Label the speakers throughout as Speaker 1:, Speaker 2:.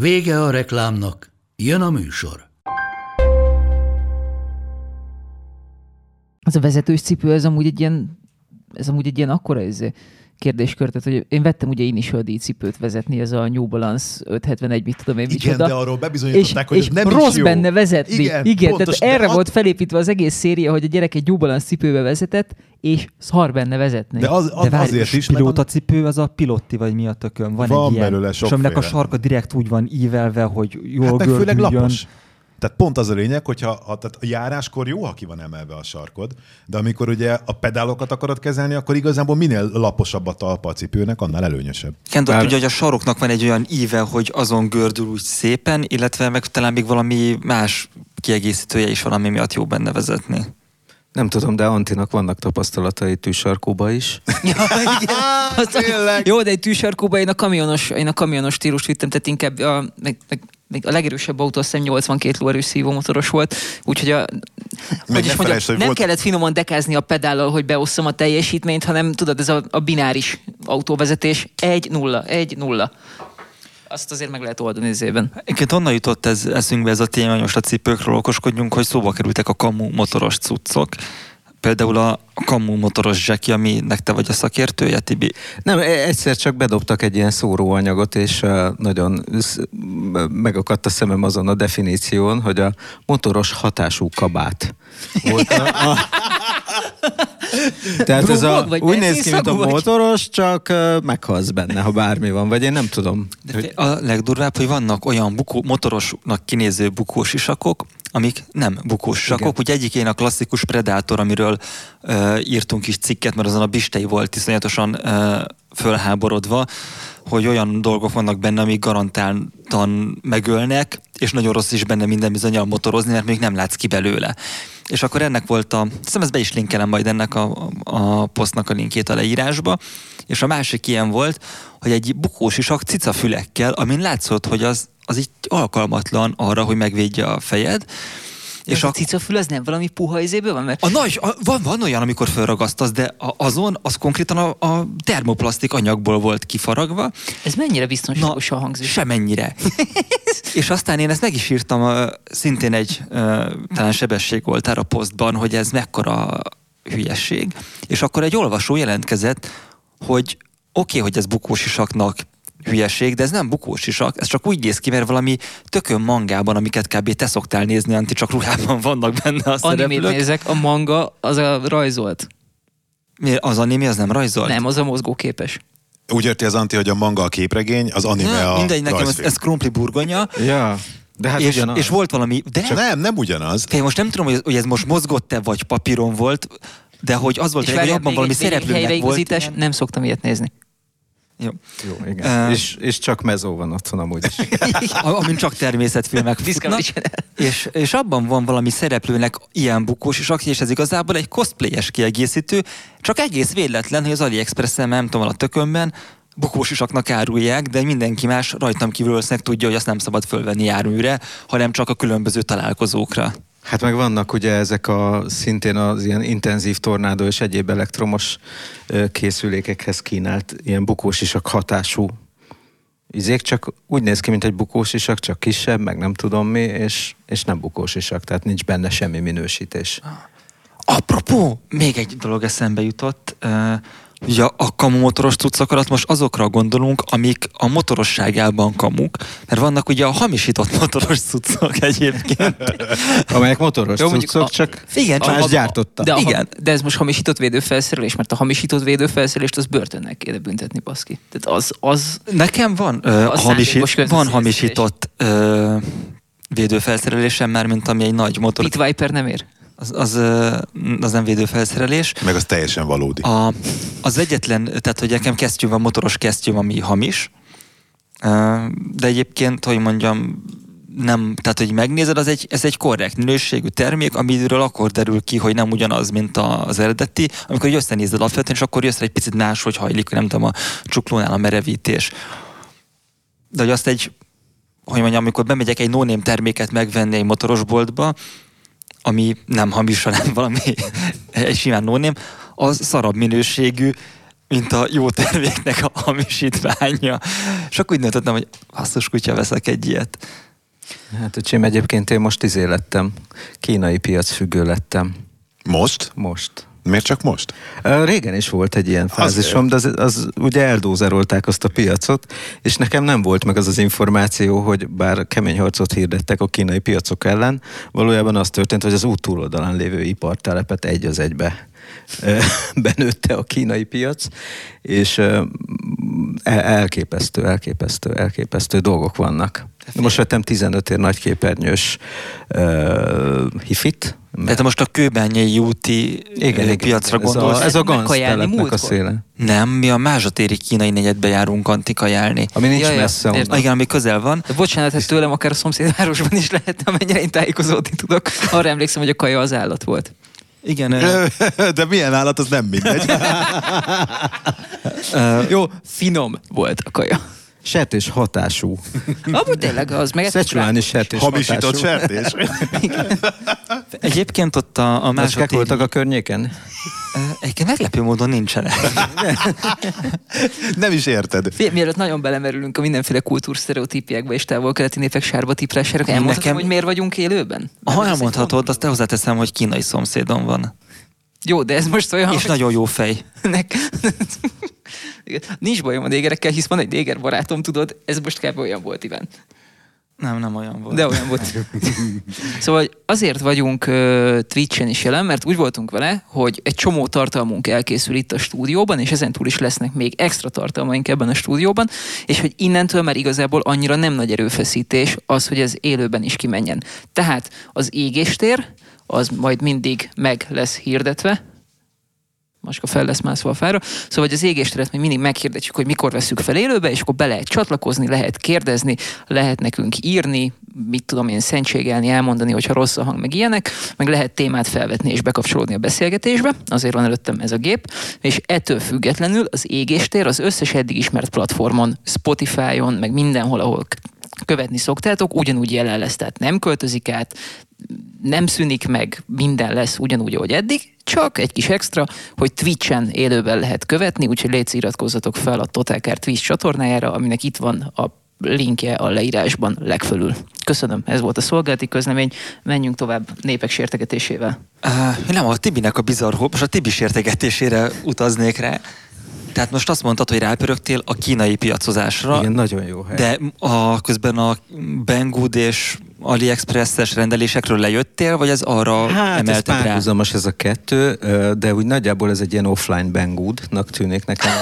Speaker 1: Vége a reklámnak, jön a műsor.
Speaker 2: Az a vezetős cipő, ez amúgy egy ilyen, ez amúgy egy ilyen akkora ez kérdéskör, tehát hogy én vettem ugye én is díj cipőt vezetni, ez a New Balance 571, mit tudom én
Speaker 3: Igen,
Speaker 2: micsoda.
Speaker 3: de arról bebizonyították,
Speaker 2: és,
Speaker 3: hogy
Speaker 2: és
Speaker 3: ez nem
Speaker 2: rossz
Speaker 3: is jó.
Speaker 2: benne vezetni.
Speaker 3: Igen,
Speaker 2: Igen
Speaker 3: pontos,
Speaker 2: tehát erre volt felépítve az egész széria, hogy a gyerek egy New Balance cipőbe vezetett, és szar benne vezetni.
Speaker 3: De az, az
Speaker 4: De várj,
Speaker 3: azért is, mert
Speaker 4: pilótacipő az a pilotti, vagy mi a tökön? Van,
Speaker 3: Van
Speaker 4: egy ilyen,
Speaker 3: belőle
Speaker 4: és aminek a
Speaker 3: sokféle.
Speaker 4: sarka direkt úgy van ívelve, hogy jól
Speaker 3: hát meg főleg lapos. Tehát pont az a lényeg, hogyha a, tehát a járáskor jó, ha ki van emelve a sarkod, de amikor ugye a pedálokat akarod kezelni, akkor igazából minél laposabb a talpa a cipőnek, annál előnyösebb.
Speaker 5: Igen, de ugye, hogy a saroknak van egy olyan íve, hogy azon gördül úgy szépen, illetve meg talán még valami más kiegészítője is valami miatt jó benne vezetni.
Speaker 6: Nem tudom, de Antinak vannak tapasztalatai tűsarkóba is.
Speaker 2: Ja, igen. Azt, jó, de egy tűsarkóba én a kamionos, én a kamionos stílust vittem, tehát inkább a, meg, meg, meg a legerősebb autó azt hiszem 82 lóerős szívómotoros volt, úgyhogy a, hogy is mondjam, nem
Speaker 3: volt-
Speaker 2: kellett finoman dekázni a pedállal, hogy beosszam a teljesítményt, hanem tudod, ez a, a bináris autóvezetés, 1-0, 1-0. Azt azért meg lehet oldani ezében.
Speaker 5: Egyébként onnan jutott ez eszünkbe ez a téma, hogy most a cipőkről okoskodjunk, hogy szóba kerültek a kamu motoros cuccok. Például a kamu motoros Jackie, aminek te vagy a szakértője, Tibi.
Speaker 6: Nem, e- egyszer csak bedobtak egy ilyen szóróanyagot, és uh, nagyon megakadt a szemem azon a definíción, hogy a motoros hatású kabát. Volt a, a... Tehát ez a, úgy néz ki, mint a motoros, csak uh, meghalsz benne, ha bármi van, vagy én nem tudom.
Speaker 5: De a legdurvább, hogy vannak olyan bukó, motorosnak kinéző bukós isakok, amik nem bukós isakok.
Speaker 6: Igen.
Speaker 5: Ugye egyikén a klasszikus Predator, amiről uh, írtunk is cikket, mert azon a bistei volt iszonyatosan uh, fölháborodva, hogy olyan dolgok vannak benne, amik garantáltan megölnek, és nagyon rossz is benne minden bizonyal motorozni, mert még nem látsz ki belőle. És akkor ennek volt a, hiszem ezt be is linkelem majd ennek a, a posztnak a linkjét a leírásba, és a másik ilyen volt, hogy egy bukós isak cicafülekkel, amin látszott, hogy az, az így alkalmatlan arra, hogy megvédje a fejed,
Speaker 2: És a
Speaker 5: a,
Speaker 2: cicafül az nem valami puha izéből van? Mert
Speaker 5: a nagy, a, van, van olyan, amikor felragasztasz, de a, azon az konkrétan a, a termoplasztik anyagból volt kifaragva,
Speaker 2: ez mennyire biztonságosan hangzik?
Speaker 5: Semennyire. és aztán én ezt meg is írtam ö, szintén egy ö, talán a posztban, hogy ez mekkora hülyesség. És akkor egy olvasó jelentkezett, hogy oké, okay, hogy ez bukós isaknak hülyeség, de ez nem bukós isak, ez csak úgy néz ki, mert valami tökön mangában, amiket kb. te szoktál nézni, Anti, csak ruhában vannak benne a
Speaker 2: Animét
Speaker 5: szereplők.
Speaker 2: nézek, a manga az a rajzolt.
Speaker 5: Mi, az anime, az nem rajzolt?
Speaker 2: Nem, az a mozgóképes.
Speaker 3: Úgy érti az Anti, hogy a manga a képregény, az anime
Speaker 5: Nem,
Speaker 3: a
Speaker 5: mindegy, nekem ez,
Speaker 3: rajzfilm.
Speaker 5: ez krumpli burgonya,
Speaker 6: Ja, de hát
Speaker 5: és,
Speaker 6: ugyanaz.
Speaker 5: és volt valami, de
Speaker 3: Csak nem, nem ugyanaz.
Speaker 5: Fél, most nem tudom, hogy ez, hogy ez most mozgott-e, vagy papíron volt, de hogy az volt,
Speaker 2: És
Speaker 5: hogy abban valami szereplőnek volt.
Speaker 2: nem szoktam ilyet nézni.
Speaker 5: Jó.
Speaker 6: Jó, igen.
Speaker 5: Ö,
Speaker 6: és, és csak mezó van otthon amúgy is.
Speaker 5: Amin csak természetfilmek futnak, és, és abban van valami szereplőnek ilyen bukós aki, és ez igazából egy cosplayes kiegészítő, csak egész véletlen, hogy az AliExpress-en, nem tudom, a tökönben bukós isaknak árulják, de mindenki más rajtam kívül tudja, hogy azt nem szabad fölvenni járműre, hanem csak a különböző találkozókra.
Speaker 6: Hát meg vannak ugye ezek a szintén az ilyen intenzív tornádó és egyéb elektromos készülékekhez kínált ilyen bukós isak hatású izék, csak úgy néz ki, mint egy bukós isak, csak kisebb, meg nem tudom mi, és, és nem bukós isak, tehát nincs benne semmi minősítés.
Speaker 5: Apropó, még egy dolog eszembe jutott. Ugye a, kamu motoros cuccok alatt most azokra gondolunk, amik a motorosságában kamuk, mert vannak ugye a hamisított motoros cuccok egyébként.
Speaker 6: Amelyek motoros
Speaker 2: Jó,
Speaker 6: cuccok,
Speaker 2: a-
Speaker 6: csak
Speaker 5: Igen, csak
Speaker 6: más
Speaker 5: a-
Speaker 6: gyártotta.
Speaker 2: De, a,
Speaker 5: Igen.
Speaker 2: de ez most hamisított védőfelszerelés, mert a hamisított védőfelszerelést az börtönnek kéne büntetni, baszki. Tehát az, az
Speaker 5: Nekem van, ö,
Speaker 2: A
Speaker 5: hamisi,
Speaker 2: szándékos
Speaker 5: van hamisított ö, védőfelszerelésem, már mint ami egy nagy motor.
Speaker 2: Pit Viper nem ér.
Speaker 5: Az, az, az nem védőfelszerelés.
Speaker 3: Meg az teljesen valódi.
Speaker 5: A, az egyetlen, tehát hogy nekem kesztyű van, motoros kesztyűm, ami hamis, De egyébként, hogy mondjam, nem, tehát hogy megnézed, az egy, ez egy korrekt minőségű termék, amiről akkor derül ki, hogy nem ugyanaz, mint az eredeti, amikor így összenézed alapvetően, és akkor jössz egy picit más, hogy hajlik, nem tudom, a csuklónál a merevítés. De hogy azt egy, hogy mondjam, amikor bemegyek egy no terméket megvenni egy motorosboltba, ami nem hamis, hanem valami egy simán no az szarabb minőségű, mint a jó terméknek a hamisítványa. És akkor úgy döntöttem, hogy hasznos kutya veszek egy ilyet.
Speaker 6: Hát öcsém, egyébként én most izé lettem. Kínai piac függő lettem.
Speaker 3: Most?
Speaker 6: Most.
Speaker 3: Miért csak most?
Speaker 6: Régen is volt egy ilyen fázisom, de az, az ugye eldózerolták azt a piacot, és nekem nem volt meg az az információ, hogy bár kemény harcot hirdettek a kínai piacok ellen, valójában az történt, hogy az út túloldalán lévő ipartelepet egy az egybe benőtte a kínai piac, és elképesztő, elképesztő, elképesztő dolgok vannak. Most vettem 15 ér nagyképernyős uh, hifit.
Speaker 5: Tehát most a kőbányai úti igen, igen, piacra
Speaker 6: ez
Speaker 5: gondolsz?
Speaker 6: A, ez a Ganz telepnek a
Speaker 2: múltkor?
Speaker 6: széle.
Speaker 5: Nem, mi a Mázsatéri kínai negyedbe járunk antikajálni.
Speaker 6: Ami nincs
Speaker 2: Ja, ja,
Speaker 6: messze
Speaker 2: értem.
Speaker 6: onnan.
Speaker 5: Ah, igen, ami közel van.
Speaker 2: De bocsánat, hát tőlem akár a szomszédvárosban is lehet, amennyire én tájékozódni tudok. Arra emlékszem, hogy a kaja az állat volt.
Speaker 5: Igen,
Speaker 3: De milyen állat, az nem mindegy.
Speaker 2: Jó, finom volt a kaja.
Speaker 6: Sertés hatású.
Speaker 2: Amúgy tényleg az meg...
Speaker 6: Szecsuáni sertés
Speaker 3: Hamisított
Speaker 6: hatású.
Speaker 3: sertés.
Speaker 5: egyébként ott a, a Mázsatéri...
Speaker 6: voltak a környéken?
Speaker 5: Egyébként meglepő módon nincsenek.
Speaker 3: Nem is érted.
Speaker 2: Figyelj, mielőtt nagyon belemerülünk a mindenféle kultúrsztereotípiákba és távol-keleti népek sárba tiprására, elmondhatom,
Speaker 5: Nekem-
Speaker 2: hogy miért vagyunk élőben?
Speaker 5: Ha elmondhatod, azt te hozzáteszem, hogy kínai szomszédom van.
Speaker 2: Jó, de ez most olyan...
Speaker 5: És
Speaker 2: hogy-
Speaker 5: nagyon jó fej.
Speaker 2: Nek... Nincs bajom a négerekkel, hisz van egy néger barátom, tudod, ez most kb. olyan volt, Iván.
Speaker 5: Nem, nem olyan volt.
Speaker 2: De olyan volt. szóval azért vagyunk uh, Twitch-en is jelen, mert úgy voltunk vele, hogy egy csomó tartalmunk elkészül itt a stúdióban, és ezen túl is lesznek még extra tartalmaink ebben a stúdióban, és hogy innentől már igazából annyira nem nagy erőfeszítés az, hogy ez élőben is kimenjen. Tehát az égéstér, az majd mindig meg lesz hirdetve, Maska fel lesz mászva a fára. Szóval hogy az égésteret még mindig meghirdetjük, hogy mikor veszük fel élőbe, és akkor be lehet csatlakozni, lehet kérdezni, lehet nekünk írni, mit tudom én, szentségelni, elmondani, hogyha rossz a hang, meg ilyenek, meg lehet témát felvetni és bekapcsolódni a beszélgetésbe, azért van előttem ez a gép, és ettől függetlenül az égéstér az összes eddig ismert platformon, Spotify-on, meg mindenhol, ahol követni szoktátok, ugyanúgy jelen lesz, tehát nem költözik át, nem szűnik meg, minden lesz ugyanúgy, ahogy eddig, csak egy kis extra, hogy Twitch-en élőben lehet követni, úgyhogy légy iratkozzatok fel a Totálkár Twitch csatornájára, aminek itt van a linkje a leírásban legfölül. Köszönöm, ez volt a szolgálati közlemény, menjünk tovább népek sértegetésével.
Speaker 5: Uh, nem, a Tibinek a bizarr most a Tibi sértegetésére utaznék rá. Tehát most azt mondtad, hogy rápörögtél a kínai piacozásra,
Speaker 6: Igen, nagyon jó hely.
Speaker 5: de a, közben a Banggood és AliExpress-es rendelésekről lejöttél, vagy ez arra
Speaker 6: Hát ez
Speaker 5: emelted rá?
Speaker 6: párhuzamos ez a kettő, de úgy nagyjából ez egy ilyen offline Banggood-nak tűnik nekem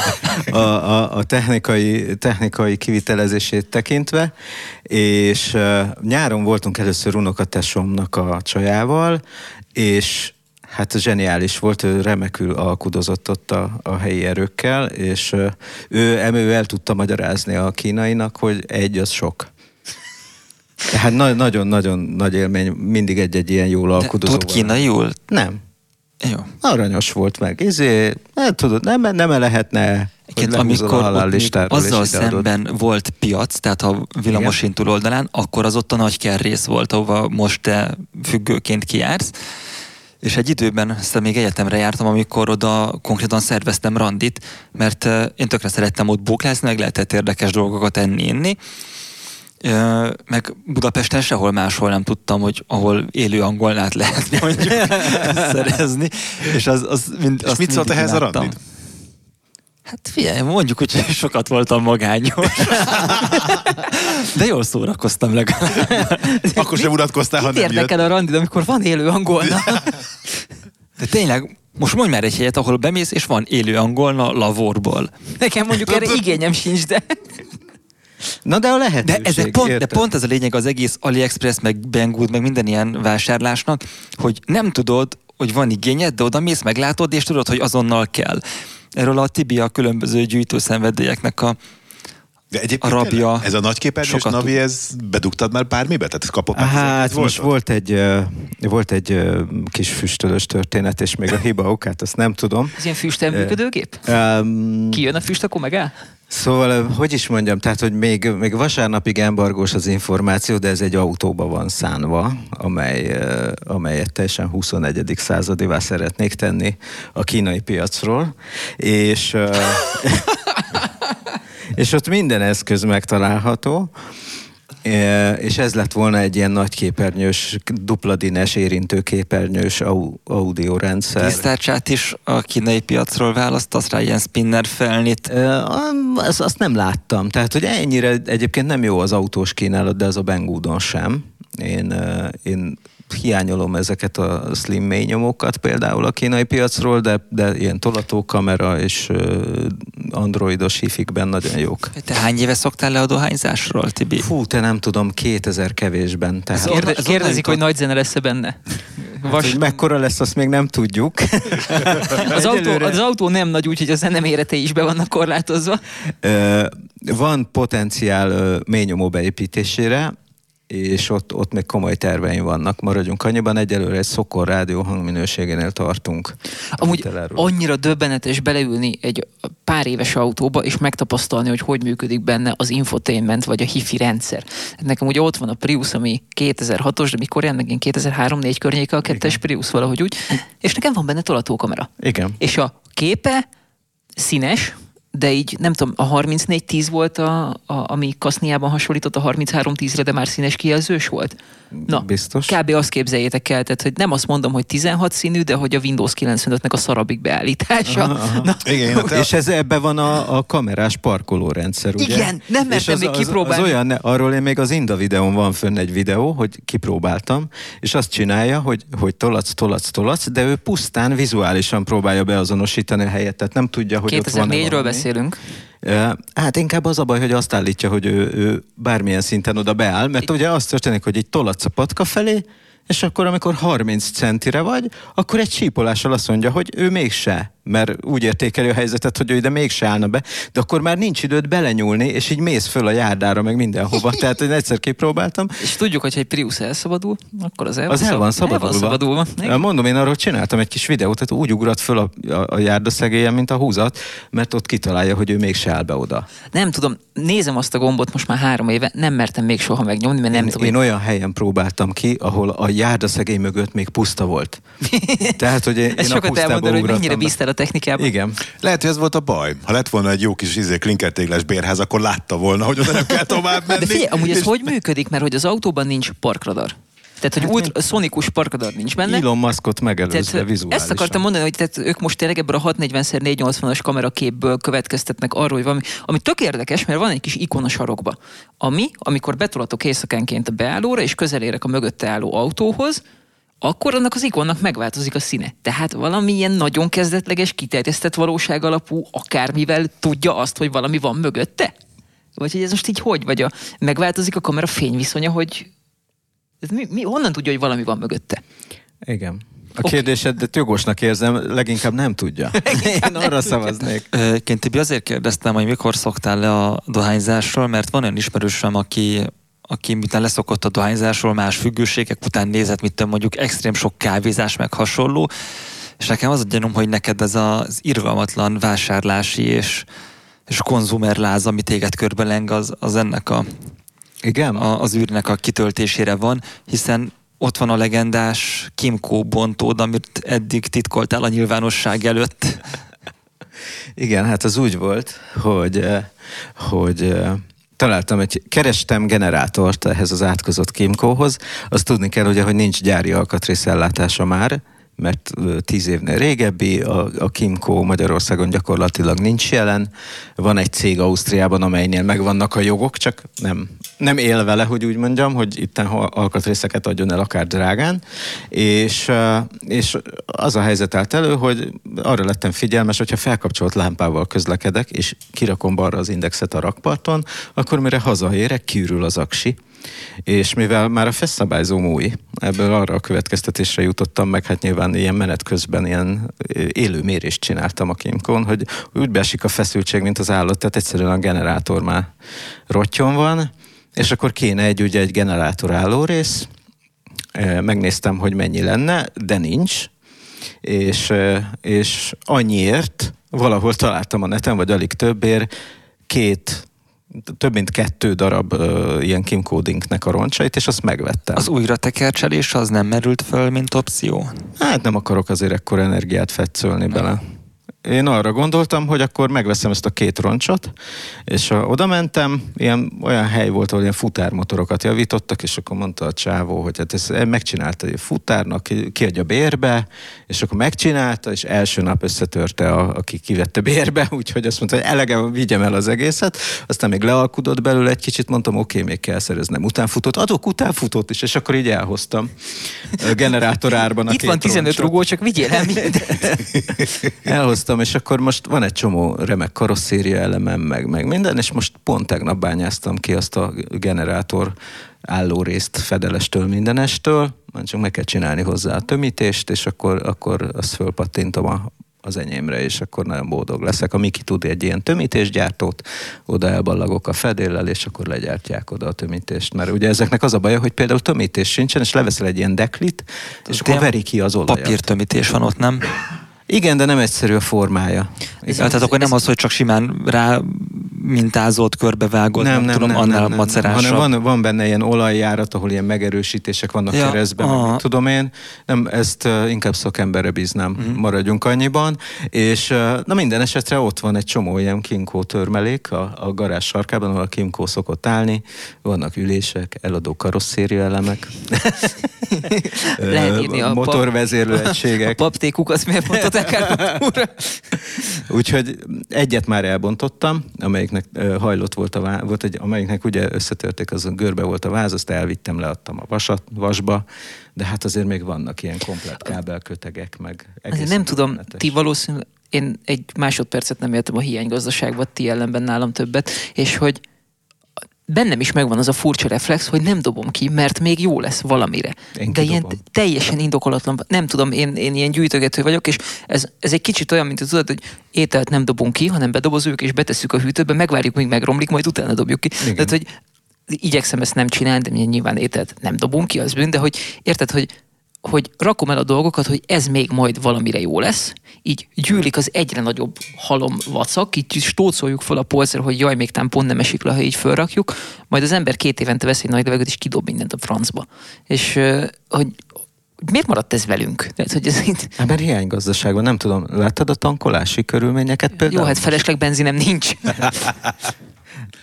Speaker 6: a, a, a technikai, technikai kivitelezését tekintve, és nyáron voltunk először unokatesomnak a csajával, és Hát zseniális volt, ő remekül alkudozott ott a, a helyi erőkkel, és ő, ő el tudta magyarázni a kínainak, hogy egy az sok. Na- nagyon-nagyon nagy élmény, mindig egy-egy ilyen jól alkudozó.
Speaker 5: tud kínaiul?
Speaker 6: Nem.
Speaker 5: Jó.
Speaker 6: Aranyos volt meg. Izé, hát tudod, nem, nem lehetne,
Speaker 5: Egyébként, amikor
Speaker 6: a
Speaker 5: ott azzal szemben volt piac, tehát a Villamosint túloldalán, akkor az ott a nagy rész volt, ahova most te függőként kijársz. És egy időben, aztán még egyetemre jártam, amikor oda konkrétan szerveztem randit, mert én tökre szerettem ott bóklázni, meg lehetett érdekes dolgokat enni, inni. Meg Budapesten sehol máshol nem tudtam, hogy ahol élő angolnát lehet mondjuk szerezni. És az, az mind,
Speaker 3: És mit szólt ehhez a
Speaker 5: imádtam. Hát figyelj, mondjuk, hogy sokat voltam magányos. De jól szórakoztam legalább.
Speaker 3: Akkor sem unatkoztál, ha nem jött.
Speaker 2: érdekel a randid, amikor van élő angolna?
Speaker 5: De tényleg, most mondj már egy helyet, ahol bemész, és van élő angolna lavorból.
Speaker 2: Nekem mondjuk erre igényem sincs, de...
Speaker 6: Na de a
Speaker 5: De,
Speaker 6: lehetőség,
Speaker 5: ezek pont, de pont ez a lényeg az egész AliExpress, meg Banggood, meg minden ilyen vásárlásnak, hogy nem tudod, hogy van igényed, de oda mész, meglátod, és tudod, hogy azonnal kell. Erről a Tibi a különböző gyűjtőszenvedélyeknek a
Speaker 3: De egyébként
Speaker 5: A rabja
Speaker 3: ez a nagyképernyős
Speaker 5: sokat
Speaker 3: Navi, ez bedugtad már bármibe? Tehát ez kapott már
Speaker 6: Hát
Speaker 3: 12
Speaker 6: most volt egy, volt egy kis füstölös történet, és még a hiba okát azt nem tudom.
Speaker 2: Ez ilyen füstel működőgép?
Speaker 6: Um,
Speaker 2: Kijön a füst, akkor megáll?
Speaker 6: Szóval, hogy is mondjam, tehát, hogy még, még vasárnapig embargós az információ, de ez egy autóba van szánva, amely, amelyet teljesen 21. századivá szeretnék tenni a kínai piacról, és, és ott minden eszköz megtalálható, É, és ez lett volna egy ilyen nagyképernyős, dupladines érintőképernyős au- audiorendszer.
Speaker 5: Tisztárcsát is a kínai piacról választasz rá, ilyen spinner felnit.
Speaker 6: Am, Azt, azt nem láttam. Tehát, hogy ennyire egyébként nem jó az autós kínálat, de az a Banggoodon sem. Én, ö, én hiányolom ezeket a slim mély nyomókat például a kínai piacról, de, de ilyen tolatókamera és androidos hifikben nagyon jók.
Speaker 5: Te hány éve szoktál le a dohányzásról, Tibi?
Speaker 6: Fú, te nem tudom, 2000 kevésben. Tehát,
Speaker 2: Kérde, kérdezik, hogy nagy zene lesz-e benne.
Speaker 6: Hát,
Speaker 2: Vas,
Speaker 6: hogy mekkora lesz, azt még nem tudjuk.
Speaker 2: az, autó, az autó nem nagy, úgyhogy a zene méretei is be vannak korlátozva.
Speaker 6: Van potenciál mélynyomó beépítésére, és ott, ott még komoly terveim vannak. Maradjunk annyiban, egyelőre egy szokor rádió hangminőségénél tartunk.
Speaker 2: Amúgy annyira döbbenetes beleülni egy pár éves autóba, és megtapasztalni, hogy hogy működik benne az infotainment, vagy a hifi rendszer. Nekem ugye ott van a Prius, ami 2006-os, de mikor jön, meg én 2003-4 környéke a kettes Prius valahogy úgy, és nekem van benne tolatókamera.
Speaker 6: Igen.
Speaker 2: És a képe színes, de így nem tudom, a 3410 volt, a, a, ami Kaszniában hasonlított a 3310-re, de már színes kijelzős volt? Na,
Speaker 6: Biztos.
Speaker 2: kb. azt képzeljétek el, tehát, hogy nem azt mondom, hogy 16 színű, de hogy a Windows 95-nek a szarabik beállítása.
Speaker 6: Aha, aha.
Speaker 2: Na,
Speaker 3: Igen, hát
Speaker 6: És ez ebbe van a, a kamerás parkolórendszer, ugye?
Speaker 2: Igen, nem mertem
Speaker 6: az,
Speaker 2: még
Speaker 6: az,
Speaker 2: kipróbálni.
Speaker 6: Az olyan, arról én még az Inda videón van fönn egy videó, hogy kipróbáltam, és azt csinálja, hogy, hogy tolac, tolac, tolac, de ő pusztán vizuálisan próbálja beazonosítani a helyet, tehát nem tudja, hogy ott van
Speaker 2: 2004-ről beszélünk.
Speaker 6: Hát inkább az a baj, hogy azt állítja, hogy ő, ő bármilyen szinten oda beáll, mert ugye az történik, hogy így tolatsz a patka felé, és akkor, amikor 30 centire vagy, akkor egy sípolással azt mondja, hogy ő mégse, mert úgy értékeli a helyzetet, hogy ő ide mégse állna be, de akkor már nincs időd belenyúlni, és így mész föl a járdára, meg mindenhova. Tehát én egyszer kipróbáltam,
Speaker 2: És tudjuk, hogy egy Prius elszabadul, akkor az el,
Speaker 6: az el van szabadulva.
Speaker 2: El van szabadulva. Igen.
Speaker 6: Mondom, én arról csináltam egy kis videót, tehát úgy ugrat föl a, a, a járdaszegélyen, mint a húzat, mert ott kitalálja, hogy ő mégse áll be oda.
Speaker 2: Nem tudom, nézem azt a gombot most már három éve, nem mertem még soha megnyomni, mert nem
Speaker 6: én,
Speaker 2: tudom.
Speaker 6: én olyan helyen próbáltam ki, ahol a járdaszegély mögött még puszta volt. Tehát, hogy én, én a
Speaker 2: sokat
Speaker 6: pusztába
Speaker 2: elmondod, hogy mennyire bíztál a technikában.
Speaker 6: Igen.
Speaker 3: Lehet, hogy ez volt a baj. Ha lett volna egy jó kis izé, klinkertéglás bérház, akkor látta volna, hogy oda nem kell tovább menni.
Speaker 2: De figyelj, amúgy ez
Speaker 3: És-
Speaker 2: hogy működik, mert hogy az autóban nincs parkradar. Tehát, hogy
Speaker 6: Hát
Speaker 2: ultra, szonikus parkradar nincs benne.
Speaker 6: Elon Muskot megelőzve
Speaker 2: Tehát,
Speaker 6: vizuálisan.
Speaker 2: ezt akartam mondani, hogy tehát ők most tényleg ebből a 640x480-as kameraképből következtetnek arról, hogy valami, ami tök érdekes, mert van egy kis ikon a sarokba, ami, amikor betolatok éjszakánként a beállóra, és közel érek a mögötte álló autóhoz, akkor annak az ikonnak megváltozik a színe. Tehát valami ilyen nagyon kezdetleges, kiterjesztett valóság alapú, akármivel tudja azt, hogy valami van mögötte? Vagy hogy ez most így hogy? Vagy a, megváltozik a kamera fényviszonya, hogy ez mi, mi, honnan tudja, hogy valami van mögötte?
Speaker 6: Igen. A
Speaker 2: Oké.
Speaker 6: kérdésedet jogosnak érzem, leginkább nem tudja. Én arra szavaznék.
Speaker 5: Ként Tibi azért kérdeztem, hogy mikor szoktál le a dohányzásról, mert van olyan ismerősöm, aki aki miután leszokott a dohányzásról, más függőségek után nézett, tudom, mondjuk extrém sok kávézás, meg hasonló, és nekem az a gyanúm, hogy neked ez az irgalmatlan vásárlási és, és konzumerláz, ami téged körbeleng, az, az ennek a,
Speaker 6: Igen?
Speaker 5: a, az űrnek a kitöltésére van, hiszen ott van a legendás Kimco bontód, amit eddig titkoltál a nyilvánosság előtt.
Speaker 6: Igen, hát az úgy volt, hogy, eh, hogy eh, találtam egy, kerestem generátort ehhez az átkozott Kimcohoz. Azt tudni kell ugye, hogy nincs gyári alkatrészellátása már, mert tíz évnél régebbi, a, a Kimco Magyarországon gyakorlatilag nincs jelen. Van egy cég Ausztriában, amelynél megvannak a jogok, csak nem, nem él vele, hogy úgy mondjam, hogy itt alkatrészeket adjon el akár drágán. És, és az a helyzet állt elő, hogy arra lettem figyelmes, hogyha felkapcsolt lámpával közlekedek, és kirakom balra az indexet a rakparton, akkor mire hazaérek, kiürül az aksi. És mivel már a feszabályzóm új, ebből arra a következtetésre jutottam meg, hát nyilván ilyen menet közben ilyen élő mérést csináltam a Kimkon, hogy úgy beesik a feszültség, mint az állat, tehát egyszerűen a generátor már rottyon van, és akkor kéne egy, ugye egy generátor állórész, megnéztem, hogy mennyi lenne, de nincs, és, és annyiért valahol találtam a neten, vagy alig többért, két több mint kettő darab uh, ilyen kimcodingnek a roncsait, és azt megvettem.
Speaker 5: Az újra tekercselés az nem merült föl, mint opció?
Speaker 6: Hát nem akarok azért ekkor energiát fetszölni bele én arra gondoltam, hogy akkor megveszem ezt a két roncsot, és a, oda mentem, ilyen, olyan hely volt, ahol ilyen futármotorokat javítottak, és akkor mondta a csávó, hogy hát ezt megcsinálta egy futárnak, kiadja bérbe, és akkor megcsinálta, és első nap összetörte, a, aki kivette bérbe, úgyhogy azt mondta, hogy elegem, vigyem el az egészet, aztán még lealkudott belőle egy kicsit, mondtam, oké, okay, még kell szereznem utánfutót, adok utánfutót is, és akkor így elhoztam a generátorárban a
Speaker 2: Itt van 15 roncsot. rugó, csak vigyél el
Speaker 6: Elhoztam hallottam, és akkor most van egy csomó remek karosszéria elemem, meg, meg minden, és most pont tegnap bányáztam ki azt a generátor állórészt fedelestől, mindenestől, már csak meg kell csinálni hozzá a tömítést, és akkor, akkor azt fölpattintom a, az enyémre, és akkor nagyon boldog leszek. A Miki tud egy ilyen tömítésgyártót, oda elballagok a fedéllel, és akkor legyártják oda a tömítést. Mert ugye ezeknek az a baja, hogy például tömítés sincsen, és leveszel egy ilyen deklit, és akkor veri ki az olajat.
Speaker 5: Papírtömítés van ott, nem?
Speaker 6: Igen, de nem egyszerű a formája.
Speaker 5: Ez, tehát akkor nem az, hogy csak simán rá mintázott, körbevágott, nem, nem, nem tudom, nem, annál nem, nem,
Speaker 6: Hanem van, van benne ilyen olajjárat, ahol ilyen megerősítések vannak ja, keresztben, meg, mit tudom én. Nem, ezt uh, inkább szakemberre bíznám, uh-huh. maradjunk annyiban. És uh, na minden esetre ott van egy csomó ilyen kinkó törmelék a, a garázs sarkában, ahol a kinkó szokott állni. Vannak ülések, eladó karosszéria elemek.
Speaker 2: Lehet írni a
Speaker 6: motorvezérlő egységek. A
Speaker 2: paptékuk, azt miért mondtad
Speaker 6: Úgyhogy egyet már elbontottam, amelyiknek hajlott volt a váz, volt egy, amelyiknek ugye összetörték, az görbe volt a váz, azt elvittem, leadtam a vasat, vasba, de hát azért még vannak ilyen komplet kábelkötegek, meg
Speaker 2: Azért nem tudom, ti valószínűleg én egy másodpercet nem éltem a hiánygazdaságban, ti ellenben nálam többet, és hogy bennem is megvan az a furcsa reflex, hogy nem dobom ki, mert még jó lesz valamire. Én De ilyen teljesen indokolatlan, nem tudom, én, én ilyen gyűjtögető vagyok, és ez, ez egy kicsit olyan, mint hogy tudod, hogy ételt nem dobunk ki, hanem bedobozunk és betesszük a hűtőbe, megvárjuk, míg megromlik, majd utána dobjuk ki. Igen. Tehát, hogy igyekszem ezt nem csinálni, de nyilván ételt nem dobunk ki, az bűn, de hogy érted, hogy hogy rakom el a dolgokat, hogy ez még majd valamire jó lesz, így gyűlik az egyre nagyobb halom vacak, így stócoljuk fel a polcra, hogy jaj, még tám pont nem esik le, ha így felrakjuk, majd az ember két évente vesz egy nagy levegőt, és kidob mindent a francba. És hogy miért maradt ez velünk?
Speaker 6: Tehát, hogy ez itt... Hát, mert hiánygazdaságban, nem tudom, láttad a tankolási körülményeket például?
Speaker 2: Jó, hát felesleg benzinem nincs.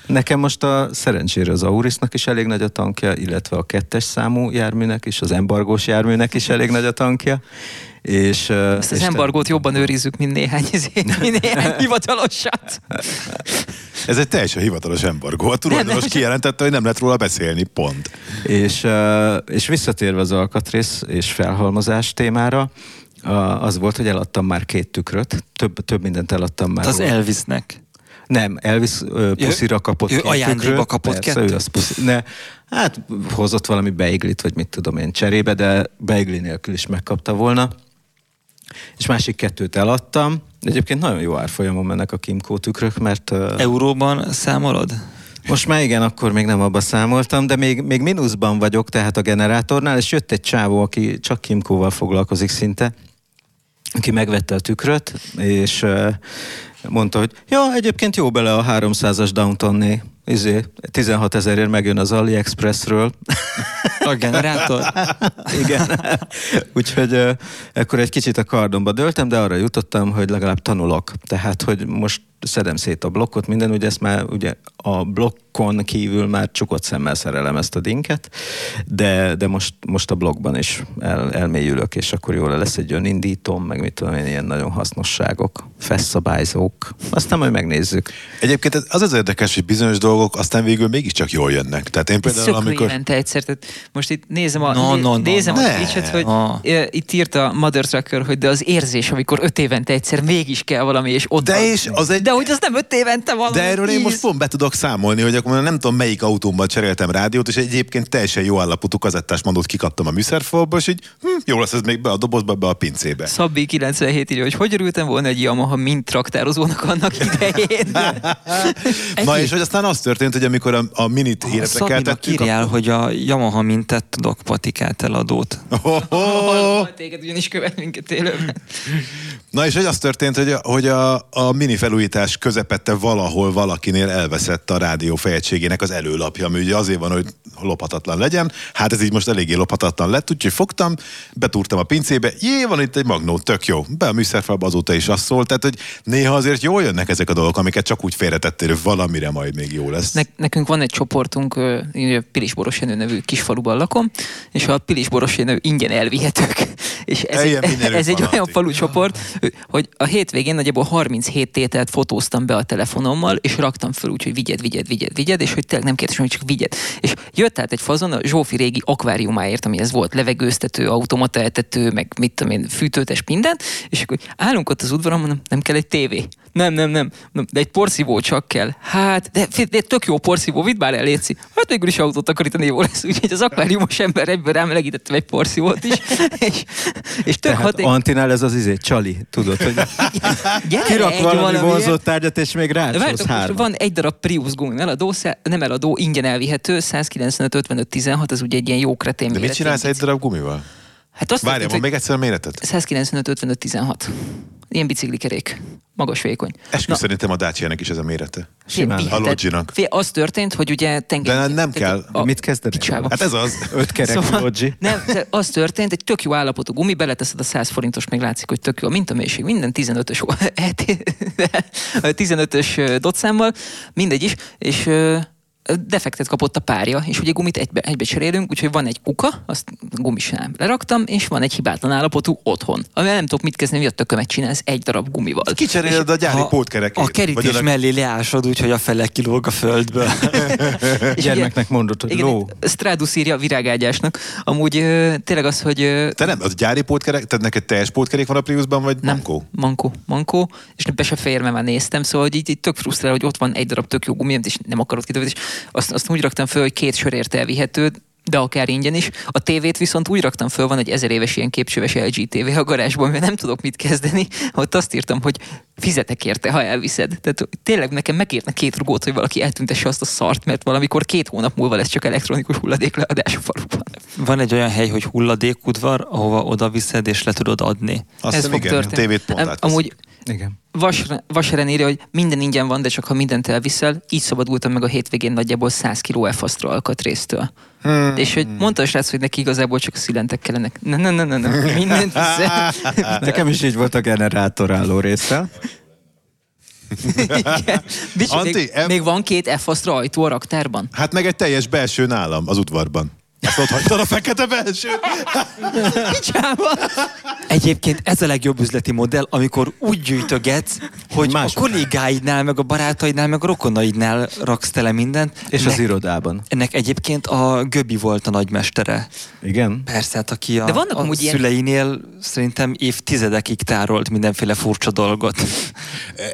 Speaker 6: Nekem most a szerencsére az Aurisnak is elég nagy a tankja, illetve a kettes számú járműnek is, az embargós járműnek is elég nagy a tankja. És,
Speaker 2: Ezt az és embargót te... jobban őrizzük, mint néhány, mint néhány hivatalosat.
Speaker 3: Ez egy teljesen hivatalos embargó. A tulajdonos kijelentette, hogy nem lehet róla beszélni, pont.
Speaker 6: És, és visszatérve az alkatrész és felhalmozás témára, az volt, hogy eladtam már két tükröt, több, több mindent eladtam már.
Speaker 5: Az Elvisnek.
Speaker 6: Nem, Elvis uh, puszira kapott
Speaker 5: ő ajándékba kapott persze,
Speaker 6: Ő az puszi, ne, hát hozott valami beiglit, vagy mit tudom én cserébe, de beigli nélkül is megkapta volna. És másik kettőt eladtam. Egyébként nagyon jó árfolyamon mennek a Kimco tükrök, mert... Uh,
Speaker 5: Euróban számolod?
Speaker 6: Most már igen, akkor még nem abba számoltam, de még, még mínuszban vagyok tehát a generátornál, és jött egy csávó, aki csak Kimkóval foglalkozik szinte, aki megvette a tükröt, és uh, mondta, hogy ja, egyébként jó bele a 300-as Downtonné. Izé, 16 ezerért megjön az AliExpressről.
Speaker 5: A generátor?
Speaker 6: Igen. Úgyhogy akkor egy kicsit a kardomba döltem, de arra jutottam, hogy legalább tanulok. Tehát, hogy most szedem szét a blokkot, minden, ugye ezt már ugye a blokkon kívül már csukott szemmel szerelem ezt a dinket, de, de most, most a blokkban is el, elmélyülök, és akkor jól lesz egy indítom, meg mit tudom én, ilyen nagyon hasznosságok, feszszabályzók, aztán majd megnézzük.
Speaker 3: Egyébként az az érdekes, hogy bizonyos dolgok dolgok aztán végül mégiscsak jól jönnek. Tehát én például,
Speaker 2: Szökő
Speaker 3: amikor...
Speaker 2: évente egyszer. Tehát most itt nézem a,
Speaker 5: No, no, no,
Speaker 2: nézem
Speaker 5: no.
Speaker 2: a
Speaker 3: Ne.
Speaker 2: Twitch-et, hogy
Speaker 5: Ah.
Speaker 2: ö, itt írta a Mother Trucker, hogy de az érzés, amikor öt évente egyszer mégis kell valami, és ott
Speaker 3: De
Speaker 2: van.
Speaker 3: és az egy-
Speaker 2: De hogy az nem öt évente valami.
Speaker 3: De erről én most pont be tudok számolni, hogy akkor nem tudom melyik autómban cseréltem rádiót, és egyébként teljesen jó állapotú kazettás mandót kikaptam a műszerfalba, és így hm, jó lesz ez még be a dobozba, be a pincébe.
Speaker 2: Szabbi 97 írja, hogy hogy örültem volna egy Yamaha mint traktározónak annak idején.
Speaker 3: Na és hogy aztán az történt, hogy amikor a, a minit életre
Speaker 5: Szabinak
Speaker 3: keltettük,
Speaker 5: írjál, hogy a Yamaha mintet tudok patikát eladót.
Speaker 3: Oh, oh,
Speaker 2: Hol téged ugyanis követ minket élőben.
Speaker 3: Na és hogy az történt, hogy a, hogy a, a mini felújítás közepette valahol valakinél elveszett a rádió fejegységének az előlapja, ami ugye azért van, hogy lophatatlan legyen. Hát ez így most eléggé lophatatlan lett, úgyhogy fogtam, betúrtam a pincébe, jé, van itt egy magnó, tök jó. Be a műszerfalba azóta is azt szólt, tehát hogy néha azért jól jönnek ezek a dolgok, amiket csak úgy félretettél, hogy valamire majd még jó lesz.
Speaker 2: Ne, nekünk van egy csoportunk, én Pilisboros Jenő nevű kisfaluban lakom, és a Pilisboros Jenő ingyen elvihetők. És ez, egy, ez egy olyan falu csoport, hogy a hétvégén nagyjából 37 tételt fotóztam be a telefonommal, és raktam föl úgy, hogy vigyed, vigyed, vigyed, vigyed, és hogy tényleg nem kérdezem, hogy csak vigyed. És jött át egy fazon a Zsófi régi akváriumáért, amihez volt levegőztető, automata etető, meg mit tudom én, fűtőtes, minden, és akkor állunk ott az udvaron, mondom, nem kell egy tévé. Nem, nem, nem, nem, de egy porszívó csak kell. Hát, de, de, tök jó porszívó, vidd már el, Léci. Hát végül is autót takarítani jó lesz, úgyhogy az akváriumos ember egyből rámelegítettem egy porszívót is, és, és tök
Speaker 6: Tehát
Speaker 2: hatékony.
Speaker 6: Antinál ez az izé, csali, tudod, hogy
Speaker 2: Gyere,
Speaker 6: kirak valami vonzó tárgyat, és még három.
Speaker 2: van egy darab Prius gumi eladó, nem eladó, ingyen elvihető, 195 55 16, ez ugye egy ilyen jó kretén
Speaker 3: De mit csinálsz egy darab gumival?
Speaker 2: Hát azt
Speaker 3: Várjál,
Speaker 2: hogy
Speaker 3: még egyszer a méretet?
Speaker 2: 195 55 16. Ilyen biciklikerék. Magas, vékony.
Speaker 3: Eskü szerintem a Dacia-nek is ez a mérete.
Speaker 6: Simán.
Speaker 3: A Logi-nak.
Speaker 2: Az történt, hogy ugye tenger...
Speaker 3: De nem kell.
Speaker 2: A,
Speaker 6: Mit?
Speaker 2: Picsába.
Speaker 3: Hát ez az.
Speaker 6: Öt kerek
Speaker 2: Szóval-
Speaker 6: Logi.
Speaker 2: Nem, az történt, egy tök jó állapotú gumi, beleteszed a 100 forintos, még látszik, hogy tök jó a mintamélység, minden 15-ös, 15-ös dotszámmal, mindegy is, és defektet kapott a párja, és ugye gumit egybe, egybe cserélünk, úgyhogy van egy kuka, azt gumisnál leraktam, és van egy hibátlan állapotú otthon. Amivel nem tudok mit kezdeni, mi a tökömet csinálsz egy darab gumival.
Speaker 3: Kicseréled a gyári pótkerekét.
Speaker 5: a kerítés
Speaker 3: Vagy a-
Speaker 5: mellé leásod úgy, hogy a fele kilóg a földből.
Speaker 2: És
Speaker 6: Gyermeknek mondod, hogy
Speaker 2: igen,
Speaker 6: ló.
Speaker 2: Stradus írja virágágyásnak. Amúgy ö, tényleg az, hogy ö,
Speaker 3: Te nem, az gyári pótkerek, tehát neked teljes pótkerék van a Priusban, vagy
Speaker 2: Nem,
Speaker 3: mankó?
Speaker 2: mankó, mankó, és be se fér, mert már néztem, szóval hogy így, így tök frusztrál, hogy ott van egy darab tök jó gumi, és nem akarod kidobni, és azt, azt úgy raktam föl, hogy két sörért elvihető, de akár ingyen is. A tévét viszont úgy raktam föl, van egy ezer éves ilyen képcsöves LG TV a garázsban, mert nem tudok mit kezdeni. Ott azt írtam, hogy fizetek érte, ha elviszed. Tehát tényleg nekem megérne két rugót, hogy valaki eltüntesse azt a szart, mert valamikor két hónap múlva lesz csak elektronikus hulladékleadás a faluban.
Speaker 5: Van egy olyan hely, hogy hulladékudvar, ahova oda viszed és le tudod adni.
Speaker 3: Azt
Speaker 2: Ez fog
Speaker 3: igen, a
Speaker 2: történni.
Speaker 3: tévét pont
Speaker 2: Am-
Speaker 3: átveszik.
Speaker 2: Amúgy
Speaker 6: Igen.
Speaker 2: Vas, Vaseren írja, hogy minden ingyen van, de csak ha mindent elviszel, így szabadultam meg a hétvégén nagyjából 100 kg elfasztra alkatrésztől. Hmm. És hogy mondta a srác, hogy neki igazából csak a szilentek kellenek. Ne, ne, ne, ne, ne. mindent viszel.
Speaker 6: Nekem is így volt a generátor álló résszel.
Speaker 2: Igen. Bics,
Speaker 3: Anti,
Speaker 2: még,
Speaker 3: em-
Speaker 2: még, van két elfasztra ajtó a raktárban?
Speaker 3: Hát meg egy teljes belső nálam az udvarban. Azt ott hagytad a fekete belső?
Speaker 2: Picsába!
Speaker 5: Egyébként ez a legjobb üzleti modell, amikor úgy gyűjtögetsz, hogy
Speaker 6: Mások.
Speaker 5: a kollégáidnál, meg a barátaidnál, meg a rokonaidnál raksz tele mindent.
Speaker 6: És
Speaker 5: ennek,
Speaker 6: az irodában.
Speaker 5: ennek egyébként a Göbi volt a nagymestere.
Speaker 6: Igen?
Speaker 5: Persze, hát aki a,
Speaker 2: De vannak
Speaker 5: a
Speaker 2: amúgy ilyen-
Speaker 5: szüleinél szerintem évtizedekig tárolt mindenféle furcsa dolgot.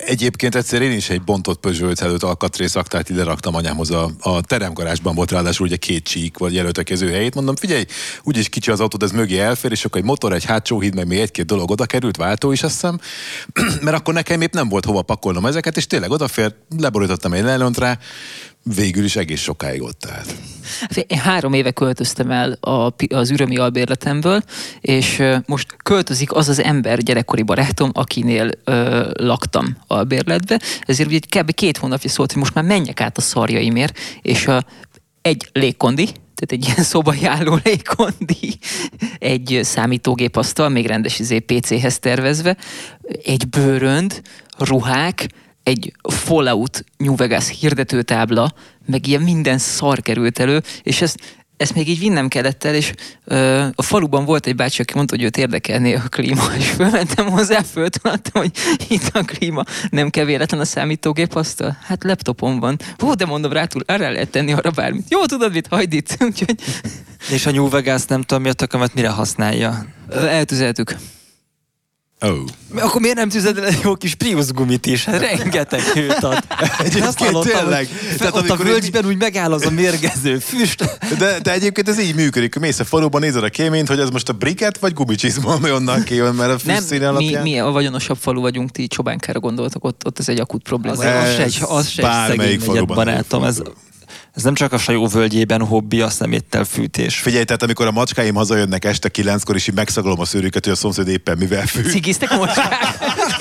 Speaker 3: Egyébként egyszer én is egy bontott Peugeot előtt alkatrész aktát ide raktam anyámhoz a, a teremgarázsban volt ráadásul ugye két csík vagy jelöltekező helyét. Mondom, figyelj, úgyis kicsi az autó, de ez mögé elfér, és akkor egy motor, egy hátsó híd, meg még egy-két dolog oda került, váltó is azt hiszem, mert akkor nekem épp nem volt hova pakolnom ezeket, és tényleg odafér, leborítottam egy lelont rá, végül is egész sokáig ott állt.
Speaker 2: Én három éve költöztem el a, az ürömi albérletemből, és most költözik az az ember, gyerekkori barátom, akinél ö, laktam albérletbe. Ezért ugye kb. két hónapja szólt, hogy most már menjek át a szarjaimért, és a, egy légkondi, tehát egy ilyen szobai álló légkondi, egy számítógépasztal, még rendes izé PC-hez tervezve, egy bőrönd, ruhák, egy Fallout New Vegas hirdetőtábla, meg ilyen minden szar került elő, és ezt ezt még így vinnem kellett el, és ö, a faluban volt egy bácsi, aki mondta, hogy őt érdekelné a klíma, és fölmentem hozzá, föltudtam, hogy itt a klíma, nem kell véletlen a számítógép asztal? Hát laptopon van. Hú, de mondom rá, túl, arra lehet tenni arra bármit. Jó, tudod mit, hagyd itt. Úgyhogy
Speaker 5: És a New Vegas nem tudom mi a tökömet mire használja.
Speaker 2: eltüzeltük.
Speaker 3: Oh.
Speaker 5: Akkor miért nem tűzed el egy jó kis Prius gumit is? Hát rengeteg hőt ad.
Speaker 3: Egyébként tényleg.
Speaker 5: hogy
Speaker 3: Tehát
Speaker 5: Ott a völgyben úgy megáll az a mérgező füst.
Speaker 3: De, de egyébként ez így működik. Mész a faluban, nézed a kéményt, hogy ez most a briket vagy gumicsizma, ami onnan kijön, mert a
Speaker 2: Nem,
Speaker 3: füstszín
Speaker 2: mi,
Speaker 3: alapján.
Speaker 2: mi a vagyonosabb falu vagyunk, ti Csobánkára gondoltok, ott, ott ez egy akut probléma.
Speaker 5: Az, az se egy, az se egy
Speaker 3: bármelyik
Speaker 5: szegény
Speaker 3: faluban
Speaker 5: barátom. Ez. Ez nem csak a sajó völgyében hobbi, a szeméttel fűtés.
Speaker 3: Figyelj, tehát amikor a macskáim hazajönnek este kilenckor, és így megszagolom a szőrüket, hogy a szomszéd éppen mivel fű.
Speaker 2: Cigiztek a mocskák?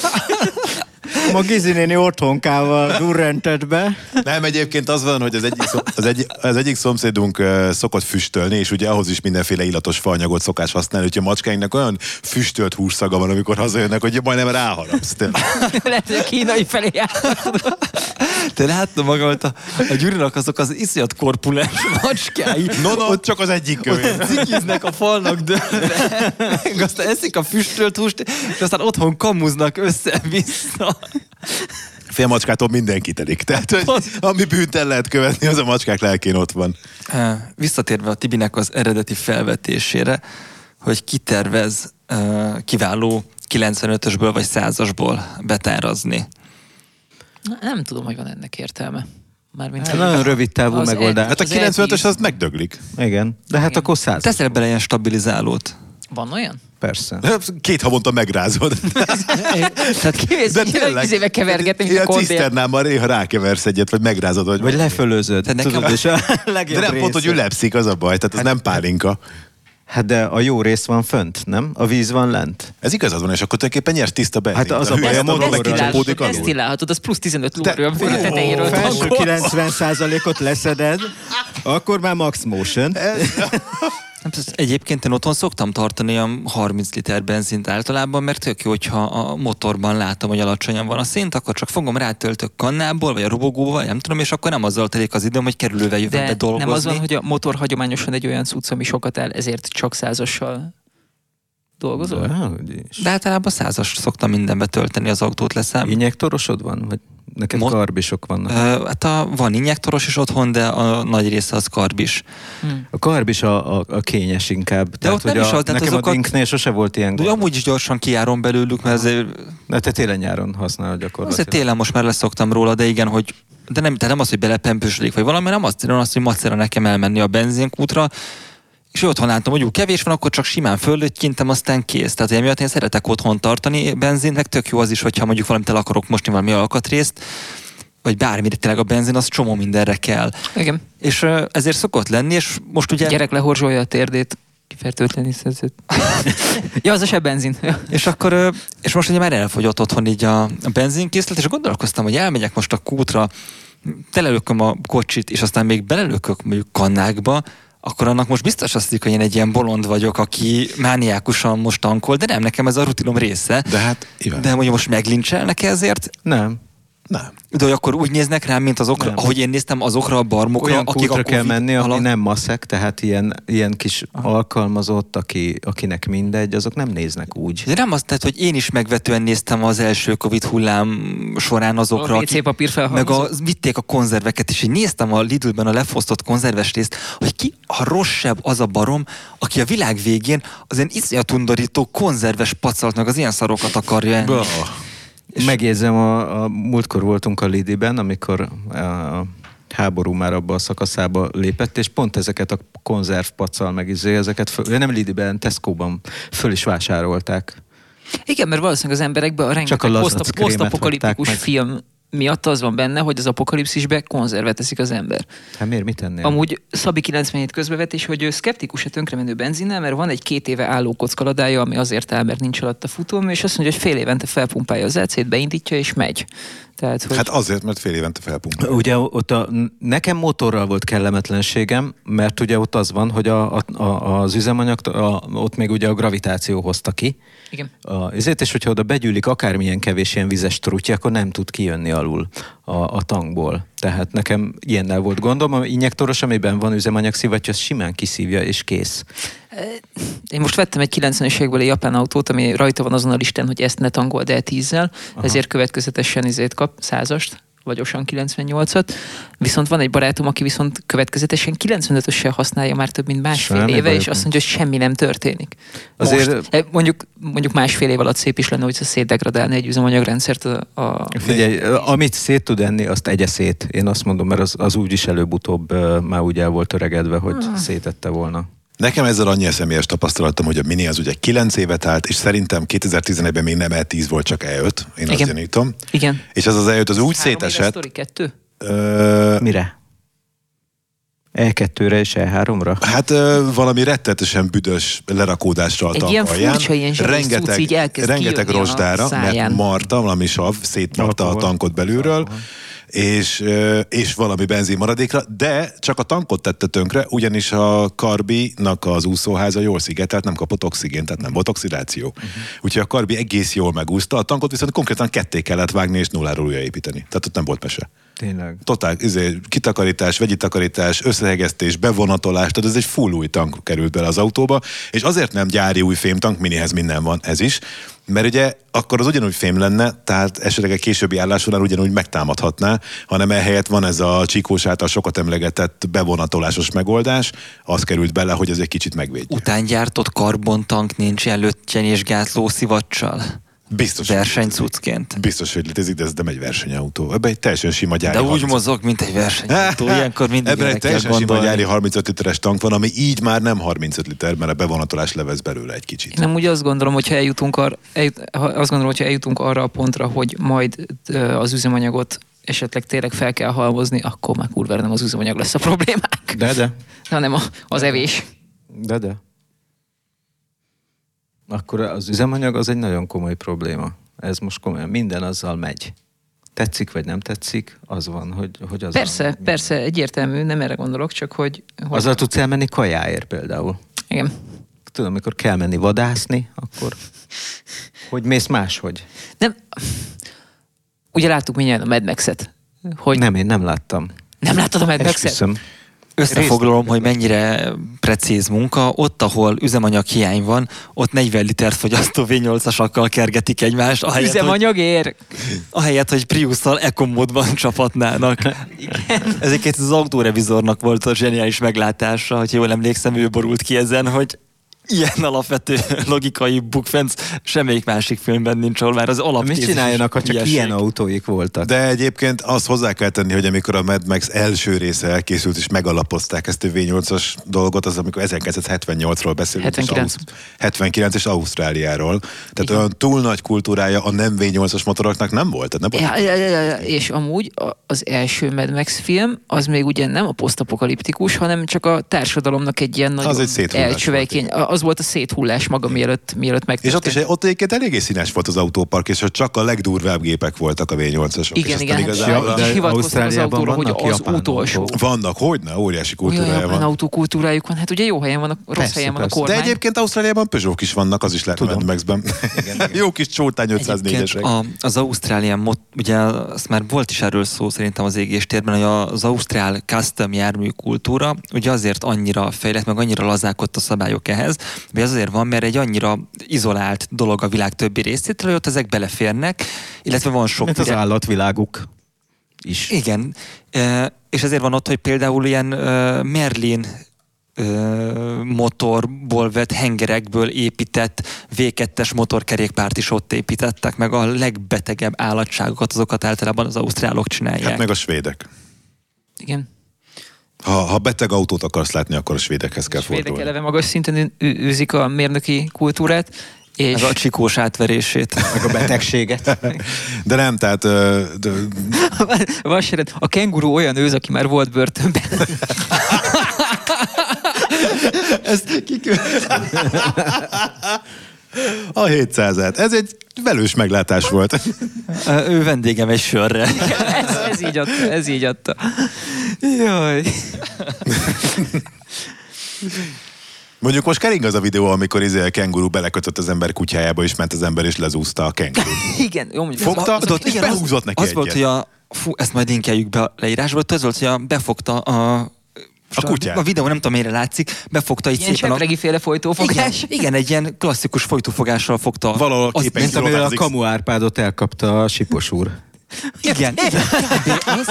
Speaker 6: Ma Gizi néni otthonkával durrentett be.
Speaker 3: Nem, egyébként az van, hogy az egyik, szom, az egy, az egyik szomszédunk uh, szokott füstölni, és ugye ahhoz is mindenféle illatos faanyagot szokás használni, hogy a macskáinknak olyan füstölt hússzaga van, amikor hazajönnek, hogy majdnem ráharapsz.
Speaker 2: Lehet, hogy kínai felé.
Speaker 5: Te láttam magamat, a, a Gyurinak azok az iszonyat korpulens macskái.
Speaker 3: No, no, ott csak az egyik kövér.
Speaker 5: Ott cikiznek a falnak dőlve, aztán eszik a füstölt húst, és aztán otthon kamuznak össze-vissza.
Speaker 3: Fél macskától mindenki telik. Tehát, hogy ami bűnt el lehet követni, az a macskák lelkén ott van.
Speaker 5: Visszatérve a Tibinek az eredeti felvetésére, hogy kitervez kiváló 95-ösből vagy 100-asból betárazni.
Speaker 2: Nem tudom, hogy van ennek értelme. Mármint,
Speaker 6: Hát nagyon rövid távú
Speaker 2: Az
Speaker 6: megoldás.
Speaker 3: Hát a
Speaker 2: Az
Speaker 3: 95-ös az megdöglik.
Speaker 6: Igen, de hát
Speaker 2: Igen.
Speaker 6: akkor száz.
Speaker 5: Teszel bele ilyen stabilizálót.
Speaker 2: Van olyan?
Speaker 6: Persze.
Speaker 3: Két havonta megrázod.
Speaker 2: Tehát kivész,
Speaker 3: De tényleg.
Speaker 2: izébe kevergetem, mint a
Speaker 3: Ilyen
Speaker 2: kondél.
Speaker 3: ciszternámmal néha rákeversz egyet, vagy megrázod, vagy,
Speaker 6: Vagy lefölözöd.
Speaker 5: Te nekem-
Speaker 6: és a
Speaker 3: De
Speaker 6: legjobb
Speaker 3: nem pont, hogy ülepszik, az a baj, tehát ez nem pálinka.
Speaker 6: Hát de a jó rész van fönt, nem? A víz van lent.
Speaker 3: Ez igazad van, és akkor tulajdonképpen nyers tiszta benzin.
Speaker 6: Hát az a baj, a
Speaker 3: motorral
Speaker 6: motorral
Speaker 3: csak csapódik
Speaker 2: Desztillálhatod,
Speaker 3: alul.
Speaker 2: desztillálhatod, az plusz 15
Speaker 3: Te-
Speaker 2: lóerő a tetejéről.
Speaker 6: Felső
Speaker 2: tankol.
Speaker 6: 90%-ot leszeded, akkor már max motion.
Speaker 5: Nem, ez Egyébként én otthon szoktam tartani olyan 30 liter benzint általában, mert tök jó, hogyha a motorban látom, hogy alacsonyan van a szint, akkor csak fogom, rátöltök kannából, vagy a robogóval, nem tudom, és akkor nem azzal telik az időm, hogy kerülővel jövök be
Speaker 2: De
Speaker 5: dolgozni.
Speaker 2: nem az van, hogy a motor hagyományosan egy olyan cucc, ami sokat áll, ezért csak százassal dolgozol?
Speaker 6: Is.
Speaker 5: De általában százas szoktam mindenbe tölteni az autót leszám.
Speaker 6: Injektorosod van? Vagy neked
Speaker 5: Mo-
Speaker 6: karbisok vannak?
Speaker 5: Ö, hát a, van injektoros is otthon, de a nagy része az karbis.
Speaker 2: Hm.
Speaker 6: A karbis a, a, a kényes inkább. De
Speaker 5: ott nem is
Speaker 6: a,
Speaker 5: az, tehát
Speaker 6: nekem
Speaker 5: azokat-
Speaker 6: a dinknél sose volt ilyen
Speaker 5: De
Speaker 6: gond.
Speaker 5: amúgy is gyorsan kiárom belőlük, mert azért,
Speaker 6: De te télen-nyáron használod
Speaker 5: azért
Speaker 6: gyakorlatilag.
Speaker 5: télen most már leszoktam róla, de igen, hogy de nem, de nem az, hogy belepempősödik, vagy valami, nem azt, hanem azt, hogy macera nekem elmenni a benzinkútra, és otthon látom, hogy úgy kevés van, akkor csak simán föllöttyintem, aztán kész. Tehát emiatt én szeretek otthon tartani benzint, meg tök jó az is, hogyha mondjuk valamit el akarok mosni valami alkatrészt, vagy bármire tényleg a benzin, az csomó mindenre kell.
Speaker 2: Igen.
Speaker 5: És ezért szokott lenni, és most ugye...
Speaker 2: A gyerek lehorzsolja a térdét, kifertőtlen is ez. ja, az a se benzin.
Speaker 5: És akkor, és most ugye már elfogyott otthon így a, a benzinkészlet, és gondolkoztam, hogy elmegyek most a kútra, telelököm a kocsit, és aztán még belelökök mondjuk kannákba, akkor annak most biztos azt hogy én egy ilyen bolond vagyok, aki mániákusan most tankol, de nem, nekem ez a rutinom része.
Speaker 3: De hát, Iván,
Speaker 5: De hogy most meglincselnek ezért,
Speaker 6: Nem.
Speaker 3: Nem.
Speaker 5: de hogy akkor úgy néznek rám, mint azokra,
Speaker 6: Nem.
Speaker 5: ahogy én néztem azokra a barmokra,
Speaker 6: Olyan
Speaker 5: akik a
Speaker 6: kell menni, ami
Speaker 5: alatt-
Speaker 6: nem maszek, tehát ilyen, ilyen kis alkalmazott, aki, akinek mindegy, azok nem néznek úgy.
Speaker 5: De nem azt, tehát, hogy én is megvetően néztem az első Covid hullám során azokra,
Speaker 2: A WC papír
Speaker 5: meg a, vitték a konzerveket, és így néztem a Lidlben a lefosztott konzerves részt, hogy ki a rosszabb az a barom, aki a világ végén az ilyen iszonyat undorító konzerves pacalt, meg az ilyen szarokat akarja enni.
Speaker 6: És Megjegyzem, a, a múltkor voltunk a Lidiben, amikor a háború már abba a szakaszába lépett, és pont ezeket a konzervpacal meg izé, ezeket föl, nem Lidiben, Tesco-ban föl is vásárolták.
Speaker 2: Igen, mert valószínűleg az emberekben a rengeteg poszt- posztapokaliptikus film miatt az van benne, hogy az apokalipszisbe konzervet teszik az ember.
Speaker 6: Hát miért mit tennél?
Speaker 2: Amúgy Szabi 97 közbevetés, hogy ő szkeptikus a tönkremenő benzinnel, mert van egy két éve álló kockaladája, ami azért áll, mert nincs alatt a futóm, és azt mondja, hogy fél évente felpumpálja az elcét, beindítja és megy. Tehát, hogy...
Speaker 3: Hát azért, mert fél évente felpumpál.
Speaker 6: Ugye ott a, nekem motorral volt kellemetlenségem, mert ugye ott az van, hogy a, a, a, az üzemanyag, a, ott még ugye a gravitáció hozta ki.
Speaker 2: Igen.
Speaker 6: A, ezért, és hogyha oda begyűlik akármilyen kevés ilyen vizes trutya, akkor nem tud kijönni alul a, a tankból. Tehát nekem ilyennel volt gondom. A injektoros, amiben van üzemanyag szivattyú, az simán kiszívja, és kész.
Speaker 2: Én most vettem egy 90-es évekbeli japán autót, ami rajta van azon a listán, hogy ezt ne tangold el 10-zel, ezért következetesen izét kap, százast, vagyosan 98-at. Viszont van egy barátom, aki viszont következetesen 95-össel használja már több mint másfél
Speaker 6: Semmi
Speaker 2: éve, és azt mondja, hogy semmi nem történik.
Speaker 6: Azért-
Speaker 2: Most, eh, mondjuk, mondjuk másfél év alatt szép is lenne, hogy szétdegradálni egy üzemanyagrendszert a, a
Speaker 6: Figyelj, amit szét tud enni, azt egye szét. Én azt mondom, mert az, az úgyis előbb-utóbb ö, már úgy el volt öregedve, hogy szétette volna.
Speaker 3: Nekem ezzel annyi személyes tapasztalatom, hogy a Mini az ugye 9 évet állt, és szerintem 2011-ben még nem E10 volt, csak E5. Én azt
Speaker 2: Igen.
Speaker 3: gyanítom.
Speaker 2: Igen.
Speaker 3: És az az E5 az úgy
Speaker 2: Három
Speaker 3: szétesett.
Speaker 2: sztori, kettő?
Speaker 3: Ö,
Speaker 6: Mire? E2-re és E3-ra?
Speaker 3: Hát ö, valami rettetesen büdös lerakódásra a
Speaker 2: Egy ilyen furcsa, ilyen cucc így
Speaker 3: rengeteg rozsdára, mert marta, valami sav, szétmarta a tankot belülről, és, és valami benzin maradékra, de csak a tankot tette tönkre, ugyanis a Karbinak az úszóháza jól szigetelt, nem kapott oxigént, tehát nem volt oxidáció.
Speaker 2: Mhm.
Speaker 3: Úgyhogy a Karbi egész jól megúszta, a tankot viszont konkrétan ketté kellett vágni és nulláról újraépíteni. Tehát ott nem volt mese.
Speaker 6: Tényleg.
Speaker 3: Totál, izé, kitakarítás, vegyi takarítás, összehegesztés, bevonatolás, tehát ez egy full új tank került bele az autóba, és azért nem gyári új fémtank, minihez minden van, ez is, mert ugye akkor az ugyanúgy fém lenne, tehát esetleg egy későbbi állásonál ugyanúgy megtámadhatná, hanem ehelyett van ez a Csikós által sokat emlegetett bevonatolásos megoldás, az került bele, hogy ez egy kicsit megvédje.
Speaker 5: Utángyártott karbontank nincs ilyen löttyen és gátló szivacsal?
Speaker 3: Biztos, hogy
Speaker 5: Versenycuccként.
Speaker 3: Biztos, hogy létezik, de ez nem egy versenyautó. Ebben egy teljesen sima gyári
Speaker 5: De úgy
Speaker 3: 30
Speaker 5: mozog, mint egy versenyautó. Ilyenkor mindig
Speaker 3: Ebben egy teljesen sima
Speaker 5: gondolni.
Speaker 3: gyári 35 literes tank van, ami így már nem 35 liter, mert a bevonatolás levesz belőle egy kicsit.
Speaker 2: Én nem úgy azt gondolom, hogyha eljutunk, ar, eljut, ha- azt gondolom, hogyha eljutunk arra a pontra, hogy majd az üzemanyagot esetleg tényleg fel kell halmozni, akkor már kurvára nem az üzemanyag lesz a problémák,
Speaker 6: De, de.
Speaker 2: hanem a, az evés.
Speaker 6: De, de. Akkor az üzemanyag az egy nagyon komoly probléma. Ez most komolyan. Minden azzal megy. Tetszik vagy nem tetszik, az van, hogy, hogy az
Speaker 2: Persze, persze, egyértelmű, nem erre gondolok, csak hogy... hogy
Speaker 6: Azzal tudsz elmenni kajáért például.
Speaker 2: igen.
Speaker 6: Tudom, amikor kell menni vadászni, akkor hogy mész máshogy?
Speaker 2: Nem, ugye láttuk mindjárt a Mad Max-et, hogy nem,
Speaker 6: Nem, én nem láttam.
Speaker 2: nem láttad a Mad Max-et?
Speaker 6: Esküszöm.
Speaker 5: Összefoglalom, hogy mennyire precíz munka. Ott, ahol üzemanyag hiány van, ott 40 litert fogyasztó V8-asakkal kergetik egymást, ahelyett, hogy,
Speaker 2: Üzemanyagért?
Speaker 5: ahelyett, hogy Priusszal ekomódban csapatnának. Ezeket az autórevizornak volt a zseniális meglátása, hogy jól emlékszem, ő borult ki ezen, hogy ilyen alapvető logikai bukfenc semmelyik másik filmben nincs, ahol már az alaptézis
Speaker 6: Mit csináljanak, ha csak ilyen autóik voltak?
Speaker 3: De egyébként azt hozzá kell tenni, hogy amikor a Mad Max első része elkészült, és megalapozták ezt a V8-as dolgot, az amikor 1978-ról beszélünk,
Speaker 2: 79.
Speaker 3: És Ausz- 79 és Ausztráliáról. Tehát
Speaker 2: Igen.
Speaker 3: olyan túl nagy kultúrája a nem V8-as motoroknak nem volt. Tehát nem
Speaker 2: Ja, ja, ja, ja, és amúgy az első Mad Max film, az még ugye nem a posztapokaliptikus, hanem csak a társadalomnak egy ilyen nagyon elcsövekény. a- Az volt a széthullás maga, mielőtt, mielőtt
Speaker 3: és ott, is,
Speaker 2: megtörtént.
Speaker 3: ott egyébként eléggé színes volt az autópark, és ott csak a legdurvább gépek voltak a V8-asok. és
Speaker 2: Igen,
Speaker 3: aztán
Speaker 2: igen,
Speaker 3: igazából
Speaker 2: hát,
Speaker 3: a-
Speaker 2: és hivatkoztak az autóra, hogy az utolsó.
Speaker 6: autók.
Speaker 3: Vannak, hogyne, óriási
Speaker 2: Olyan
Speaker 3: kultúrája van.
Speaker 2: autókultúrájuk van, hát ugye jó helyen van, a, rossz
Speaker 6: Persze,
Speaker 2: helyen van a
Speaker 6: persze.
Speaker 3: De
Speaker 2: kormány.
Speaker 3: egyébként Ausztráliában Peugeot is vannak, az is lehet a Mad Maxben. Jó kis csótány
Speaker 5: Egyébként
Speaker 3: 504-esek.
Speaker 5: a, az Ausztrálián, mot, ugye azt már volt is erről szó szerintem az égéstérben, hogy az Ausztrál custom jármű kultúra ugye azért annyira fejlett, meg annyira lazák ott a szabályok ehhez, vagy az azért van, mert egy annyira izolált dolog a világ többi részétől, hogy ott ezek beleférnek, illetve van sok...
Speaker 6: Mint az
Speaker 5: virág-
Speaker 6: állatviláguk is.
Speaker 5: Igen, E, és ezért van ott, hogy például ilyen e, Merlin motorból vett hengerekből épített V2-es motorkerékpárt is ott építettek, meg a legbetegebb állatságokat, azokat általában az ausztrálok csinálják.
Speaker 3: Hát meg a svédek.
Speaker 2: Igen.
Speaker 3: Ha, ha beteg autót akarsz látni, akkor a svédekhez kell
Speaker 2: Svédek
Speaker 3: fordulni.
Speaker 2: eleve magas szinten űzik a mérnöki kultúrát, és
Speaker 5: meg a csikós átverését.
Speaker 6: Meg a betegséget.
Speaker 3: De nem, tehát de,
Speaker 2: Vaseret, a kenguru olyan őz, aki már volt börtönben.
Speaker 6: Ezt kiküld.
Speaker 3: A 700-et. Ez egy velős meglátás volt.
Speaker 5: Ő vendégem egy sörre.
Speaker 2: ez, ez, így adta, ez így adta.
Speaker 5: Jaj.
Speaker 3: Mondjuk most kering az a videó, amikor izé a kenguru belekötött az ember kutyájába, és ment az ember, és lezúzta a kengurut.
Speaker 2: Igen, jó mondjuk.
Speaker 3: Fogta,
Speaker 5: Tudod,
Speaker 3: és
Speaker 5: igen,
Speaker 3: behúzott neki
Speaker 5: az volt,
Speaker 3: egyet.
Speaker 5: hogy a, fú, ezt majd linkeljük be a leírásba, ott az volt, hogy a, befogta a
Speaker 3: A kutyát.
Speaker 5: A videó nem tudom, mire látszik, befogta így
Speaker 2: Ilyen
Speaker 5: szépen a...
Speaker 2: féle folytófogás.
Speaker 5: Igen, igen, egy ilyen klasszikus folytófogással fogta.
Speaker 3: Valahol a
Speaker 5: azt-
Speaker 3: képen
Speaker 6: Mint amivel a. Kamu Árpádot elkapta a Sipos úr.
Speaker 5: Igen, igen, ez.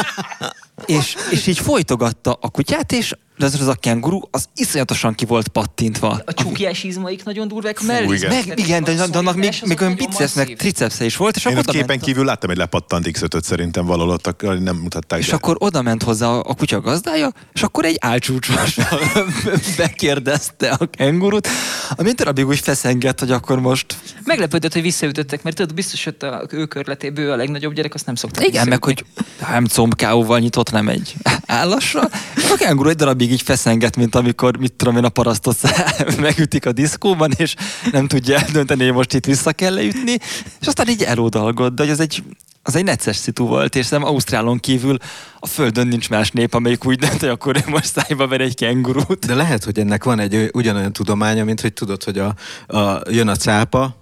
Speaker 5: És, és így folytogatta a kutyát, és de az, az a kenguru, az iszonyatosan ki volt pattintva.
Speaker 2: A csukjás izmaik nagyon durvák mellé.
Speaker 3: igen.
Speaker 5: Meg, igen, de, de annak még, még olyan biceps, meg tricepsze is volt, és
Speaker 3: Én
Speaker 5: akkor
Speaker 3: ott képen
Speaker 5: ment,
Speaker 3: kívül láttam egy lepattant x szerintem valahol ott, nem mutatták.
Speaker 5: és
Speaker 3: de-
Speaker 5: akkor oda ment hozzá a, a kutya gazdája, és akkor egy álcsúcsossal bekérdezte a kengurut, amint darabig úgy feszengett, hogy akkor most...
Speaker 2: Meglepődött, hogy visszaütöttek, mert tudod, biztos, hogy a ő körletéből a legnagyobb gyerek, azt nem szokták
Speaker 5: Igen, meg hogy nem combkáóval nyitott, nem egy állasra. A kenguru egy darabig így feszengett, mint amikor, mit tudom én, a parasztot megütik a diszkóban, és nem tudja eldönteni, hogy most itt vissza kell leütni, és aztán így elódalgott, de hogy az egy, az egy necces szitu volt, és szerintem Ausztrálon kívül a földön nincs más nép, amelyik úgy dönt, hogy akkor ő most szájba ver egy kengurút.
Speaker 6: De lehet, hogy ennek van egy ugyanolyan tudománya, mint hogy tudod, hogy a, a, jön a cápa,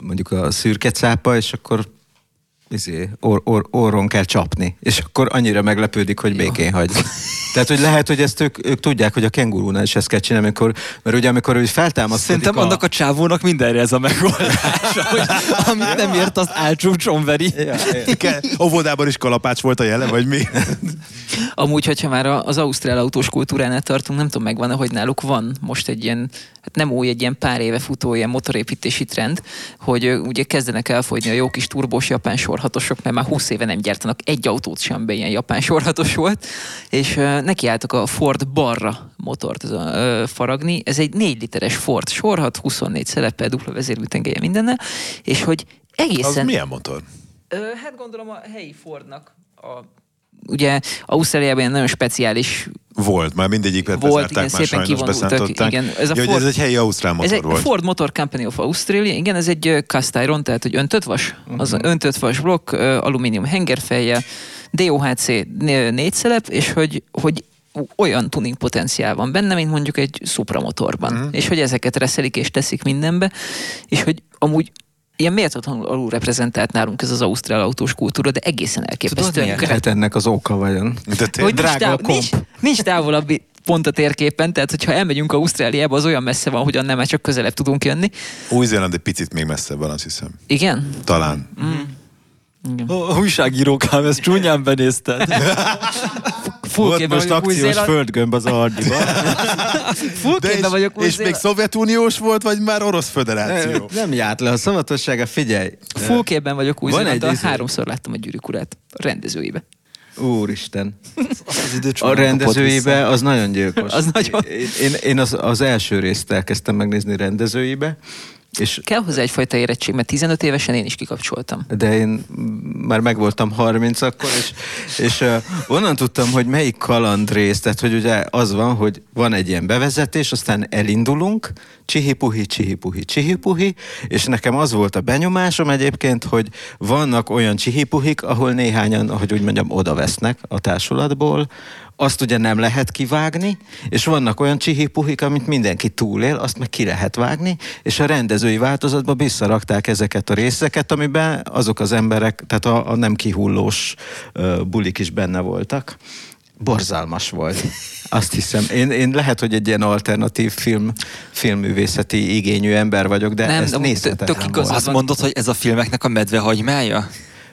Speaker 6: mondjuk a szürke cápa, és akkor izé, or, or, orron kell csapni, és akkor annyira meglepődik, hogy békén hagy. Tehát, hogy lehet, hogy ezt ők, ők tudják, hogy a kengurúnál is ezt kell csinálni, amikor, mert ugye amikor ő feltámaszkodik
Speaker 5: Szerintem
Speaker 6: a...
Speaker 5: annak a csávónak mindenre ez a megoldása, hogy amit nem ért, azt álcsúcson veri.
Speaker 6: Ja, ja.
Speaker 3: Óvodában is kalapács volt a jele, vagy mi?
Speaker 2: Amúgy, hogyha már az ausztrál autós kultúránál tartunk, nem tudom, megvan hogy náluk van most egy ilyen, hát nem új, egy ilyen pár éve futó ilyen motorépítési trend, hogy ugye kezdenek elfogyni a jó kis turbós japán sorhatosok, mert már 20 éve nem gyártanak egy autót sem, be ilyen japán sorhatos volt, és nekiálltak a Ford Barra motort ez a, ö, faragni. Ez egy 4 literes Ford sorhat, 24 szeleppel, dupla vezérlőtengelye mindennel, és hogy
Speaker 3: Az
Speaker 2: egészen...
Speaker 3: milyen motor?
Speaker 2: Ö, hát gondolom a helyi Fordnak a ugye Ausztráliában ilyen nagyon speciális
Speaker 3: Volt, már mindegyiket
Speaker 2: Volt, igen,
Speaker 3: már
Speaker 2: szépen kivonultak, igen. Ez a
Speaker 3: ja,
Speaker 2: Ford-
Speaker 3: ez egy helyi ausztrál motor
Speaker 2: ez egy
Speaker 3: volt.
Speaker 2: Ford Motor Company of Australia, igen, ez egy cast iron, tehát hogy öntött vas, az öntött vas blokk, alumínium hengerfejjel, DOHC né- négy szelep, és hogy, hogy olyan tuning potenciál van benne, mint mondjuk egy Supra motorban.
Speaker 3: Mhm.
Speaker 2: Uh-huh. És hogy ezeket reszelik és teszik mindenbe, és hogy amúgy ilyen méltatlanul alul reprezentált nálunk ez az ausztrál autós kultúra, de egészen elképesztően
Speaker 5: miért?
Speaker 6: Lehet ennek az oka vajon.
Speaker 3: De
Speaker 2: hogy
Speaker 3: tényleg?
Speaker 2: nincs,
Speaker 6: drága a
Speaker 2: táv, nincs, nincs távolabbi pont a térképen, tehát hogyha elmegyünk Ausztráliába, az olyan messze van, hogy nem már csak közelebb tudunk jönni.
Speaker 3: Új-Zéland egy picit még messzebb van, azt hiszem.
Speaker 2: Igen?
Speaker 3: Talán.
Speaker 5: A újságírókám, ezt csúnyán benézted.
Speaker 2: Full
Speaker 6: Volt
Speaker 2: képben
Speaker 6: most
Speaker 2: vagyok
Speaker 6: akciós
Speaker 2: Új-Zéland-
Speaker 6: földgömb az Ardiban.
Speaker 2: Full
Speaker 3: De
Speaker 2: képben
Speaker 3: és,
Speaker 2: vagyok
Speaker 3: és még
Speaker 2: Új-Zéland-
Speaker 3: Szovjetuniós volt, vagy már Orosz Föderáció?
Speaker 6: Nem járt le a szavatossága, figyelj.
Speaker 2: Full képben vagyok új
Speaker 6: Van egy
Speaker 2: de
Speaker 6: izé-
Speaker 2: háromszor láttam a gyűrűk urát a rendezőibe.
Speaker 6: Úristen.
Speaker 5: Az
Speaker 6: A rendezőibe az nagyon gyilkos.
Speaker 2: Az nagyon-
Speaker 6: Én, én, én az, az első részt elkezdtem megnézni rendezőibe, és
Speaker 2: Kell hozzá egyfajta érettség, mert 15 évesen én is kikapcsoltam.
Speaker 6: de én már megvoltam 30 akkor, és, és uh, onnan tudtam, hogy melyik kalandrész, tehát hogy ugye az van, hogy van egy ilyen bevezetés, aztán elindulunk, csihipuhi, csihipuhi, csihipuhi, és nekem az volt a benyomásom egyébként, hogy vannak olyan csihipuhik, ahol néhányan, ahogy úgy mondjam, oda vesznek a társulatból, azt ugye nem lehet kivágni, és vannak olyan csihipuhik, amit mindenki túlél, azt meg ki lehet vágni, és a rendezői változatban visszarakták ezeket a részeket, amiben azok az emberek, tehát a, a nem kihullós uh, bulik is benne voltak. Borzalmas volt. Azt hiszem. Én, én lehet, hogy egy ilyen alternatív film, filmművészeti igényű ember vagyok, de
Speaker 2: Nem,
Speaker 6: ezt nézhetetlen volt.
Speaker 5: Azt mondod, hogy ez a filmeknek a medvehagymája?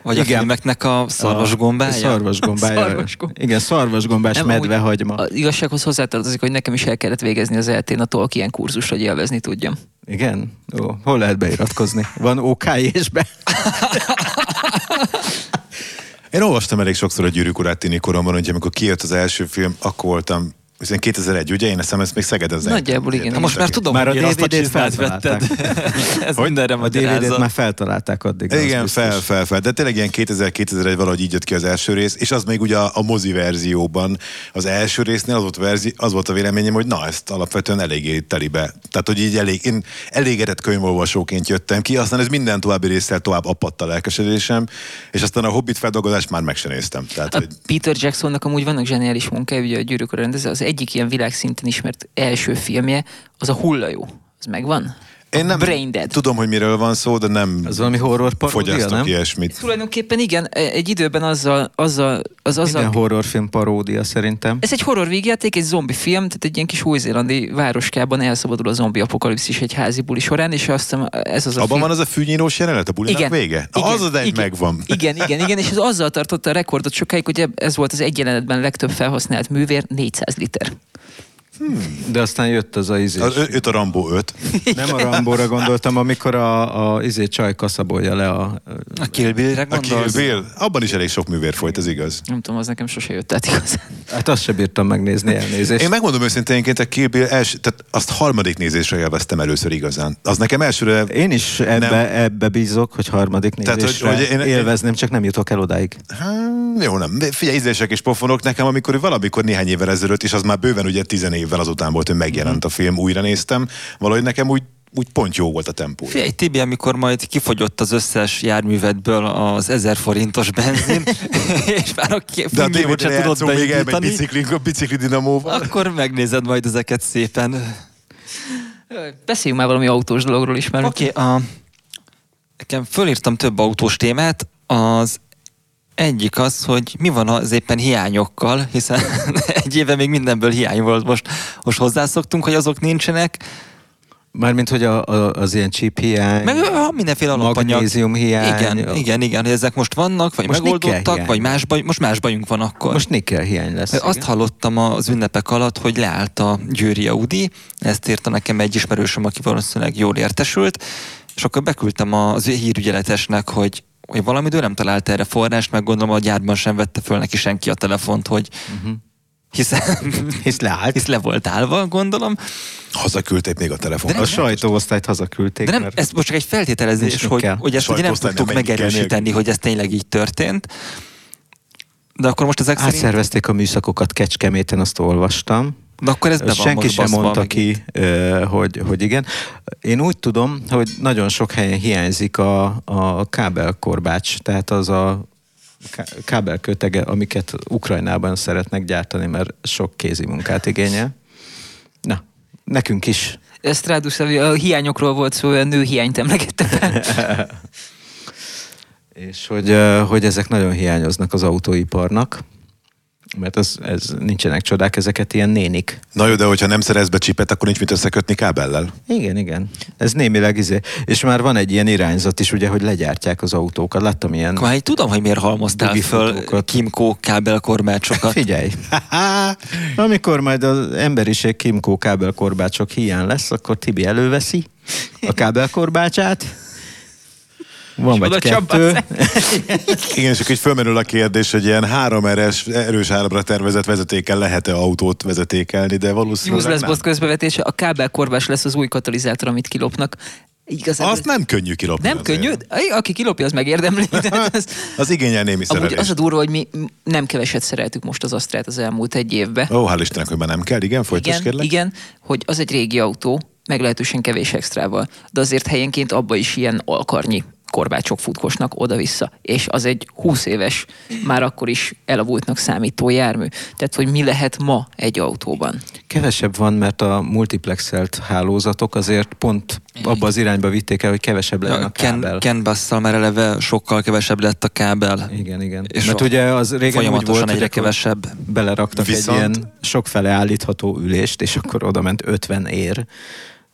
Speaker 5: Vagy a
Speaker 6: Igen.
Speaker 5: filmeknek a szarvasgombája?
Speaker 6: A szarvasgombája.
Speaker 2: Szarvasgomb.
Speaker 6: Igen, szarvasgombás
Speaker 2: Nem,
Speaker 6: medvehagyma.
Speaker 2: A igazsághoz hozzátartozik, hogy nekem is el kellett végezni az eltén a Tolkien kurzust, hogy élvezni tudjam.
Speaker 6: Igen? Ó, hol lehet beiratkozni? Van OKJ-sbe?
Speaker 3: Én olvastam elég sokszor a Gyűrűk urát tini koromban, hogy amikor kijött az első film, akkor voltam Hiszen 2001, ugye? Én eszem ezt még Szegeden
Speaker 2: Nagyjából igen.
Speaker 5: Hát most már tudom,
Speaker 6: Már
Speaker 5: hogy
Speaker 6: a DVD-t
Speaker 5: csizmát vetted. Ez
Speaker 3: Hogy?
Speaker 5: mindenre
Speaker 6: A DVD-t már feltalálták addig.
Speaker 3: Igen, fel, fel, fel. De tényleg ilyen 2000-2001 valahogy így jött ki az első rész, és az még ugye a, a mozi verzióban, az első résznél az volt, verzi, az volt a véleményem, hogy na, ezt alapvetően eléggé telibe. Tehát, hogy így elég, én elégedett könyvolvasóként jöttem ki, aztán ez minden további résztel tovább apadt a lelkesedésem, és aztán a Hobbit feldolgozást már meg sem néztem. Tehát,
Speaker 2: A
Speaker 3: hogy
Speaker 2: Peter Jacksonnak amúgy vannak zseniális munkája, ugye a gyűrűk rendező, az egyik ilyen világszinten ismert első filmje, az a hullajó. Az megvan?
Speaker 3: Én nem
Speaker 2: Brain Dead.
Speaker 3: tudom, hogy miről van szó, de nem
Speaker 6: Az valami horror paródia,
Speaker 3: fogyasztok
Speaker 6: nem?
Speaker 3: ilyesmit.
Speaker 2: Tulajdonképpen igen, e- egy időben azzal, azzal, az azzal
Speaker 6: Minden horrorfilm paródia szerintem.
Speaker 2: Ez egy horror végjáték, egy zombi film, tehát egy ilyen kis új-zélandi városkában elszabadul a zombi apokalipszis egy házi buli során, és aztán ez az a
Speaker 3: Abban
Speaker 2: film...
Speaker 3: van az a fűnyírós jelenet, a bulinak
Speaker 2: igen,
Speaker 3: vége? Na, az az egy
Speaker 2: igen,
Speaker 3: megvan.
Speaker 2: Igen, igen, igen, és ez azzal tartotta a rekordot sokáig, hogy ez volt az egy jelenetben legtöbb felhasznált művér, 400 liter.
Speaker 6: De aztán jött az a izé.
Speaker 3: Az, őt a Rambo 5.
Speaker 6: Nem a Rambóra gondoltam, amikor a, a izé csaj kaszabolja le a...
Speaker 5: A Kill Bill-re
Speaker 3: A Kill? Bill, abban is elég sok művér folyt, ez igaz.
Speaker 2: Nem tudom, az nekem sose jött át igazán.
Speaker 6: Hát azt sem bírtam megnézni elnézést.
Speaker 3: Én megmondom őszinténként, a Kill Bill els, tehát azt harmadik nézésre élveztem először igazán. Az nekem elsőre...
Speaker 6: Én is ebbe,
Speaker 3: Nem.
Speaker 6: ebbe bízok, hogy harmadik
Speaker 3: Tehát, hogy-
Speaker 6: nézésre
Speaker 3: hogy én-
Speaker 6: élvezném, csak nem jutok el odáig.
Speaker 3: Há, jó, nem. Figyelj, ízlések és pofonok nekem, amikor valamikor néhány évvel ezelőtt, és az már bőven ugye tizen évvel azután volt, hogy megjelent a film, újra néztem, valahogy nekem úgy, úgy pont jó volt a tempó.
Speaker 5: Figyelj, Tibi, amikor majd kifogyott az összes járművedből az 1000 forintos benzin, és már a ki-
Speaker 3: De a
Speaker 5: tudod
Speaker 3: még elmegy bicikli, bicikli dinamóval.
Speaker 5: akkor megnézed majd ezeket szépen.
Speaker 2: Beszéljünk már valami autós dologról is, mert
Speaker 5: Oké, okay, a... nekem fölírtam több autós témát, az egyik az, hogy mi van az éppen hiányokkal, hiszen egy éve még mindenből hiány volt. Most, most hozzászoktunk, hogy azok nincsenek,
Speaker 6: Mármint, hogy a, a, az ilyen chip hiány,
Speaker 5: meg ha mindenféle alapanyag.
Speaker 6: magnézium hiány.
Speaker 5: Igen, igen, igen, hogy ezek most vannak, vagy
Speaker 6: Most
Speaker 5: megoldottak, vagy más baj, most más bajunk van akkor.
Speaker 6: Most nikkel hiány lesz.
Speaker 5: Azt
Speaker 6: igen.
Speaker 5: hallottam az ünnepek alatt, hogy leállt a Győri Audi, ezt írta nekem egy ismerősöm, aki valószínűleg jól értesült, és akkor beküldtem az hírügyeletesnek, hogy hogy valamidő nem talált erre forrást, meg gondolom a gyárban sem vette föl neki senki a telefont, hogy
Speaker 6: Mhm.
Speaker 5: hiszen
Speaker 6: Hisz leállt.
Speaker 5: hisz le volt állva, gondolom.
Speaker 3: Hazaküldték még a telefon.
Speaker 6: A sajtóosztályt hazaküldték.
Speaker 5: De nem,
Speaker 6: mert
Speaker 5: ez most csak egy feltételezés, hogy,
Speaker 6: kell.
Speaker 5: hogy ezt ugye nem tudtuk megerősíteni, hogy ez tényleg így történt. De akkor most ezek szerint...
Speaker 6: átszervezték a műszakokat Kecskeméten, azt olvastam.
Speaker 5: De akkor ez be van
Speaker 6: Senki sem mondta ki, hogy, hogy igen. Én úgy tudom, hogy nagyon sok helyen hiányzik a, a kábelkorbács, tehát az a ká- kábelkötege, amiket Ukrajnában szeretnek gyártani, mert sok kézi munkát igényel. Na, nekünk is.
Speaker 2: Stradus, a hiányokról volt szó, a nő hiányt emlegette fel.
Speaker 6: És hogy, hogy ezek nagyon hiányoznak az autóiparnak, mert ez, ez nincsenek csodák, ezeket ilyen nénik
Speaker 3: Na jó, de hogyha nem szerez be csipet, akkor nincs mit összekötni kábellel.
Speaker 6: Igen, igen. Ez némileg izé. És már van egy ilyen irányzat is, ugye, hogy legyártják az autókat. Láttam ilyen...
Speaker 5: Akkor hát tudom, hogy miért halmoztál föl. Kimco kábelkorbácsokat.
Speaker 6: Figyelj! Amikor majd az emberiség Kimco kábelkorbácsok hiány lesz, akkor Tibi előveszi a kábelkorbácsát. Van vagy kettő.
Speaker 3: Igen, és akkor így fölmerül a kérdés, hogy ilyen három eres, erős áramra tervezett vezetékkel lehet-e autót vezetékelni, de valószínűleg nem.
Speaker 2: Boss közbevetése, a kábelkorbás lesz az új katalizátor, amit kilopnak. Igazán
Speaker 3: Azt nem könnyű kilopni.
Speaker 2: nem
Speaker 3: azért.
Speaker 2: könnyű, aki kilopja, az megérdemli. Az,
Speaker 3: Az igényel némi
Speaker 2: amúgy
Speaker 3: szerelést.
Speaker 2: az a durva, hogy mi nem keveset szereltük most az Astrát az elmúlt egy évben.
Speaker 3: Ó, hál' Istennek, hogy már nem kell. Igen, folytasd
Speaker 2: igen,
Speaker 3: kérlek.
Speaker 2: igen, hogy az egy régi autó, meglehetősen kevés extrával, de azért helyenként abba is ilyen alkarnyi korbácsok futkosnak oda-vissza, és az egy 20 éves, már akkor is elavultnak számító jármű. Tehát, hogy mi lehet ma egy autóban.
Speaker 6: Kevesebb van, mert a multiplexelt hálózatok azért pont abba az irányba vitték el, hogy kevesebb legyen a
Speaker 5: Ken,
Speaker 6: kábel.
Speaker 5: Ken Basszal már eleve sokkal kevesebb lett a kábel.
Speaker 6: Igen, igen.
Speaker 5: És
Speaker 6: Mert ugye az régen úgy volt, hogy
Speaker 5: egyre
Speaker 6: akkor
Speaker 5: kevesebb.
Speaker 6: beleraktak
Speaker 3: Viszont-
Speaker 6: egy ilyen sokfele állítható ülést, és akkor oda ment 50 ér.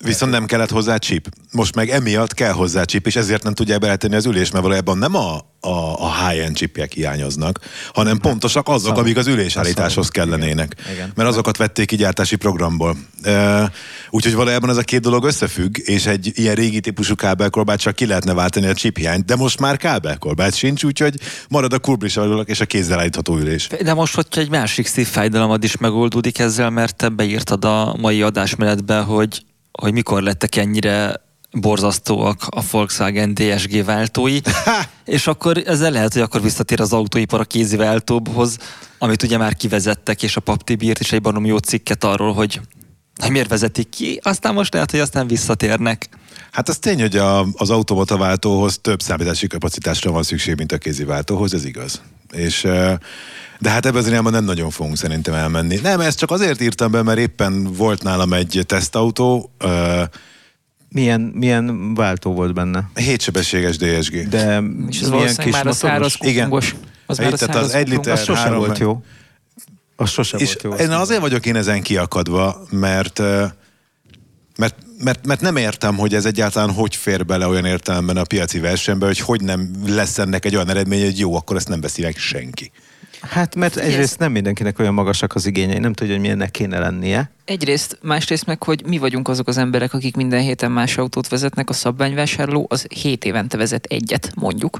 Speaker 3: Viszont nem kellett hozzá chip. Most meg emiatt kell hozzá chip, és ezért nem tudják beletenni az ülés, mert valójában nem a, a, a high-end chipjek hiányoznak, hanem pontosak azok,
Speaker 6: Szarok.
Speaker 3: amik az ülésállításhoz kellenének.
Speaker 6: Igen. Igen.
Speaker 3: Mert azokat vették ki gyártási programból. E, úgyhogy valójában ez a két dolog összefügg, és egy ilyen régi típusú kábelkorbát csak ki lehetne váltani a chip hiányt, de most már kábelkorbát sincs, úgyhogy marad a kurblis és a kézzel állítható ülés.
Speaker 5: De most, hogyha egy másik szívfájdalomad is megoldódik ezzel, mert te beírtad a mai adásmenetbe, hogy, hogy mikor lettek ennyire borzasztóak a Volkswagen DSG váltói, és akkor ezzel lehet, hogy akkor visszatér az autóipar a kézi váltóhoz, amit ugye már kivezettek, és a Papti bírt is egy barom jó cikket arról, hogy hogy miért vezetik ki, aztán most lehet, hogy aztán visszatérnek.
Speaker 3: Hát az tény, hogy a, az automata váltóhoz több számítási kapacitásra van szükség, mint a kézi váltóhoz, ez igaz. És, de hát ebben az irányban nem nagyon fogunk szerintem elmenni. Nem, ezt csak azért írtam be, mert éppen volt nálam egy tesztautó,
Speaker 6: Milyen, milyen váltó volt benne?
Speaker 3: hétsebességes DSG.
Speaker 6: De
Speaker 2: És ez
Speaker 6: milyen
Speaker 2: valószínűleg már a száraz
Speaker 3: Igen.
Speaker 2: kupongos. Az már a
Speaker 3: Tehát az
Speaker 2: száraz
Speaker 3: egy liter-
Speaker 6: Az sose
Speaker 3: három-
Speaker 6: volt jó. Az sose
Speaker 3: És
Speaker 6: volt jó.
Speaker 3: én azért vagyok én ezen kiakadva, mert, mert, mert, mert nem értem, hogy ez egyáltalán hogy fér bele olyan értelemben a piaci versenybe, hogy hogy nem lesz ennek egy olyan eredmény, hogy jó, akkor ezt nem veszi meg senki.
Speaker 6: Hát mert egyrészt nem mindenkinek olyan magasak az igényei, nem tudja, hogy milyennek kéne lennie.
Speaker 2: Egyrészt, másrészt meg, hogy mi vagyunk azok az emberek, akik minden héten más autót vezetnek, a szabványvásárló az 7 évente vezet egyet, mondjuk.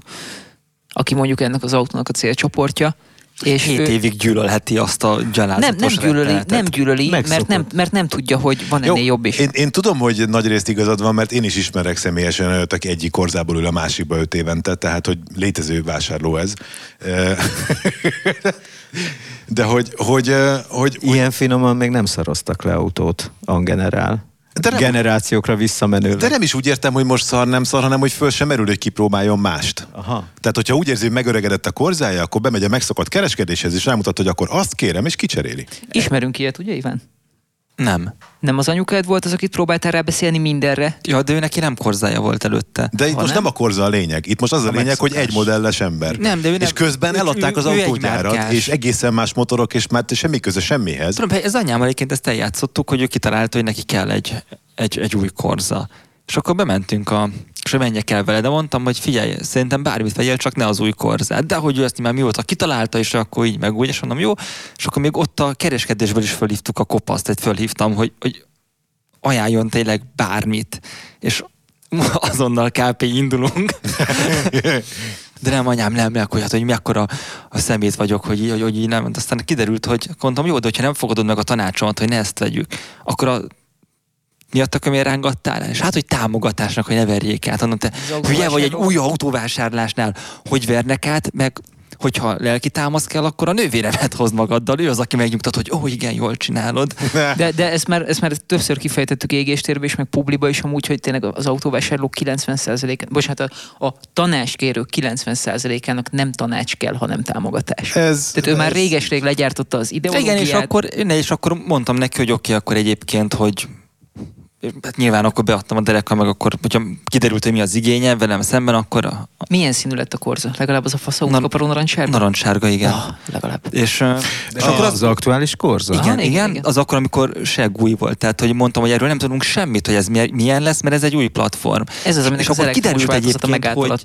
Speaker 2: Aki mondjuk ennek az autónak a célcsoportja. És
Speaker 5: Hét
Speaker 2: ő-
Speaker 5: évig gyűlölheti azt a
Speaker 2: nem,
Speaker 5: gyalázatos
Speaker 2: nem gyűlöli,
Speaker 5: rettenetet.
Speaker 2: nem gyűlöli mert, nem, mert nem tudja, hogy van ennél jobb is.
Speaker 3: Én, én tudom, hogy nagy részt igazad van, mert én is ismerek személyesen olyat, aki egyik korzából ül a másikba öt évente, tehát hogy létező vásárló ez. De hogy, hogy, hogy, hogy
Speaker 6: Ilyen finoman még nem szaroztak le autót, angenerál.
Speaker 3: De nem-
Speaker 6: Generációkra visszamenőleg.
Speaker 3: de nem is úgy értem, hogy most szar, nem szar, hanem hogy föl sem merül, hogy kipróbáljon mást.
Speaker 6: Aha.
Speaker 3: Tehát, hogyha úgy érzi, hogy megöregedett a korzája, akkor bemegy a megszokott kereskedéshez, és rámutat, hogy akkor azt kérem, és kicseréli.
Speaker 2: Ismerünk ilyet, ugye Iván?
Speaker 5: Nem.
Speaker 2: Nem az anyukád volt az, akit próbáltál rábeszélni mindenre?
Speaker 5: Ja, de ő neki nem korzája volt előtte.
Speaker 3: De itt
Speaker 2: Ha
Speaker 3: most
Speaker 2: nem?
Speaker 3: nem a korza a lényeg. Itt most az a,
Speaker 5: A
Speaker 3: lényeg, hogy
Speaker 5: megszokás.
Speaker 3: egy modelles ember.
Speaker 5: Nem, de ő nem-
Speaker 3: és közben
Speaker 5: ő-
Speaker 3: eladták
Speaker 5: ő-
Speaker 3: az
Speaker 5: ő
Speaker 3: autógyárat, és egészen más motorok, és már semmi köze semmihez.
Speaker 5: Tudom, ez anyám egyébként ezt eljátszottuk, hogy ő kitalálta, hogy neki kell egy, egy, egy új korza. És akkor bementünk a és menjek el vele, de mondtam, hogy figyelj, szerintem bármit vegyél, csak ne az új korzát. De hogy ő ezt már mióta kitalálta, és akkor így meg úgy, és mondom, jó. És akkor még ott a kereskedésből is fölhívtuk a kopaszt, egy fölhívtam, hogy, hogy ajánljon tényleg bármit. És azonnal KP indulunk. De nem, anyám, nem, nem, hogy, hát, hogy mekkora a szemét vagyok, hogy, így- hogy, hogy így nem. Aztán kiderült, hogy mondtam, jó, de hogyha nem fogadod meg a tanácsomat, hogy ne ezt vegyük, akkor a miatt miért rángattál? És hát, hogy támogatásnak, hogy ne verjék át. Mondom, te hülye vagy egy új autóvásárlásnál, hogy vernek át, meg hogyha lelki támasz kell, akkor a nővéremet hozd magaddal. Ő az, aki megnyugtat, hogy ó, igen, jól csinálod.
Speaker 2: De, de ezt, már, ezt már többször kifejtettük égéstérbe és meg publiba is amúgy, hogy tényleg az autóvásárlók 90%-án, bocsánat, a, a tanácskérők 90%-ának nem tanács kell, hanem támogatás.
Speaker 3: Ez,
Speaker 2: Tehát ő már réges-rég legyártotta az ideológiát.
Speaker 5: Igen, és akkor, ne, és akkor mondtam neki, hogy oké, akkor egyébként, hogy hát nyilván akkor beadtam a derekkal, meg akkor, hogyha kiderült, hogy mi az igénye velem szemben, akkor a, a
Speaker 2: Milyen színű lett a korza? Legalább az a fasz
Speaker 5: Nar-
Speaker 2: kaparó narancssárga?
Speaker 5: narancssárga, igen.
Speaker 2: Ah, legalább.
Speaker 5: És, ö, és
Speaker 6: És
Speaker 5: akkor
Speaker 6: az,
Speaker 5: az,
Speaker 6: aktuális korza?
Speaker 5: igen,
Speaker 2: igen,
Speaker 5: igen,
Speaker 2: igen.
Speaker 5: az akkor, amikor seggúj volt. Tehát, hogy mondtam, hogy erről nem tudunk semmit, hogy ez milyen- lesz, mert ez egy új platform.
Speaker 2: Ez az, aminek
Speaker 5: és
Speaker 2: az
Speaker 5: akkor kiderült egyébként, hogy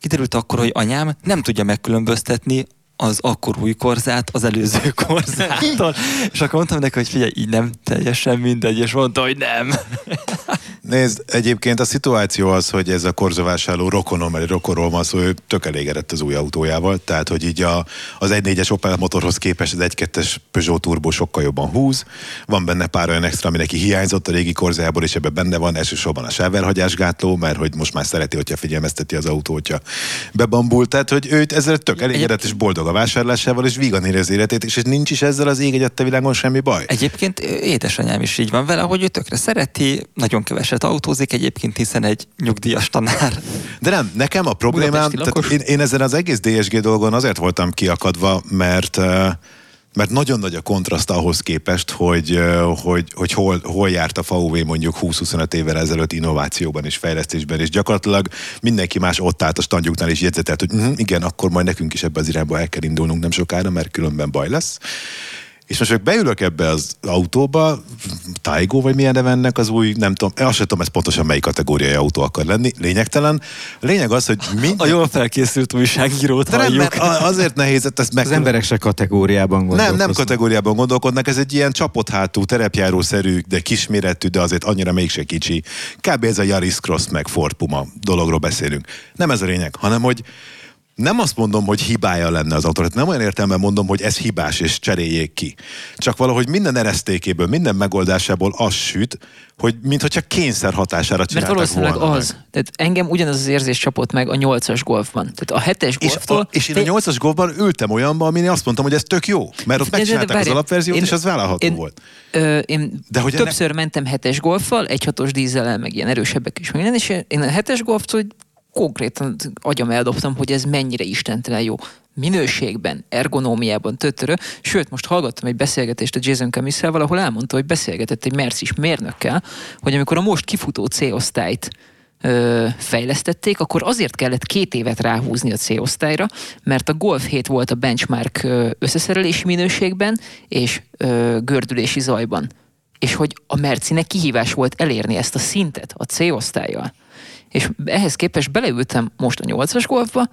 Speaker 5: kiderült akkor, hogy anyám nem tudja megkülönböztetni az akkor új korzát az előző korzától. és akkor mondtam neki, hogy figyelj, így nem teljesen mindegy, és mondta, hogy nem.
Speaker 3: Nézd, egyébként a szituáció az, hogy ez a korzavásárló rokonom, egy rokonról van szó, ő tök elégedett az új autójával, tehát hogy így a, az 1.4-es Opel motorhoz képest az 1.2-es Peugeot Turbo sokkal jobban húz, van benne pár olyan extra, ami neki hiányzott a régi korzájából, és ebben benne van elsősorban a sáverhagyásgátló, mert hogy most már szereti, hogyha figyelmezteti az autó, hogyha bebambul, tehát hogy őt ezzel tök elégedett és boldog a vásárlásával, és vígan érez életét, és nincs is ezzel az ég egyette világon semmi baj.
Speaker 5: Egyébként édesanyám is így van vele, hogy ő tökre szereti, nagyon keveset autózik egyébként, hiszen egy nyugdíjas tanár.
Speaker 3: De nem, nekem a problémám, tehát én, én ezen az egész DSG dolgon azért voltam kiakadva, mert eh, mert nagyon nagy a kontraszt ahhoz képest, hogy, hogy, hogy hol, hol járt a VW mondjuk 20-25 évvel ezelőtt innovációban és fejlesztésben, és gyakorlatilag mindenki más ott állt a standjuknál és jegyzetelt, hogy uh, igen, akkor majd nekünk is ebbe az irányba el kell indulnunk nem sokára, mert különben baj lesz. És most csak beülök ebbe az autóba, Taigo vagy milyen neve ennek az új, nem tudom, azt sem tudom, ez pontosan melyik kategóriai autó akar lenni, lényegtelen. Lényeg az, hogy mind...
Speaker 5: A jól felkészült újságírót
Speaker 3: De nem,
Speaker 5: halljuk.
Speaker 3: mert a- azért nehéz ezt meg...
Speaker 6: Az emberek se kategóriában
Speaker 3: nem,
Speaker 6: gondolkoznak.
Speaker 3: nem kategóriában gondolkodnak, ez egy ilyen csapott hátú, terepjárószerű, de kisméretű, de azért annyira mégse kicsi. Kb. ez a Yaris Cross meg Ford Puma dologról beszélünk. Nem ez a lényeg, hanem hogy nem azt mondom, hogy hibája lenne az autó. Tehát nem olyan értelemben mondom, hogy ez hibás és cseréljék ki. Csak valahogy minden eresztékéből, minden megoldásából az süt, hogy mintha kényszer hatására
Speaker 2: Mert
Speaker 3: csinálták
Speaker 2: valószínűleg
Speaker 3: volna
Speaker 2: az.
Speaker 3: Meg.
Speaker 2: Tehát engem ugyanaz az érzés csapott meg a 8-as golfban. Tehát a 7-es
Speaker 3: És,
Speaker 2: golftól...
Speaker 3: a, és én a 8-as golfban ültem olyanban, amin azt mondtam, hogy ez tök jó. Mert ott
Speaker 2: De- de- de
Speaker 3: megcsinálták az alapverziót,
Speaker 2: én-
Speaker 3: és az vállalható
Speaker 2: én-
Speaker 3: volt.
Speaker 2: Ö, én
Speaker 3: De
Speaker 2: De
Speaker 3: hogy
Speaker 2: többször mentem hetes golffal, egy hatos dízellel, meg ilyen erősebbek is, minden, és én a hetes golftól hogy konkrétan agyam eldobtam, hogy ez mennyire istentelen jó minőségben, ergonómiában, tötörö. Sőt, most hallgattam egy beszélgetést a Jason Camisával, ahol elmondta, hogy beszélgetett egy Mercis mérnökkel, hogy amikor a most kifutó C-osztályt ö, fejlesztették, akkor azért kellett két évet ráhúzni a C-osztályra, mert a Golf 7 volt a benchmark összeszerelési minőségben és ö, gördülési zajban. És hogy a Mercinek kihívás volt elérni ezt a szintet a C-osztályjal. És ehhez képest beleültem most a 8-as golfba,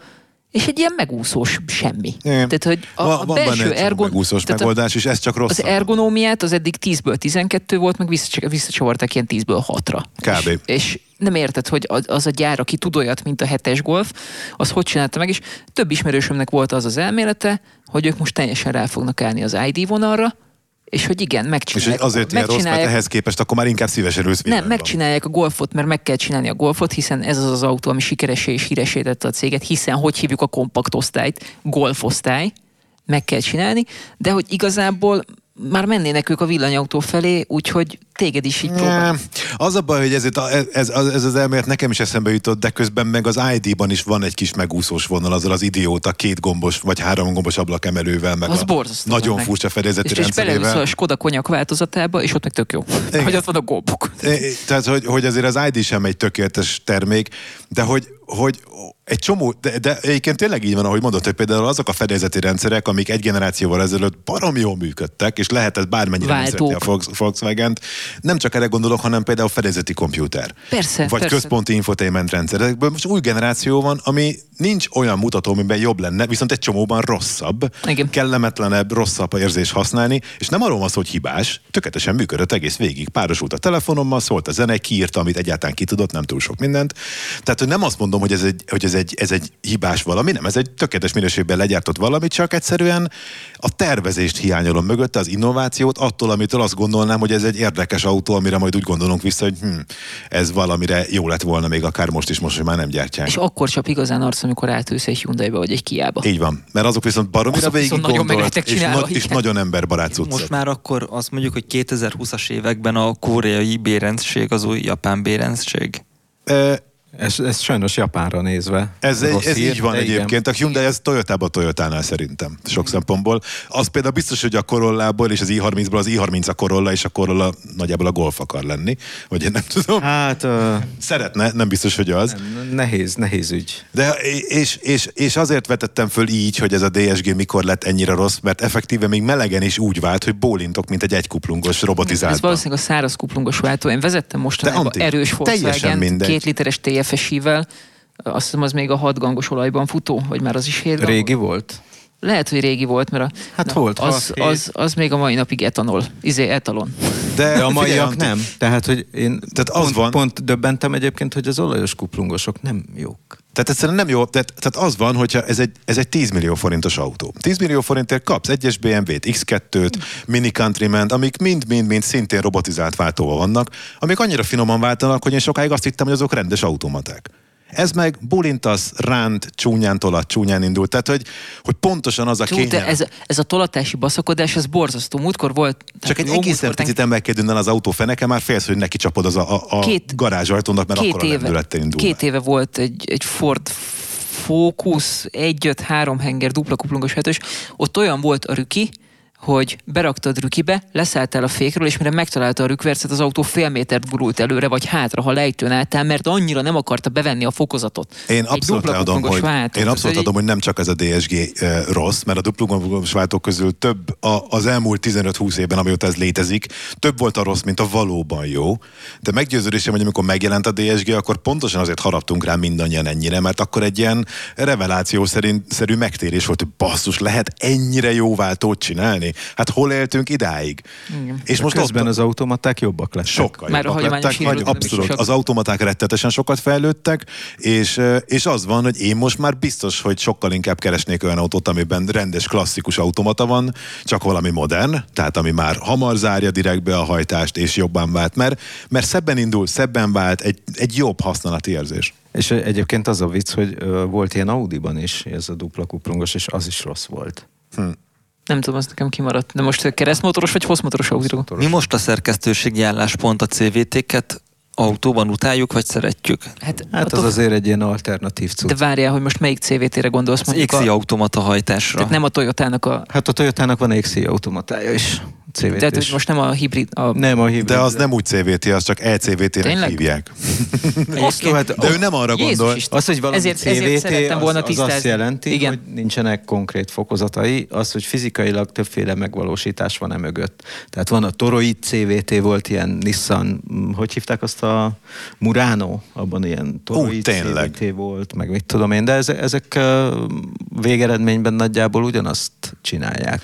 Speaker 2: és egy ilyen megúszós semmi.
Speaker 3: Igen.
Speaker 2: Tehát, hogy a,
Speaker 3: Va-
Speaker 2: a
Speaker 3: van benne
Speaker 2: belső ergon...
Speaker 3: megúszós
Speaker 2: tehát a-
Speaker 3: megoldás, és ez csak rossz.
Speaker 2: az ergonómiát az eddig 10-ből 12 volt, meg vissza- visszacsavarták ilyen 10-ből 6-ra.
Speaker 3: Kb.
Speaker 2: És, és nem érted, hogy az- az a gyár, aki tud olyat, mint a hetes golf, az hogy csinálta meg, és több ismerősömnek volt az az elmélete, hogy ők most teljesen rá fognak állni az ID vonalra, és hogy igen,
Speaker 3: És
Speaker 2: megcsinálják.
Speaker 3: hogy azért ilyen rossz, mert ehhez képest akkor már inkább szívesen ülsz
Speaker 2: nem, megcsinálják a golfot, mert meg kell csinálni a golfot, hiszen ez az az autó, ami sikeresé és híresé tette a céget, hiszen hogy hívjuk a kompakt osztályt, golfosztály, meg kell csinálni, de hogy igazából már mennének ők a villanyautó felé, úgyhogy téged is így próbál.
Speaker 3: Az a baj, hogy ez, ez, ez, az elmélet nekem is eszembe jutott, de közben meg az ID-ban is van egy kis megúszós vonal, azzal az idióta két gombos vagy három gombos ablakemelővel, meg
Speaker 2: Az
Speaker 3: a nagyon
Speaker 2: meg.
Speaker 3: furcsa fedélzeti
Speaker 2: és, és beleülsz
Speaker 3: rendszerével.
Speaker 2: a Skoda konyak változatába, és ott meg tök jó. Hogy ott van a gombok.
Speaker 3: É, Tehát, hogy, hogy azért az ID sem egy tökéletes termék, de hogy, hogy egy csomó, de, de egyébként tényleg így van, ahogy mondod, hogy például azok a fedélzeti rendszerek, amik egy generációval ezelőtt barom jól működtek, és lehetett bármennyire
Speaker 2: Váltók.
Speaker 3: a Volks- Volkswagen-t, nem csak erre gondolok, hanem például fedélzeti komputer.
Speaker 2: Persze,
Speaker 3: Vagy
Speaker 2: persze.
Speaker 3: központi infotainment rendszer. Ezekből most új generáció van, ami nincs olyan mutató, amiben jobb lenne, viszont egy csomóban rosszabb,
Speaker 2: Igen.
Speaker 3: kellemetlenebb, rosszabb érzés használni, és nem arról van szó, hogy hibás, tökéletesen működött egész végig. Párosult a telefonommal, szólt a zene, kiírta, amit egyáltalán ki tudott, nem túl sok mindent. Tehát, hogy nem azt mondom, hogy ez egy, hogy ez egy, ez egy hibás valami, nem, ez egy tökéletes minőségben legyártott valami, csak egyszerűen a tervezést hiányolom mögötte, az innovációt, attól, amitől azt gondolnám, hogy ez egy érdekes autó, amire majd úgy gondolunk vissza, hogy hm, ez valamire jó lett volna még akár most is, most, hogy már nem gyártják.
Speaker 2: És akkor csap igazán arc, amikor átülsz egy Hyundai-ba, vagy egy Kiába.
Speaker 3: Így van, mert azok viszont baromira
Speaker 2: Azok
Speaker 3: végig
Speaker 2: viszont nagyon
Speaker 3: gondolt, és, na- és nagyon emberbarát cuccok.
Speaker 5: Most már akkor azt mondjuk, hogy 2020-as években a koreai bérendség az új japán bérendség.
Speaker 6: Ez, ez sajnos Japánra nézve.
Speaker 3: Ez, egy, ez
Speaker 6: hír,
Speaker 3: így van
Speaker 6: de igen.
Speaker 3: egyébként. A Hyundai ez Toyotába Toyotánál szerintem, sok szempontból. Az például biztos, hogy a Corollából és az i30-ból az i30 a Corolla, és a Corolla nagyjából a Golf akar lenni. Vagy én nem tudom.
Speaker 6: Hát uh,
Speaker 3: Szeretne, nem biztos, hogy az.
Speaker 6: nehéz, nehéz ügy.
Speaker 3: De és, és, és azért vetettem föl így, hogy ez a DSG mikor lett ennyire rossz, mert effektíve még melegen is úgy vált, hogy bólintok, mint egy egykuplungos robotizált.
Speaker 2: Ez valószínűleg a száraz kuplungos váltó. Én vezettem mostanában erős
Speaker 3: teljesen
Speaker 2: Volkswagen két literes TFS-ivel. Azt hiszem, az még a 6 gangos olajban futó, vagy már az is 7
Speaker 6: Régi volt?
Speaker 2: Lehet, hogy régi volt, mert a,
Speaker 6: Hát volt,
Speaker 2: az, az, az, még a mai napig etanol. Izé, etalon.
Speaker 6: De a
Speaker 3: figyelj,
Speaker 6: maiak nem. Tehát, hogy én
Speaker 3: Tehát az
Speaker 6: pont,
Speaker 3: van-
Speaker 6: pont döbbentem egyébként, hogy az olajos kuplungosok nem jók.
Speaker 3: Tehát egyszerűen nem jó, tehát, tehát az van, hogyha ez egy, ez egy 10 millió forintos autó. 10 millió forintért kapsz egyes BMW-t, X2-t, Mini countryman amik mind-mind-mind szintén robotizált váltóval vannak, amik annyira finoman váltanak, hogy én sokáig azt hittem, hogy azok rendes automaták. Ez meg bulintasz, ránt, csúnyán tolat, csúnyán indult. Tehát, hogy, hogy pontosan az a
Speaker 2: de
Speaker 3: kényelem.
Speaker 2: ez, ez a tolatási baszakodás, ez borzasztó. Múltkor volt...
Speaker 3: Csak egy egészen picit emelkedően az autó feneke, már félsz, hogy neki csapod az a, a, a
Speaker 2: Két-
Speaker 3: garázsajtónak, mert
Speaker 2: két
Speaker 3: akkor a
Speaker 2: éve,
Speaker 3: indul.
Speaker 2: két éve volt egy, egy Ford Focus 1 5 3 henger dupla kuplungos hetős, ott olyan volt a rüki, hogy beraktad rükibe, leszálltál a fékről, és mire megtalálta a rükvercet, az autó fél métert gurult előre, vagy hátra, ha lejtőn álltál, mert annyira nem akarta bevenni a fokozatot.
Speaker 3: Én abszolút adom, hogy,
Speaker 2: váltó.
Speaker 3: én abszolút
Speaker 2: egy-
Speaker 3: adom, hogy nem csak ez a DSG eh, rossz, mert a duplugos váltók közül több a, az elmúlt 15-20 évben, amióta ez létezik, több volt a rossz, mint a valóban jó. De meggyőződésem, hogy amikor megjelent a DSG, akkor pontosan azért haraptunk rá mindannyian ennyire, mert akkor egy ilyen reveláció szerint, szerű megtérés volt, hogy basszus, lehet ennyire jó váltót csinálni? Hát hol éltünk idáig?
Speaker 2: Igen.
Speaker 3: És most
Speaker 6: közben
Speaker 3: ott,
Speaker 6: az automaták jobbak lettek.
Speaker 3: Sokkal
Speaker 2: Már a
Speaker 3: jobbak
Speaker 2: hagyományos
Speaker 3: lettek,
Speaker 2: is
Speaker 3: abszolút. Az automaták rettetesen sokat fejlődtek, és, és az van, hogy én most már biztos, hogy sokkal inkább keresnék olyan autót, amiben rendes klasszikus automata van, csak valami modern, tehát ami már hamar zárja direktbe a hajtást, és jobban vált, mert, mert szebben indul, szebben vált, egy, egy jobb használati érzés.
Speaker 6: És egyébként az a vicc, hogy volt ilyen Audiban is ez a dupla kuplungos, és az is rossz volt.
Speaker 2: Nem tudom, az nekem kimaradt. De most keresztmotoros vagy hosszmotoros autó?
Speaker 5: Mi most a szerkesztőségi álláspont a CVT-ket? Autóban utáljuk, vagy szeretjük?
Speaker 2: Hát,
Speaker 6: Hát az azért egy ilyen alternatív cucc.
Speaker 2: De várjál, hogy most melyik CVT-re gondolsz?
Speaker 5: Az XI
Speaker 2: a,
Speaker 5: automata hajtásra.
Speaker 2: tehát nem a Toyotának a...
Speaker 6: Hát a Toyotának van XI automatája is. CVT
Speaker 2: Tehát, hogy most nem a hibrid... A,
Speaker 6: Nem a hibrid.
Speaker 3: De az nem úgy CVT, az csak ECVT-nek hívják.
Speaker 6: Oszló, hát
Speaker 3: De ő nem arra
Speaker 2: Jézus
Speaker 3: gondol.
Speaker 2: Isten.
Speaker 6: Az, hogy valami
Speaker 2: Ezért-
Speaker 6: CVT,
Speaker 2: ezért szerettem volna
Speaker 6: az, az azt jelenti,
Speaker 2: Igen.
Speaker 6: hogy nincsenek konkrét fokozatai, az, hogy fizikailag többféle megvalósítás van e mögött. Tehát van a Toroid CVT, volt ilyen Nissan, hogy hívták azt a Murano, abban ilyen Toroid
Speaker 3: tényleg.
Speaker 6: CVT volt, meg mit tudom én, de ezek, végeredményben nagyjából ugyanazt csinálják.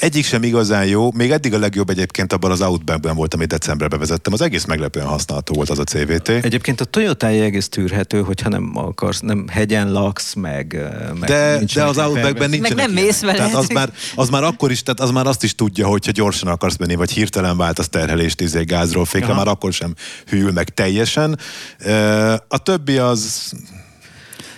Speaker 3: Egyik sem igazán jó, még eddig a legjobb egyébként abban az Outbackben volt, amit decemberben vezettem. Az egész meglepően használható volt az a CVT.
Speaker 6: Egyébként a Toyota egész tűrhető, hogyha nem akarsz, nem hegyen laksz, meg, ö, meg
Speaker 3: De,
Speaker 6: nincsenek
Speaker 3: de az Outbackben
Speaker 6: tervek.
Speaker 3: nincsenek
Speaker 2: nem mész vele.
Speaker 3: Tehát az már, az már akkor is, tehát az már azt is tudja, hogyha gyorsan akarsz menni, vagy hirtelen váltasz terhelést izé, gázról fékre,
Speaker 6: Aha.
Speaker 3: már akkor sem hűl meg teljesen. Ö, A többi az...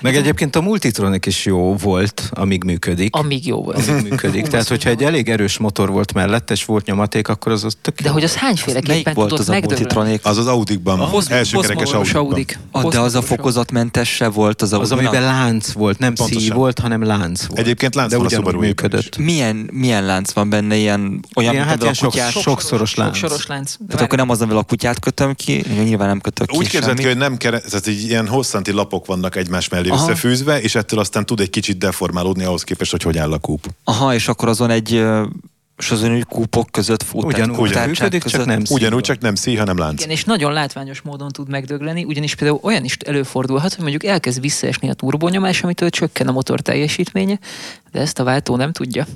Speaker 6: Meg egyébként a Multitronic is jó volt, amíg működik.
Speaker 2: amíg jó volt.
Speaker 6: Amíg működik. Tehát, hogyha egy elég erős motor volt mellette, és volt nyomaték, akkor az, az tök
Speaker 2: De
Speaker 6: jó.
Speaker 2: hogy az
Speaker 5: Melyik
Speaker 2: hányféleképpen
Speaker 5: volt
Speaker 2: tudott
Speaker 5: az a
Speaker 2: megdögleni?
Speaker 5: Multitronic?
Speaker 3: Az az Audikban,
Speaker 2: Hosz-
Speaker 3: első kerekes.
Speaker 2: Audik.
Speaker 5: Ah, de az a fokozatmentes se volt az
Speaker 6: az,
Speaker 5: Audi-nak?
Speaker 6: amiben lánc volt, nem szív
Speaker 3: Pontosan.
Speaker 6: volt, hanem lánc volt.
Speaker 3: Egyébként lánc
Speaker 6: de
Speaker 3: van a Subaru-iban
Speaker 6: működött.
Speaker 5: Milyen, milyen lánc van benne? Ilyen, olyan,
Speaker 6: Ilyen,
Speaker 5: mint
Speaker 6: hát
Speaker 5: a
Speaker 6: sok-
Speaker 5: kutyás...
Speaker 6: sok- sokszoros lánc.
Speaker 2: Sokszoros lánc.
Speaker 5: Tehát akkor nem az, amivel a kutyát kötöm ki, nyilván nem kötök ki
Speaker 3: Úgy ki,
Speaker 5: semmit.
Speaker 3: hogy nem kere, tehát így ilyen hosszanti lapok vannak egymás mellé
Speaker 5: Aha.
Speaker 3: összefűzve, és ettől aztán tud egy kicsit deformálódni ahhoz képest, hogy hogy áll a kúp.
Speaker 5: Aha, és akkor azon egy és azon egy kúpok között fut.
Speaker 6: Ugyanúgy
Speaker 5: kúptárcsák
Speaker 6: működik, csak
Speaker 5: között.
Speaker 6: nem szív.
Speaker 3: Ugyanúgy, csak nem szíj, hanem lánc.
Speaker 2: Igen, és nagyon látványos módon tud megdögleni, ugyanis például olyan is előfordulhat, hogy mondjuk elkezd visszaesni a turbonyomás, amitől csökken a motor teljesítménye, de ezt a váltó nem tudja.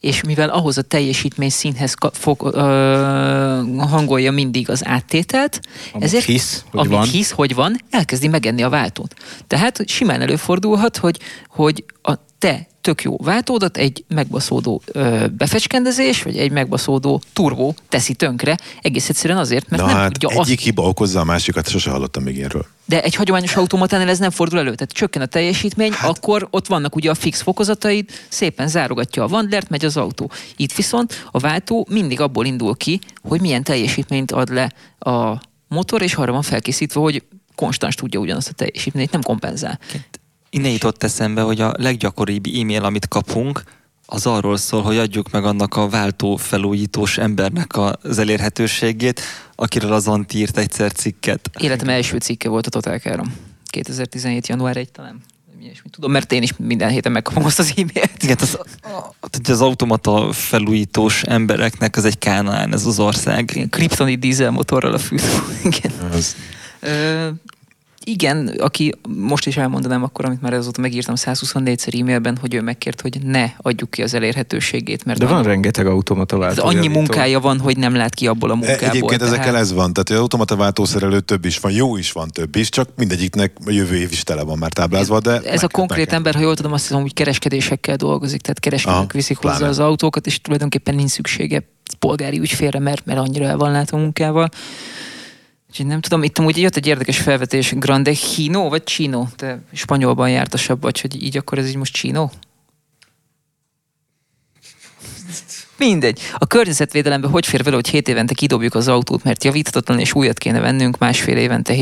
Speaker 2: És mivel ahhoz a teljesítmény színhez ka- fog, ö, hangolja mindig az áttételt,
Speaker 6: Amit
Speaker 2: ezért
Speaker 6: hisz, hogy
Speaker 2: amit
Speaker 6: van.
Speaker 2: hisz, hogy van, elkezdi megenni a váltót. Tehát simán előfordulhat, hogy, hogy a te tök jó váltódat egy megbaszódó ö, befecskendezés, vagy egy megbaszódó turbó teszi tönkre, egész egyszerűen azért, mert
Speaker 3: Na
Speaker 2: nem
Speaker 3: hát
Speaker 2: tudja azt
Speaker 3: egyik hiba okozza a másikat, sosem hallottam még ilyenről.
Speaker 2: de egy hagyományos automatánál ez nem fordul elő. Tehát csökken a teljesítmény, hát... akkor ott vannak ugye a fix fokozataid, szépen zárogatja a vandlert, megy az autó. Itt viszont a váltó mindig abból indul ki, hogy milyen teljesítményt ad le a motor, és arra van felkészítve, hogy konstans tudja ugyanazt a teljesítményt, nem kompenzál.
Speaker 5: Innen jutott eszembe, hogy a leggyakoribb e-mail, amit kapunk, az arról szól, hogy adjuk meg annak a váltó felújítós embernek az elérhetőségét, akiről az Anti írt egyszer cikket.
Speaker 2: Életem első cikke volt a Total Car-on. 2017. január 1 talán. Ilyesmit tudom, mert én is minden héten megkapom azt az e-mailt.
Speaker 5: Igen, az, az automata felújítós embereknek ez egy kánaán, ez az ország.
Speaker 2: Ilyen kriptonit dízel motorral a fűtő. Igen.
Speaker 3: Az,
Speaker 2: Ö, igen, aki most is elmondanám akkor, amit már azóta megírtam 124-szer e-mailben, hogy ő megkért, hogy ne adjuk ki az elérhetőségét, mert
Speaker 6: De van
Speaker 2: annyi-
Speaker 6: rengeteg automata
Speaker 2: ez
Speaker 6: váltó.
Speaker 2: annyi munkája van, hogy nem lát ki abból a munkából.
Speaker 3: E, Egyébként ezekkel
Speaker 2: tehát-
Speaker 3: ez van, tehát az automata váltószerelő több is van, jó is van több is, csak mindegyiknek a jövő év is tele van már táblázva, de...
Speaker 2: Ez a konkrét
Speaker 3: meg-
Speaker 2: ember, ha jól tudom, azt hiszem, hogy kereskedésekkel dolgozik, tehát kereskedők viszik hozzá
Speaker 3: pláne.
Speaker 2: az autókat, és tulajdonképpen nincs szüksége polgári ügyfélre, mert, mert annyira el van látva munkával. Úgyhogy nem tudom, itt amúgy jött egy érdekes felvetés, Grande Chino vagy Chino? Te spanyolban jártasabb vagy, hogy így akkor ez így most Chino? Mindegy. A környezetvédelembe hogy fér vele, hogy 7 évente kidobjuk az autót, mert javíthatatlan és újat kéne vennünk másfél évente,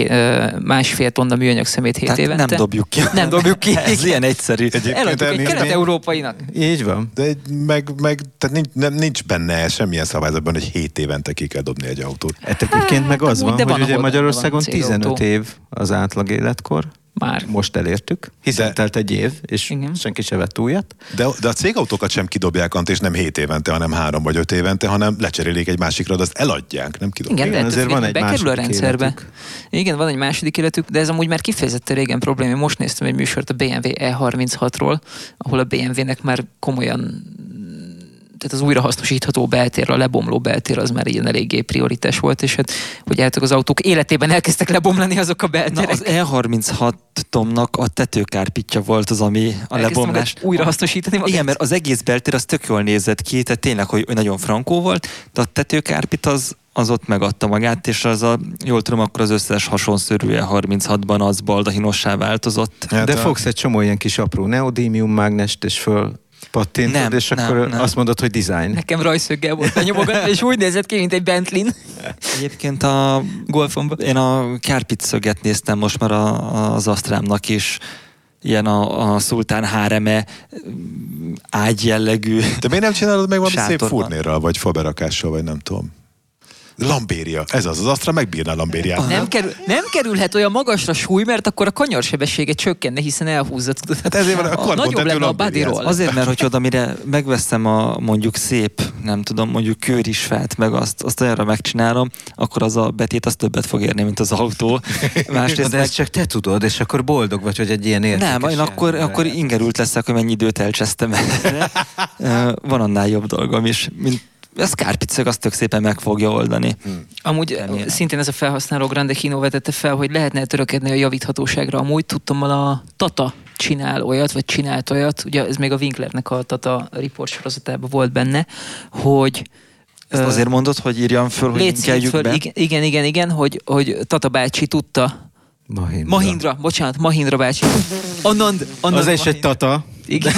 Speaker 2: másfél tonna műanyag szemét 7
Speaker 5: Tehát
Speaker 2: évente?
Speaker 5: nem dobjuk ki.
Speaker 2: Nem dobjuk ki.
Speaker 5: Ez ilyen egyszerű.
Speaker 3: Egyébként
Speaker 2: Eladjuk egy kelet-európainak.
Speaker 6: Így van.
Speaker 3: De meg, meg tehát nincs, nem, nincs benne semmilyen szabályzatban, hogy 7 évente ki kell dobni egy autót.
Speaker 6: Hát egyébként meg az
Speaker 2: amúgy,
Speaker 6: van, hogy ugye Magyarországon
Speaker 2: van cégautó.
Speaker 6: 15 év az átlag életkor.
Speaker 2: Már.
Speaker 6: Most elértük, hiszen
Speaker 3: De-
Speaker 6: telt egy év, és
Speaker 2: Igen.
Speaker 6: senki se vett újat.
Speaker 3: De, de a cégautókat sem kidobják, Ant, és nem 7 évente, hanem 3 vagy 5 évente, hanem lecserélik egy másikra, de azt eladják, nem kidobják.
Speaker 2: Igen,
Speaker 6: Igen,
Speaker 2: de ettől
Speaker 6: azért van egy
Speaker 2: bekerül a rendszerbe.
Speaker 6: életük.
Speaker 2: Igen, van egy második életük, de ez amúgy már kifejezetten régen probléma. Most néztem egy műsort a BMW E36-ról, ahol a BMW-nek már komolyan tehát az újrahasznosítható beltér, a lebomló beltér az már ilyen eléggé prioritás volt, és hát, hogy álltak az autók életében elkezdtek lebomlani azok a
Speaker 5: Na,
Speaker 2: belterek.
Speaker 5: az E36 Tomnak a tetőkárpitja volt az, ami a
Speaker 2: Elkezdtem
Speaker 5: lebomlás.
Speaker 2: újrahasznosítani magát.
Speaker 5: Igen, mert az egész beltér az tök jól nézett ki, tehát tényleg, hogy nagyon frankó volt, de a tetőkárpit az, az ott megadta magát, és az a, jól tudom, akkor az összes hasonszörű E36-ban az baldahinossá változott.
Speaker 3: Hát
Speaker 6: De
Speaker 3: a-
Speaker 6: fogsz egy csomó ilyen kis apró neodímium mágnest, és föl pattintod,
Speaker 5: Nem,
Speaker 6: és
Speaker 5: nem,
Speaker 6: akkor
Speaker 5: nem.
Speaker 6: azt mondod, hogy design.
Speaker 2: Nekem rajszöggel volt benyomogatva, és úgy nézett ki, mint egy Bentley
Speaker 5: Egyébként a
Speaker 2: golfomba.
Speaker 5: Én a kárpit szöget néztem most már a, az Asztrámnak is, ilyen a, a szultán háreme ágy jellegű.
Speaker 3: De miért nem csinálod meg valami szép
Speaker 5: Sátorban.
Speaker 3: furnérral, vagy faberakással, vagy nem tudom. Lambéria, ez az, az Astra megbírná Lambériát.
Speaker 2: Nem, kerül, nem kerülhet olyan magasra súly, mert akkor a kanyarsebessége csökkenne, hiszen elhúzza. Tudod.
Speaker 3: Hát ezért van a karbon
Speaker 2: Nagyobb lenne a bodyról.
Speaker 5: Azért, mert hogy oda, mire megveszem a mondjuk szép, nem tudom, mondjuk kőrisfát, meg azt, azt olyanra megcsinálom, akkor az a betét az többet fog érni, mint az autó. Másrészt
Speaker 6: de ezt csak te tudod, és akkor boldog vagy, hogy egy ilyen értékes
Speaker 5: nem, én akkor, akkor ingerült leszek, hogy mennyi időt elcsesztem erre. Van annál jobb dolgom is. Mint, a szkárpiceg azt tök szépen meg fogja oldani.
Speaker 2: Amúgy
Speaker 5: Remélem.
Speaker 2: szintén ez a felhasználó Grande Kino vetette fel, hogy lehetne törökedni a javíthatóságra. Amúgy tudtam, a Tata csinál olyat, vagy csinált olyat, ugye ez még a Winklernek a Tata report sorozatában volt benne, hogy
Speaker 5: Ezt azért mondod, hogy írjam föl, hogy linkeljük
Speaker 2: föl,
Speaker 5: be?
Speaker 2: igen, igen, igen, hogy, hogy Tata bácsi tudta,
Speaker 6: Mahindra.
Speaker 2: Mahindra, bocsánat, Mahindra bácsi. Anand, Anand
Speaker 6: Az is egy tata.
Speaker 2: Igen.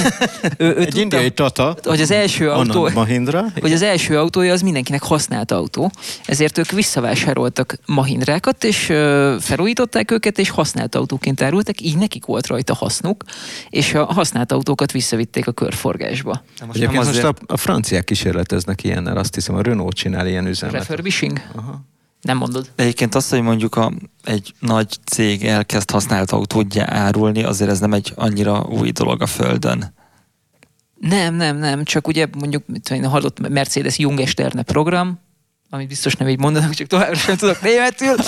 Speaker 2: ő, ő
Speaker 6: Egy
Speaker 2: tudta,
Speaker 6: indiai tata.
Speaker 2: hogy az első autó,
Speaker 6: Mahindra.
Speaker 2: hogy az első autója az mindenkinek használt autó, ezért ők visszavásároltak Mahindrákat, és ö, felújították őket, és használt autóként árultak, így nekik volt rajta hasznuk, és a használt autókat visszavitték a körforgásba.
Speaker 5: De most
Speaker 6: Egyébként most
Speaker 5: azért,
Speaker 6: a, a franciák kísérleteznek ilyennel, azt hiszem a Renault csinál ilyen üzemet.
Speaker 2: Refurbishing?
Speaker 6: Aha.
Speaker 2: Nem mondod.
Speaker 5: Egyébként azt, hogy mondjuk a, egy nagy cég elkezd használt autót árulni, azért ez nem egy annyira új dolog a Földön.
Speaker 2: Nem, nem, nem, csak ugye mondjuk, mit én, hallott Mercedes Jungesterne program, amit biztos nem így mondanak, csak továbbra sem tudok németül.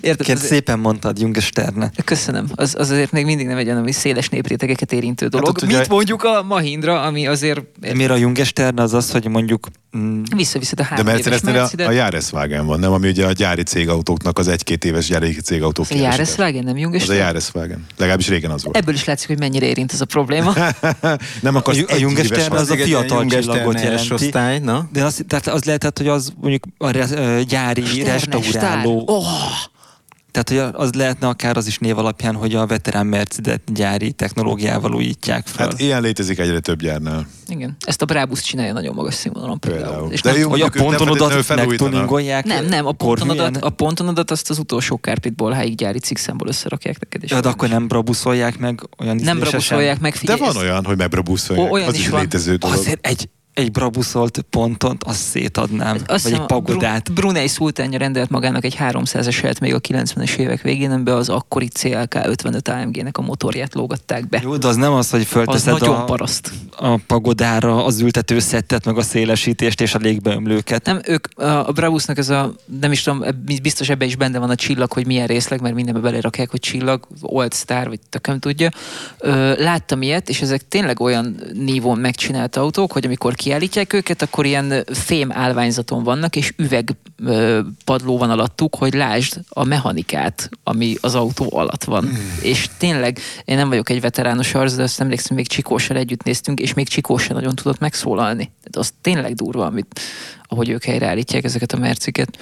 Speaker 2: Érted? Az-
Speaker 5: szépen mondtad Jungesterne.
Speaker 2: Köszönöm. Az, az azért még mindig nem egy olyan, ami széles néprétegeket érintő dolog.
Speaker 3: ott ugye-
Speaker 2: Mint mondjuk a Mahindra, ami azért
Speaker 5: miért a Jungesterne az az, hogy mondjuk mm,
Speaker 2: visszaviszed a
Speaker 3: De
Speaker 2: három éves
Speaker 3: Mercedesnél a,
Speaker 2: Mercedes.
Speaker 3: a Jahreswagen van, nem? Ami ugye a gyári cégautóknak az egy-két éves gyári cégautók.
Speaker 2: a Jahreswagen, nem
Speaker 3: Az a? Jahreswagen. Legalábbis régen az volt.
Speaker 2: Ebből is látszik, hogy mennyire érint ez a probléma.
Speaker 3: nem
Speaker 5: A
Speaker 3: akarsz
Speaker 5: a
Speaker 3: egy
Speaker 5: Jungesterne
Speaker 3: éves
Speaker 5: az a fiatal csillagot jelenti.
Speaker 6: osztály, na?
Speaker 5: de az, tehát az lehetett, hogy az mondjuk a re, gyári restauráló.
Speaker 2: Oh,
Speaker 5: Tehát hogy az lehetne akár az is név alapján, hogy a veterán Mercedes gyári technológiával újítják fel.
Speaker 3: Hát ilyen létezik egyre több gyárnál.
Speaker 2: igen. Ezt a Brabus csinálja nagyon magas színvonalon például.
Speaker 3: Például.
Speaker 2: És
Speaker 3: De
Speaker 2: nem,
Speaker 3: jó,
Speaker 5: hogy a pontonodat megtuningolják.
Speaker 2: nem, nem, a pontonodat, a pontonodat azt az utolsó kárpitból, háig gyári cikszemból összerakják neked. És
Speaker 5: Ja, de akkor nem brabuszolják meg olyan
Speaker 2: nem brabuszolják meg,
Speaker 3: De
Speaker 2: figyelj.
Speaker 3: van
Speaker 2: ezt-
Speaker 3: olyan, hogy megbrabuszolják.
Speaker 2: Olyan
Speaker 3: az
Speaker 2: is
Speaker 3: is
Speaker 2: van.
Speaker 3: létező dolog.
Speaker 5: Azért egy, egy brabuszolt ponton azt szétadnám.
Speaker 2: Azt
Speaker 5: vagy egy pagodát.
Speaker 2: Bru- Brunei szultánja rendelt magának egy 300-eset még a 90-es évek végén, amiben az akkori CLK 55 AMG-nek a motorját lógatták be.
Speaker 5: Jó, de az nem az, hogy
Speaker 2: Az
Speaker 5: fölteszed
Speaker 2: nagyon
Speaker 5: a,
Speaker 2: paraszt.
Speaker 5: a pagodára az ültetőszettet, meg a szélesítést és a légbeömlőket.
Speaker 2: Nem, ők, a Brabusnak ez a, nem is tudom, biztos ebben is benne van a csillag, hogy milyen részleg, mert mindenbe belerakják, hogy csillag, Old Star, vagy tököm tudja. Láttam ilyet, és ezek tényleg olyan nívón megcsinált autók, hogy amikor kiállítják őket, akkor ilyen fém állványzaton vannak, és üveg padló van alattuk, hogy lásd a mechanikát, ami az autó alatt van. És tényleg, én nem vagyok egy veterános arc, de azt emlékszem, még Csikóssal együtt néztünk, és még Csikós sem nagyon tudott megszólalni. Tehát az tényleg durva, amit, ahogy ők helyreállítják ezeket a merciket.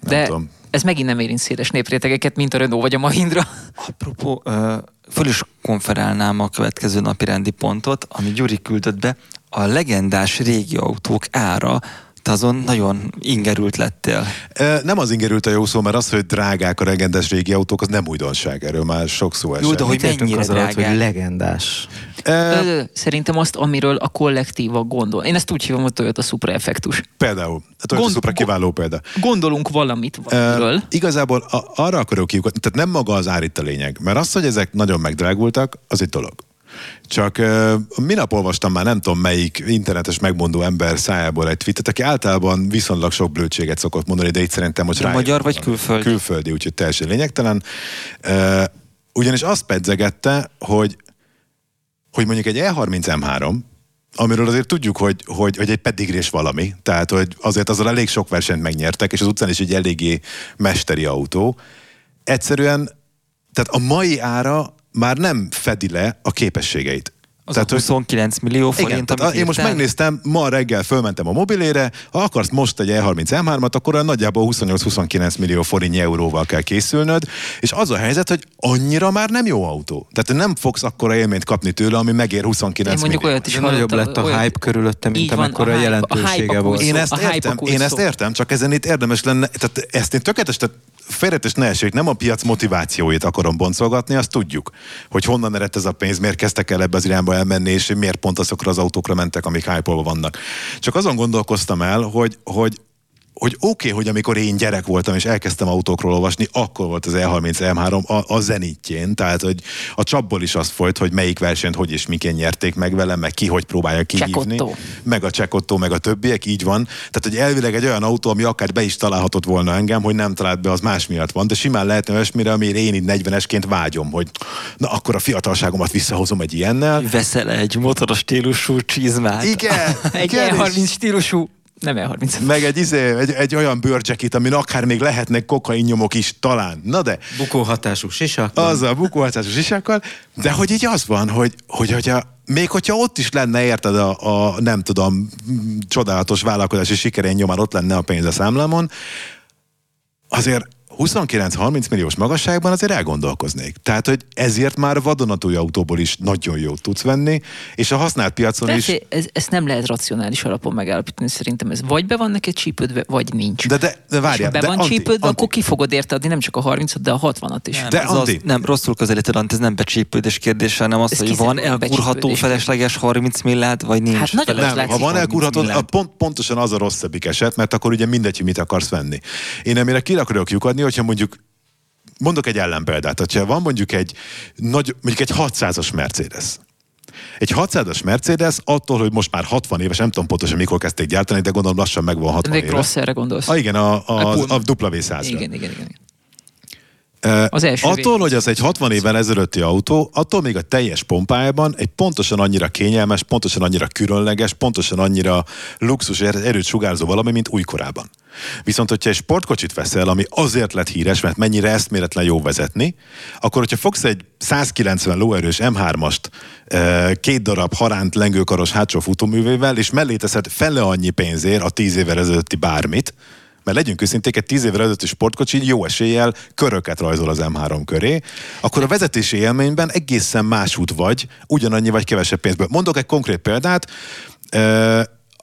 Speaker 3: Nem
Speaker 2: De
Speaker 3: tudom.
Speaker 2: ez megint nem érint széles néprétegeket, mint a Renault vagy a Mahindra.
Speaker 5: Apropó, ö, föl is konferálnám a következő napi rendi pontot, ami Gyuri küldött be, a legendás régi autók ára, te azon nagyon ingerült lettél.
Speaker 3: E, Nem az ingerült a jó szó, mert az, hogy drágák a legendás régi autók, az nem újdonság, erről már sok szó esett.
Speaker 5: Jó, de hogy
Speaker 6: Mit
Speaker 5: mennyire
Speaker 6: az alatt, hogy
Speaker 5: drágák?
Speaker 6: legendás?
Speaker 3: E,
Speaker 2: Szerintem azt, amiről a kollektíva gondol. Én ezt úgy hívom, hogy Toyota Supra effektus.
Speaker 3: például, a Toyota
Speaker 2: Gond-
Speaker 3: Supra kiváló példa.
Speaker 2: Gondolunk valamit valamiről.
Speaker 3: Uh, igazából a, arra akarok kiukatni, tehát nem maga az ár itt a lényeg, mert az, hogy ezek nagyon megdrágultak, az egy dolog. Csak uh, minap olvastam már nem tudom melyik internetes megmondó ember szájából egy tweetet, aki általában viszonylag sok blödséget szokott mondani, de itt szerintem most rájött
Speaker 5: magyar vagy külföldi?
Speaker 3: Külföldi, úgyhogy teljesen lényegtelen. Uh, ugyanis azt pedzegette, hogy hogy mondjuk egy E E30 M3, amiről azért tudjuk, hogy, hogy, hogy egy pedigrés valami, tehát hogy azért azzal elég sok versenyt megnyertek, és az utcán is egy eléggé mesteri autó. Egyszerűen, tehát a mai ára már nem fedi le a képességeit.
Speaker 5: Az
Speaker 3: tehát,
Speaker 5: a
Speaker 3: hogy-
Speaker 5: 29 millió forint,
Speaker 3: igen, tehát
Speaker 5: amit
Speaker 3: én most megnéztem, ma reggel fölmentem a mobilére, ha akarsz most egy E30 M3-at, akkor olyan nagyjából 28-29 millió forintnyi euróval kell készülnöd, és az a helyzet, hogy annyira már nem jó autó. Tehát nem fogsz akkora élményt kapni tőle, ami megér 29
Speaker 2: Én mondjuk
Speaker 3: millió.
Speaker 2: olyat is
Speaker 6: De nagyobb lett a
Speaker 2: olyat-
Speaker 6: hype körülötte, mint amekkora
Speaker 2: a a
Speaker 6: jelentősége
Speaker 2: hype
Speaker 6: volt.
Speaker 3: Én ezt
Speaker 2: a
Speaker 3: értem, én ezt értem, csak ezen itt érdemes lenne, tehát ezt én tökéletes, tehát félretes ne essék, nem a piac motivációit akarom boncolgatni, azt tudjuk, hogy honnan eredt ez a pénz, miért kezdtek el ebbe az irányba elmenni, és miért pont azokra az autókra mentek, amik hype vannak. Csak azon gondolkoztam el, hogy, hogy hogy oké, okay, hogy amikor én gyerek voltam, és elkezdtem autókról olvasni, akkor volt az E30 M3 a, a zenitjén, tehát hogy a csapból is az folyt, hogy melyik versenyt hogy és miként nyerték meg velem, meg ki hogy próbálja kihívni. Meg a Csekottó, meg a többiek, így van. Tehát, hogy elvileg egy olyan autó, ami akár be is találhatott volna engem, hogy nem talált be, az más miatt van, de simán lehetne olyasmire, amire én így 40-esként vágyom, hogy na akkor a fiatalságomat visszahozom egy ilyennel.
Speaker 5: Veszel egy motoros stílusú csizmát.
Speaker 3: Igen,
Speaker 2: Egy
Speaker 3: igen, és-
Speaker 2: E30 stílusú, nem E30.
Speaker 3: meg egy, izé, egy, egy olyan bőrcsekit, amin akár még lehetnek kokainnyomok is talán. Na de,
Speaker 6: Bukóhatású sisak.
Speaker 3: az a bukóhatású sisakkal, de hogy így az van, hogy, hogy hogyha, még hogyha ott is lenne, érted, a, a nem tudom, csodálatos vállalkozási sikerén nyomán ott lenne a pénz a számlámon, azért 29-30 milliós magasságban azért elgondolkoznék. Tehát, hogy ezért már vadonatúj autóból is nagyon jót tudsz venni, és a használt piacon is...
Speaker 2: Persze, ez, ezt nem lehet racionális alapon megállapítani, szerintem ez vagy be van neked csípődve, vagy nincs.
Speaker 3: De, de, de várjál,
Speaker 2: ha be
Speaker 3: de
Speaker 2: van
Speaker 3: Anti,
Speaker 2: csípődve,
Speaker 3: Anti,
Speaker 2: akkor ki fogod érte adni nem csak a 30 de a 60-at is.
Speaker 5: Nem,
Speaker 3: De
Speaker 5: ez az,
Speaker 3: Andi-
Speaker 5: nem, rosszul közelíted, Ant, ez nem becsípődés kérdése, hanem az,
Speaker 2: Ez
Speaker 5: hogy van elkurható felesleges 30 milliárd, vagy nincs.
Speaker 2: Hát nagyon
Speaker 5: felesleges
Speaker 2: az
Speaker 3: Nem, ha van
Speaker 5: 30
Speaker 3: elkurható, pont, pontosan az a rosszabbik eset, mert akkor ugye mindegy, hogy mit akarsz venni. Én amire ki akarok lyukadni, hogyha mondjuk mondok egy ellenpéldát, hogyha van mondjuk egy, nagy, mondjuk egy 600-as Mercedes. Egy 600-as Mercedes attól, hogy most már 60 éves, nem tudom pontosan mikor kezdték gyártani, de gondolom lassan megvan 60
Speaker 2: Még
Speaker 3: éve.
Speaker 2: gondolsz.
Speaker 3: Ah, igen, a, a,
Speaker 2: A
Speaker 3: a W100-ra.
Speaker 2: Igen, igen, igen.
Speaker 3: Az
Speaker 2: első
Speaker 3: attól,
Speaker 2: vég-
Speaker 3: hogy az egy 60 évvel ezelőtti autó, attól még a teljes pompájában egy pontosan annyira kényelmes, pontosan annyira különleges, pontosan annyira luxus er- erőt sugárzó valami, mint újkorában. Viszont, hogyha egy sportkocsit veszel, ami azért lett híres, mert mennyire eszméletlen jó vezetni, akkor, hogyha fogsz egy 190 lóerős M3-ast eh, két darab haránt lengőkaros hátsó futóművével, és mellé teszed fele annyi pénzért a 10 évvel ezelőtti bármit, mert legyünk őszinték, egy 10 évvel ezelőtti sportkocsi jó eséllyel köröket rajzol az M3 köré, akkor a vezetési élményben egészen más út vagy, ugyanannyi vagy kevesebb pénzből. Mondok egy konkrét példát,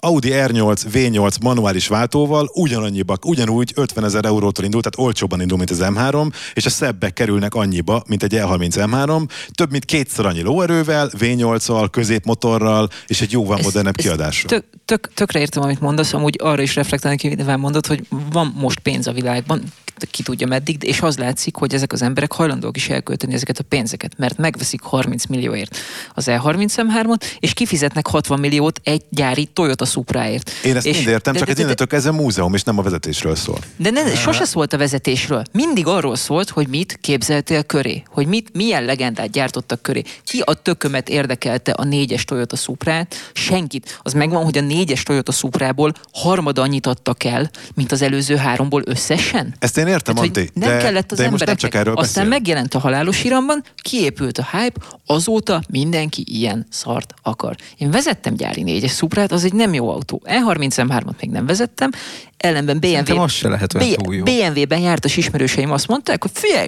Speaker 3: Audi R8 V8 manuális váltóval ugyanannyiba, ugyanúgy 50 ezer eurótól indul, tehát olcsóban indul, mint az M3, és a szebbek kerülnek annyiba, mint egy E30 M3, több mint kétszer annyi lóerővel, V8-al, középmotorral, és egy jóval modernebb kiadásra.
Speaker 2: Tök, tök, tökre értem, amit mondasz, amúgy arra is reflektálni mivel mondod, hogy van most pénz a világban, ki tudja meddig, és az látszik, hogy ezek az emberek hajlandók is elkölteni ezeket a pénzeket, mert megveszik 30 millióért az E30 M3-ot, és kifizetnek 60 milliót egy gyári Toyota Supráért.
Speaker 3: Én ezt
Speaker 2: és,
Speaker 3: mind értem,
Speaker 2: de-
Speaker 3: csak
Speaker 2: de-
Speaker 3: ez innentől kezdve múzeum, és nem a vezetésről szól.
Speaker 2: de ne, sose szólt a vezetésről. Mindig arról szólt, hogy mit képzeltél köré. Hogy mit, milyen legendát gyártottak köré. Ki a tökömet érdekelte a négyes Toyota Suprát? Senkit. Az megvan, hogy a négyes Toyota Suprából harmada annyit adtak el, mint az előző háromból összesen?
Speaker 3: Ezt én értem,
Speaker 2: Tehát, hogy
Speaker 3: Anti,
Speaker 2: nem
Speaker 3: de,
Speaker 2: kellett az
Speaker 3: de most nem
Speaker 2: embereknek.
Speaker 3: csak erről
Speaker 2: Aztán
Speaker 3: beszélek.
Speaker 2: megjelent a halálos iramban, kiépült a hype, azóta mindenki ilyen szart akar. Én vezettem gyári négyes Suprát, az egy nem jó autó. E30 M3-at még nem vezettem, ellenben BMW,
Speaker 6: az se lehet olyan túl jó.
Speaker 2: BMW-ben jártas ismerőseim azt mondták, hogy figyelj,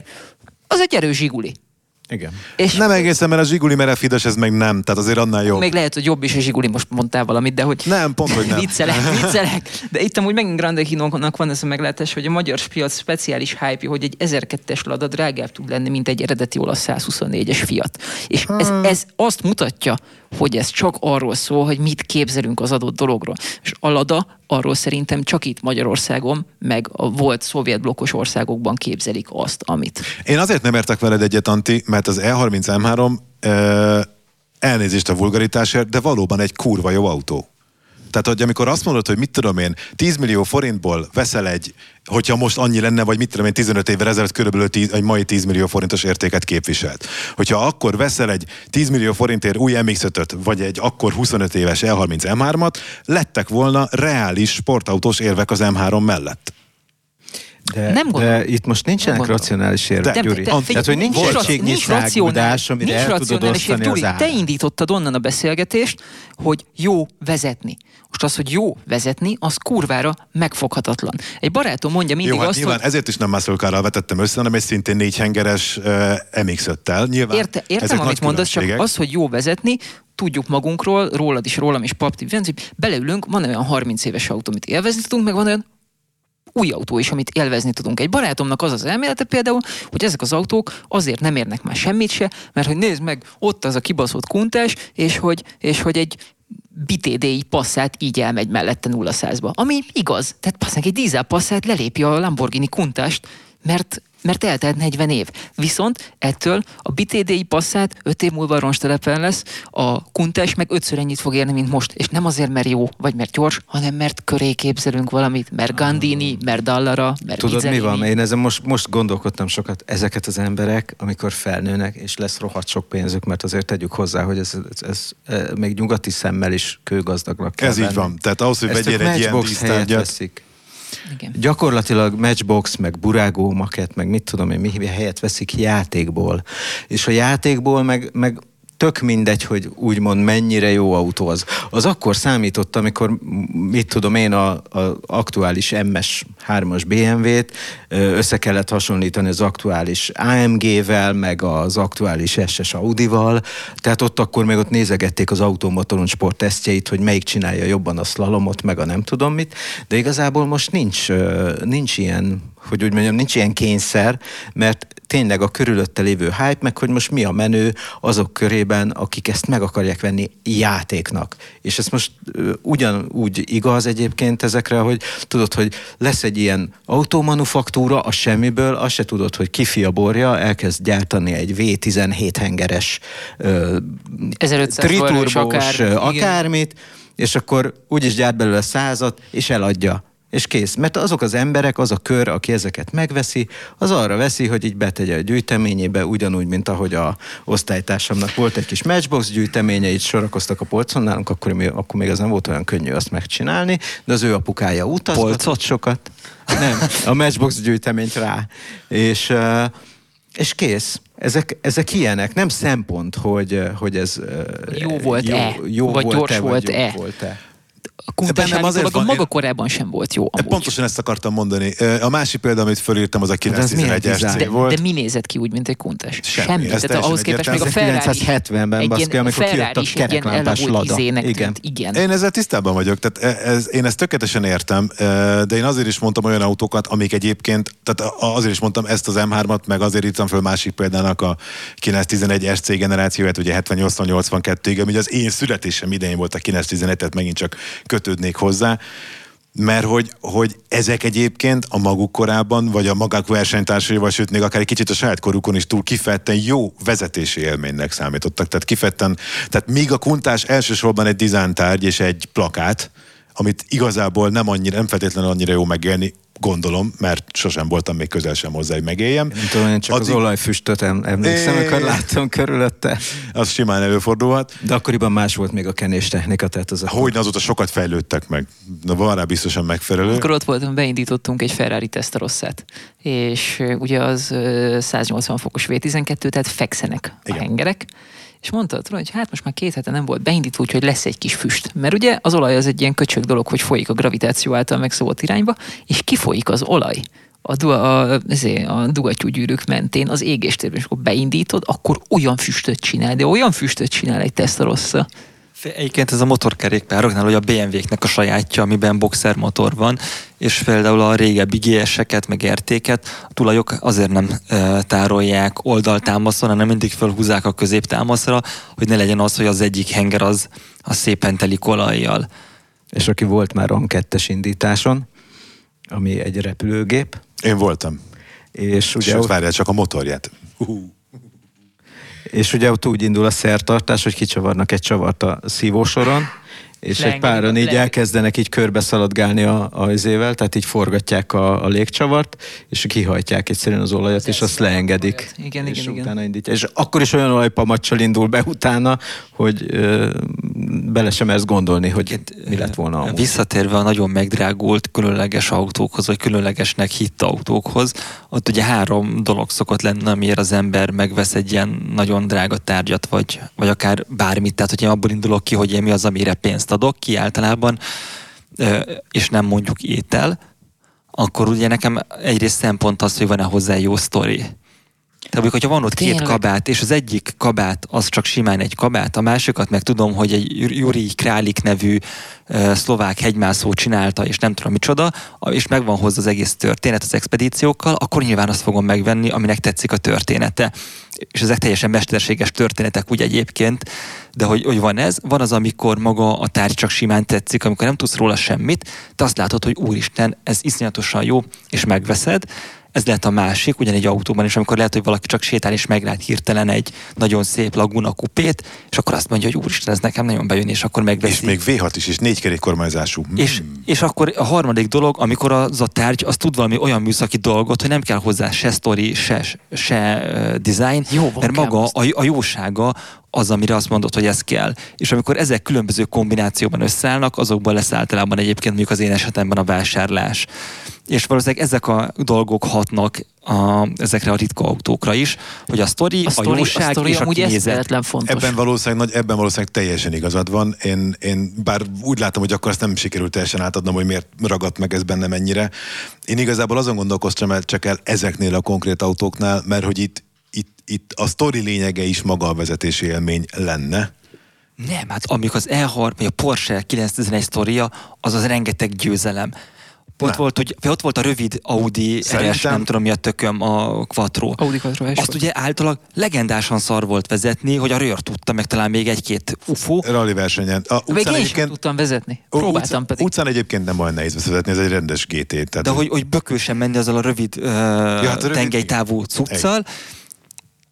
Speaker 2: az egy erős zsiguli.
Speaker 6: Igen.
Speaker 2: És
Speaker 3: Nem egészen, mert a Zsiguli merefides, ez meg nem. Tehát azért annál jobb.
Speaker 2: még lehet, hogy jobb is a Zsiguli, most mondtál valamit, de hogy
Speaker 3: Nem, pont, hogy nem.
Speaker 2: viccelek, viccelek. De itt amúgy megint Grande Hinónak van ez a meglátás, hogy a magyar piac speciális hype hogy egy 1002-es Lada drágább tud lenni, mint egy eredeti olasz 124-es Fiat. És ez,
Speaker 3: Hmm.
Speaker 2: ez azt mutatja, hogy ez csak arról szól, hogy mit képzelünk az adott dologról. És a Lada arról szerintem csak itt Magyarországon, meg a volt szovjet blokkos országokban képzelik azt, amit.
Speaker 3: Én azért nem értek veled egyet, Anti, mert az E30 M3 ö, elnézést a vulgaritásért, de valóban egy kurva jó autó. Tehát, hogy amikor azt mondod, hogy mit tudom én, 10 millió forintból veszel egy, hogyha most annyi lenne, vagy mit tudom én, 15 évvel ezelőtt körülbelül 10, egy mai 10 millió forintos értéket képviselt. Hogyha akkor veszel egy 10 millió forintért új mx vagy egy akkor 25 éves E E30 M3-at, lettek volna reális sportautós érvek az M3 mellett.
Speaker 6: De,
Speaker 2: Nem gondolom.
Speaker 6: de itt most nincsenek
Speaker 2: Nem
Speaker 6: racionális érvek,
Speaker 3: De-
Speaker 6: Gyuri.
Speaker 2: de- de-
Speaker 6: Tehát, hogy nincs egységnyi
Speaker 2: nincs racionális-
Speaker 6: szágudás, amire
Speaker 2: nincs
Speaker 6: el tudod osztani
Speaker 2: érv.
Speaker 6: az
Speaker 2: Gyuri, te indítottad onnan a beszélgetést, hogy jó vezetni. Most az, hogy jó vezetni, az kurvára megfoghatatlan. Egy barátom mondja mindig
Speaker 3: Jó, hát
Speaker 2: azt,
Speaker 3: nyilván
Speaker 2: hogy
Speaker 3: ezért is nem muscle carral vetettem össze, hanem egy szintén négy hengeres uh, MX-5-tel. Nyilván
Speaker 2: Érte, értem, amit mondasz, csak az, hogy jó vezetni, tudjuk magunkról, rólad is, rólam is, papti, beleülünk, van olyan 30 éves autó, amit élvezni tudunk, meg van olyan új autó is, amit élvezni tudunk. Egy barátomnak az az elmélete például, hogy ezek az autók azért nem érnek már semmit se, mert hogy nézd meg, ott az a kibaszott kuntás, és hogy, és hogy egy BTD-i passzát így elmegy mellette 0 100-ba. Ami igaz. Tehát passzák egy dízel passzát lelépi a Lamborghini kuntást, mert mert eltelt 40 év. Viszont ettől a BTD-i passzát 5 év múlva roncstelepen lesz, a kuntás meg ötször ennyit fog érni, mint most. És nem azért, mert jó, vagy mert gyors, hanem mert köré képzelünk valamit, mert Gandini, mert Dallara, mert
Speaker 6: Tudod, mi
Speaker 2: Mizzelini.
Speaker 6: van? Én ezen most, most gondolkodtam sokat. Ezeket az emberek, amikor felnőnek, és lesz rohadt sok pénzük, mert azért tegyük hozzá, hogy ez, ez, ez, ez még nyugati szemmel is kőgazdagnak kell
Speaker 3: Ez így
Speaker 6: venni.
Speaker 3: van. Tehát ahhoz, hogy vegyél egy ilyen dísztárgyat.
Speaker 2: Igen.
Speaker 6: Gyakorlatilag matchbox, meg burágó maket, meg mit tudom én, mi helyet veszik játékból. És a játékból meg, meg tök mindegy, hogy úgymond mennyire jó autó az. Az akkor számított, amikor, mit tudom én, a, a aktuális MS 3-as BMW-t össze kellett hasonlítani az aktuális AMG-vel, meg az aktuális SS Audi-val. Tehát ott akkor még ott nézegették az automotoron sport tesztjeit, hogy melyik csinálja jobban a slalomot, meg a nem tudom mit. De igazából most nincs, nincs ilyen, hogy úgy mondjam, nincs ilyen kényszer, mert tényleg a körülötte lévő hype, meg hogy most mi a menő azok körében, akik ezt meg akarják venni játéknak. És ez most ugyanúgy igaz egyébként ezekre, hogy tudod, hogy lesz egy ilyen automanufaktúra a semmiből, azt se tudod, hogy kifi a borja, elkezd gyártani egy V17 hengeres ö,
Speaker 2: 1500 forró és
Speaker 6: triturbós
Speaker 2: akár-
Speaker 6: ö,
Speaker 2: igen.
Speaker 6: akármit, és akkor úgyis gyárt belőle százat, és eladja. És kész. Mert azok az emberek, az a kör, aki ezeket megveszi, az arra veszi, hogy így betegye a gyűjteményébe, ugyanúgy, mint ahogy a osztálytársamnak volt egy kis matchbox gyűjteménye, így sorakoztak a polcon nálunk, akkor, mi- akkor még az nem volt olyan könnyű azt megcsinálni, de az ő apukája utazgatott
Speaker 5: Polcot?
Speaker 6: sokat. Nem, a matchbox gyűjteményt rá. És, és kész. Ezek, ezek ilyenek, nem szempont, hogy, hogy ez
Speaker 2: Jó volt-e,
Speaker 6: jó,
Speaker 2: vagy
Speaker 6: volt-e,
Speaker 2: gyors
Speaker 6: vagy
Speaker 2: volt-e.
Speaker 6: jobb volt-e.
Speaker 2: A
Speaker 3: Bennem azért van-
Speaker 2: maga
Speaker 3: én-
Speaker 2: korában sem volt jó. Amúgy.
Speaker 3: Pontosan ezt akartam mondani. A másik példa, amit fölírtam, az a
Speaker 6: De ez milyen
Speaker 3: 911
Speaker 6: design?
Speaker 3: SC
Speaker 2: de,
Speaker 3: volt.
Speaker 2: de mi nézett ki úgy, mint egy kuntás?
Speaker 3: Semmi,
Speaker 2: Semmi.
Speaker 3: ez
Speaker 2: Tehát ahhoz képest még a. Ferrari...
Speaker 6: 1970-ben,
Speaker 2: egy
Speaker 6: baszki, amikor kijött a kereklámpás Lada. Igen.
Speaker 2: Igen.
Speaker 3: Én ezzel tisztában vagyok, tehát e- ez, én ezt tökéletesen értem, e, de én azért is mondtam olyan autókat, amik egyébként, tehát azért is mondtam ezt az M3-at, meg azért írtam föl másik példának a 911 SC generációját, ugye 78-82-ig, ami az én születésem idején volt a 911, tehát megint csak kötődnék hozzá, mert hogy, hogy ezek egyébként a maguk korában, vagy a magák versenytársaival, sőt még akár egy kicsit a saját korukon is túl kifejezetten jó vezetési élménynek számítottak. Tehát kifejezetten, tehát míg a kuntás elsősorban egy dizájntárgy és egy plakát, amit igazából nem annyira, nem feltétlenül annyira jó megélni, gondolom, mert sosem voltam még közel sem hozzá, hogy megéljem.
Speaker 6: Nem tudom, én csak az
Speaker 3: Addig-
Speaker 6: olajfüstöt em- emlékszem,
Speaker 3: É.
Speaker 6: amikor láttam körülötte.
Speaker 3: Az simán előfordulhat.
Speaker 6: De akkoriban más volt még a kenés technika, tehát az
Speaker 3: Hogy azóta sokat fejlődtek meg. Na, van rá biztosan megfelelő.
Speaker 2: Amikor ott voltam, beindítottunk egy Ferrari Testarosszát, és ugye az ö, 180 fokos V12, tehát fekszenek a
Speaker 3: Igen.
Speaker 2: hengerek, és mondta, tudod, hogy hát most már két hete nem volt beindítva, úgyhogy lesz egy kis füst. Mert ugye az olaj az egy ilyen köcsög dolog, hogy folyik a gravitáció által megszabott irányba, és kifolyik az olaj a, du- a, ezért, a dugattyúgyűrűk mentén az égéstérben, és akkor beindítod, akkor olyan füstöt csinál, de olyan füstöt csinál egy Testarossa.
Speaker 5: Egyébként ez a motorkerékpároknál, hogy a BMW-knek a sajátja, amiben boxer motor van, és például a régebbi GS-eket, meg RT-ket a tulajok azért nem e, tárolják oldaltámaszon, hanem mindig felhúzzák a középtámaszra, hogy ne legyen az, hogy az egyik henger az, az szépen telik olajjal.
Speaker 6: És aki volt már RAN 2 indításon, ami egy repülőgép,
Speaker 3: Én voltam.
Speaker 6: és ugye,
Speaker 3: Sőt, várjál csak a motorját.
Speaker 6: És ugye ott úgy indul a szertartás, hogy kicsavarnak egy csavart a szívósoron, és egy páran így
Speaker 2: le-
Speaker 6: elkezdenek így körbe szaladgálni a, a izével, tehát így forgatják a, a légcsavart, és kihajtják egyszerűen az olajat, és azt leengedik.
Speaker 2: Igen,
Speaker 6: és
Speaker 2: igen, igen.
Speaker 6: utána indítja. És akkor is olyan olajpamacsal indul be utána, hogy ö, bele sem ezt gondolni, hogy mi lett volna amúgy.
Speaker 5: Visszatérve a nagyon megdrágult különleges autókhoz, vagy különlegesnek hitt autókhoz, ott ugye három dolog szokott lenni, amiért az ember megvesz egy ilyen nagyon drága tárgyat, vagy, vagy akár bármit. Tehát, hogy én abból indulok ki, hogy én mi az, amire pénzt adok ki általában, és nem mondjuk étel, akkor ugye nekem egyrészt szempont az, hogy van-e hozzá jó sztori. Tehát mondjuk, hogyha van ott két
Speaker 2: Tényleg?
Speaker 5: kabát, és az egyik kabát az csak simán egy kabát, a másikat meg tudom, hogy egy Juri Králik nevű uh, szlovák hegymászó csinálta, és nem tudom micsoda, és megvan hozzá az egész történet az expedíciókkal, akkor nyilván azt fogom megvenni, aminek tetszik a története. És ezek teljesen mesterséges történetek úgy egyébként, de hogy, hogy van ez, van az, amikor maga a tárgy csak simán tetszik, amikor nem tudsz róla semmit, te azt látod, hogy úristen, ez iszonyatosan jó, és megveszed, ez lehet a másik, ugyanígy autóban is, amikor lehet, hogy valaki csak sétál és meglát hirtelen egy nagyon szép laguna kupét, és akkor azt mondja, hogy úristen, ez nekem nagyon bejön, és akkor megveszi.
Speaker 3: És még V6 is, és négy kerékkormányzású. Mm.
Speaker 5: És, és akkor a harmadik dolog, amikor az a tárgy, az tud valami olyan műszaki dolgot, hogy nem kell hozzá se sztori, se, se uh, design,
Speaker 2: Jóval
Speaker 5: mert maga a, a jósága az, amire azt mondod, hogy ez kell. És amikor ezek különböző kombinációban összeállnak, azokból lesz általában egyébként mondjuk az én esetemben a vásárlás. És valószínűleg ezek a dolgok hatnak a, ezekre a ritka autókra is, hogy a sztori, a,
Speaker 2: A sztori, a
Speaker 5: jóság
Speaker 2: sztori
Speaker 5: és a
Speaker 2: amúgy
Speaker 5: kinézet.
Speaker 2: fontos.
Speaker 3: Ebben valószínűleg, nagy, ebben valószínűleg teljesen igazad van. Én, én bár úgy látom, hogy akkor azt nem sikerült teljesen átadnom, hogy miért ragadt meg ez bennem ennyire. Én igazából azon gondolkoztam el csak el ezeknél a konkrét autóknál, mert hogy itt, itt, a sztori lényege is maga a vezetési élmény lenne.
Speaker 5: Nem, hát amikor az E6, vagy a Porsche 911 sztoria, az az rengeteg győzelem. Ott
Speaker 3: Nem.
Speaker 5: volt, hogy, vagy ott volt a rövid Audi RS,
Speaker 3: Szerintem-
Speaker 5: nem tudom mi a tököm, a Quattro.
Speaker 2: Audi Quattro
Speaker 5: Azt
Speaker 2: volt.
Speaker 5: ugye általában legendásan szar volt vezetni, hogy a rőr tudta, meg talán még egy-két UFO.
Speaker 3: Rally versenyen. A
Speaker 2: Még én sem tudtam vezetni. Próbáltam
Speaker 3: utcán,
Speaker 2: pedig.
Speaker 3: Utcán egyébként nem olyan nehéz vezetni, ez egy rendes GT. Tehát
Speaker 5: De hogy, hogy bökősen menni azzal a rövid, uh, ja,
Speaker 3: hát a rövid-
Speaker 5: tengelytávú cuccal,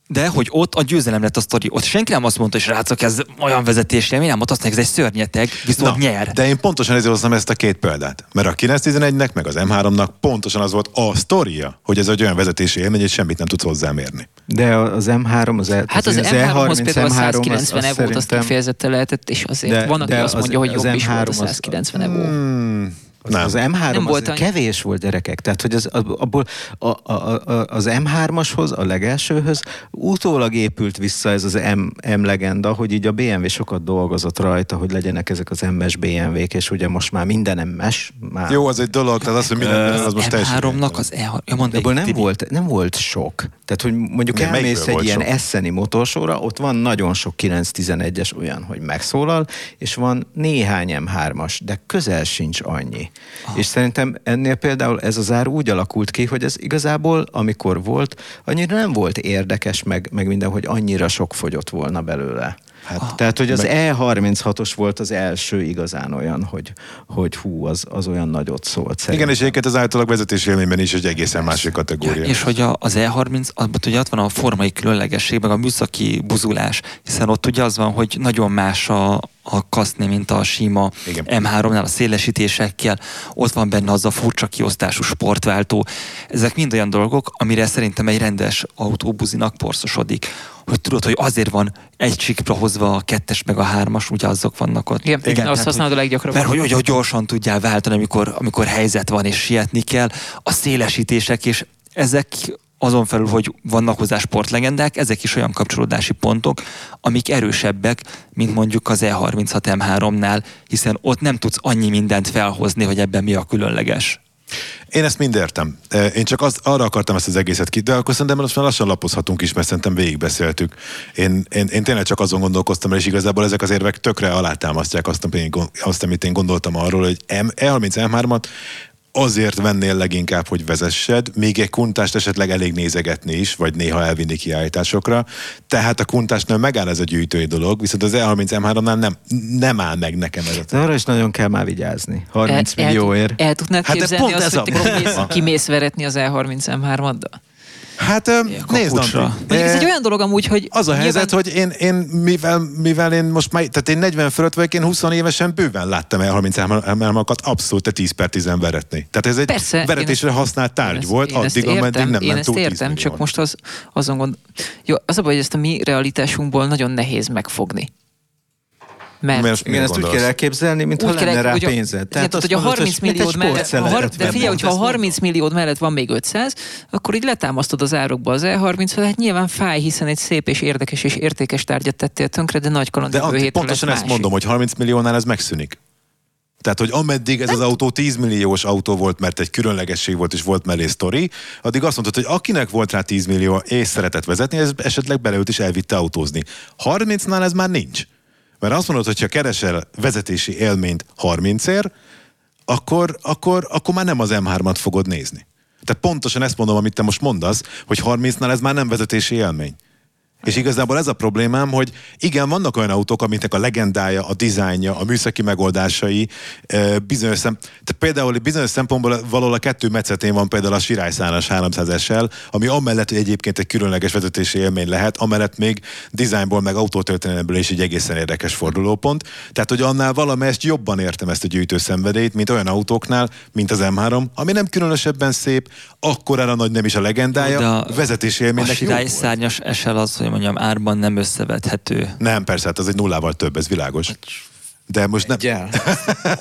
Speaker 5: de hogy ott a győzelem lett a sztori. Ott senki nem azt mondta, hogy srácok, ez olyan vezetés, nem, nem, ott azt mondják, ez egy szörnyeteg, viszont nyer.
Speaker 3: De én pontosan ezért hoztam ezt a két példát. Mert a 911-nek, meg az M3-nak pontosan az volt a sztoria, hogy ez egy olyan vezetési élmény, hogy semmit nem tudsz hozzámérni.
Speaker 6: De az M3, az, E-
Speaker 2: Hát az
Speaker 6: E30,
Speaker 2: M3-hoz például a
Speaker 6: M3,
Speaker 2: 190
Speaker 6: az- az
Speaker 2: evót azt kifejezetten lehetett, és azért
Speaker 6: De-
Speaker 2: van, aki
Speaker 6: de
Speaker 2: azt
Speaker 6: az-
Speaker 2: mondja, hogy
Speaker 6: az
Speaker 2: jobb is volt a
Speaker 6: M3 az-
Speaker 2: 190 evó.
Speaker 3: Hmm,
Speaker 6: Az,
Speaker 3: nem.
Speaker 6: az M3
Speaker 2: Nem
Speaker 6: az
Speaker 2: volt annyi.
Speaker 6: kevés volt gyerekek, tehát hogy az, abból a, a, a, az M3-ashoz, a legelsőhöz utólag épült vissza ez az M, M legenda, hogy így a BMW sokat dolgozott rajta, hogy legyenek ezek az MS BMW-k, és ugye most már minden MS. Már
Speaker 3: Jó, az egy dolog, tehát az, hogy mi lenne, az most teljesen...
Speaker 5: M3-nak az E6, ja, mondd végig,
Speaker 6: nem volt, nem volt sok. Tehát, hogy mondjuk
Speaker 3: Igen,
Speaker 6: elmész egy ilyen eszeni motorsóra, ott van nagyon sok 911-es olyan, hogy megszólal, és van néhány M3-as, de közel sincs annyi. Ah. És szerintem ennél például ez az ár úgy alakult ki, hogy ez igazából, amikor volt, annyira nem volt érdekes, meg, meg minden, hogy annyira sok fogyott volna belőle. Hát, ah, tehát, hogy az E36-os volt az első igazán olyan, hogy, hogy hú, az, az olyan nagyot szólt
Speaker 3: Igen,
Speaker 6: szerintem.
Speaker 3: és egyébként az általában vezetési élményben is egy egészen másik kategória.
Speaker 5: Ja, és hogy a, az E30, abban ugye ott van a formai különlegesség, meg a műszaki buzulás, hiszen ott ugye az van, hogy nagyon más a, a kaszni, mint a sima
Speaker 3: Igen.
Speaker 5: M3-nál a szélesítésekkel, ott van benne az a furcsa kiosztású sportváltó. Ezek mind olyan dolgok, amire szerintem egy rendes autóbuzinak porszosodik. Hogy tudod, hogy azért van egy csikra hozva a kettes meg a hármas, ugye azok vannak ott.
Speaker 2: Igen, igen, azt használod a leggyakrabban.
Speaker 5: Mert hogy, hogy gyorsan tudjál váltani, amikor, amikor helyzet van és sietni kell. A szélesítések és ezek azon felül, hogy vannak hozzá sportlegendák, ezek is olyan kapcsolódási pontok, amik erősebbek, mint mondjuk az E36 M3-nál, hiszen ott nem tudsz annyi mindent felhozni, hogy ebben mi a különleges.
Speaker 3: Én ezt mind értem. Én csak azt, arra akartam ezt az egészet ki, de akkor szerintem most már lassan lapozhatunk is, mert szerintem végigbeszéltük. Én, én, én tényleg csak azon gondolkoztam, és igazából ezek az érvek tökre alátámasztják azt, amit én, azt, amit én gondoltam arról, hogy M, E30 M3-at azért vennél leginkább, hogy vezessed, még egy kuntást esetleg elég nézegetni is, vagy néha elvinni kiállításokra. Tehát a kuntásnál megáll ez a gyűjtői dolog, viszont az E30 M3-nál nem, nem áll meg nekem ez a
Speaker 6: De arra is nagyon kell már vigyázni. 30
Speaker 2: el,
Speaker 6: millióért.
Speaker 2: El, el tudnád
Speaker 3: Hát de
Speaker 2: képzelni
Speaker 3: pont
Speaker 2: azt,
Speaker 3: ez
Speaker 2: hogy
Speaker 3: a
Speaker 2: kimész,
Speaker 3: probléma.
Speaker 2: kimész veretni az E30 M3-addal?
Speaker 3: Hát nézd,
Speaker 2: ez egy olyan dolog amúgy, hogy
Speaker 3: Az a
Speaker 2: nyilván-
Speaker 3: helyzet, hogy én, én mivel, mivel én most már, tehát én 40 fölött vagyok, én 20 évesen bőven láttam el 30 elmalmakat abszolút 10 per 10 veretni. Tehát ez egy
Speaker 2: Persze, én
Speaker 3: veretésre
Speaker 2: ezt-
Speaker 3: használt tárgy
Speaker 2: Én
Speaker 3: volt,
Speaker 2: én
Speaker 3: addig, ameddig
Speaker 2: értem,
Speaker 3: nem
Speaker 2: Én
Speaker 3: ment túl 10
Speaker 2: értem, csak
Speaker 3: millióan.
Speaker 2: most az, azon gond... Jó, az a baj, hogy ezt a mi realitásunkból nagyon nehéz megfogni. Mert,
Speaker 3: Miért-
Speaker 6: Igen, ezt úgy kell elképzelni, mintha
Speaker 2: Úgy
Speaker 6: lenne
Speaker 2: kell,
Speaker 6: rá
Speaker 2: hogy a-
Speaker 6: pénzed.
Speaker 2: tehát,
Speaker 6: azt
Speaker 2: hogy a
Speaker 6: mondod,
Speaker 2: 30
Speaker 6: mint egy
Speaker 2: milliód mellett, a har- de figyelj, hogyha a 30 milliód mellett van még 500, akkor így letámasztod az árokba az E30-ot, hát nyilván fáj, hiszen egy szép és érdekes és értékes tárgyat tettél tönkre, de nagy kaland
Speaker 3: De
Speaker 2: hétre
Speaker 3: pontosan ezt
Speaker 2: másik.
Speaker 3: mondom, hogy 30 milliónál ez megszűnik. Tehát, hogy ameddig ez az autó 10 milliós autó volt, mert egy különlegesség volt, és volt mellé sztori, addig azt mondtad, hogy akinek volt rá 10 millió és szeretett vezetni, ez esetleg beleült és elvitte autózni. 30-nál ez már nincs. Mert azt mondod, hogy ha keresel vezetési élményt 30-ért, akkor, akkor, akkor már nem az M3-at fogod nézni. Tehát pontosan ezt mondom, amit te most mondasz, hogy 30-nál ez már nem vezetési élmény. És igazából ez a problémám, hogy igen, vannak olyan autók, amiknek a legendája, a dizájnja, a műszaki megoldásai bizonyos szem... Tehát például bizonyos szempontból valahol a kettő mecetén van például a Sirályszánas 300 SL, ami amellett, hogy egyébként egy különleges vezetési élmény lehet, amellett még dizájnból, meg autótörténelemből is egy egészen érdekes fordulópont. Tehát, hogy annál valamelyest jobban értem ezt a gyűjtő szenvedélyt, mint olyan autóknál, mint az M3, ami nem különösebben szép, akkorára nagy nem is a legendája,
Speaker 5: De
Speaker 3: a vezetési
Speaker 5: A
Speaker 3: élménynek jó
Speaker 5: sirály
Speaker 3: volt.
Speaker 5: szárnyas esel az, hogy mondjam, árban nem összevethető.
Speaker 3: Nem, persze, hát az egy nullával több, ez világos. De most nem...
Speaker 6: Gyel.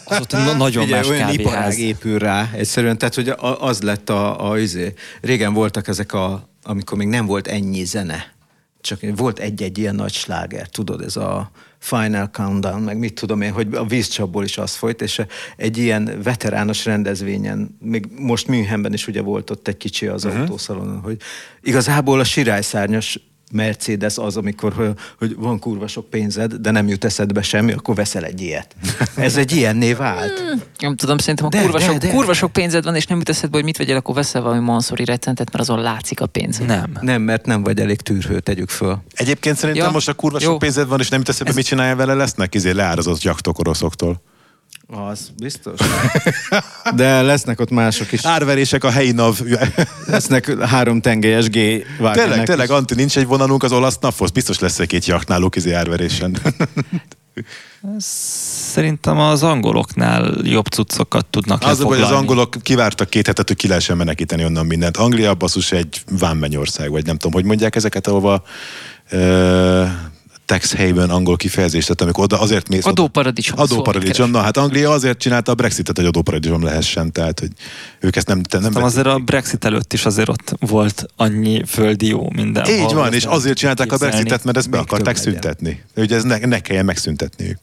Speaker 5: Az ott na- nagyon
Speaker 6: Ugye,
Speaker 5: más
Speaker 6: olyan iparág épül rá, egyszerűen, tehát hogy az lett a, a izé. Régen voltak ezek a, amikor még nem volt ennyi zene, csak volt egy-egy ilyen nagy sláger, tudod, ez a Final Countdown, meg mit tudom én, hogy a vízcsapból is az folyt, és egy ilyen veterános rendezvényen, még most Münchenben is ugye volt ott egy kicsi az uh-huh. autószalonon, hogy igazából a sirályszárnyas Mercedes az, amikor hogy, van kurva sok pénzed, de nem jut eszedbe semmi, akkor veszel egy ilyet. Ez egy ilyenné vált.
Speaker 2: Nem tudom, szerintem, ha
Speaker 6: De,
Speaker 2: kurva,
Speaker 6: de,
Speaker 2: sok,
Speaker 6: de.
Speaker 2: kurva sok pénzed van, és nem jut eszedbe, hogy mit vegyél, akkor veszel valami Mansori recentet, mert azon látszik a pénz.
Speaker 5: Nem.
Speaker 6: Nem, mert nem vagy elég tűrhő, tegyük föl.
Speaker 3: Egyébként szerintem
Speaker 2: Ja,
Speaker 3: most a kurva
Speaker 2: jó.
Speaker 3: sok pénzed van, és nem teszed be, mit csinálja vele, lesznek izé leárazott jaktok oroszoktól.
Speaker 6: Az biztos. De lesznek ott mások is.
Speaker 3: Árverések a helyi nav...
Speaker 6: Lesznek három tengelyes G
Speaker 3: tényleg, tényleg, Anti, nincs egy vonalunk az olasz naphoz? Biztos lesz egy-két jakt náluk izé árverésen.
Speaker 5: Szerintem az angoloknál jobb cuccokat tudnak
Speaker 3: Az, hogy az angolok kivártak két hetet, hogy ki lehessen menekíteni onnan mindent. Anglia basszus egy vámmennyország, vagy nem tudom, hogy mondják ezeket, ahova uh, tax haven angol kifejezést, tehát amikor oda azért mész...
Speaker 2: Adóparadicsom.
Speaker 3: Adóparadicsom, na hát Anglia azért csinálta a Brexitet, hogy adóparadicsom lehessen, tehát hogy ők ezt nem... nem
Speaker 5: Nem azért a Brexit előtt is azért ott volt annyi földi jó minden.
Speaker 3: Így van, és azért csinálták a Brexitet, mert ezt be akarták szüntetni. Ugye ez ne, ne kelljen megszüntetniük.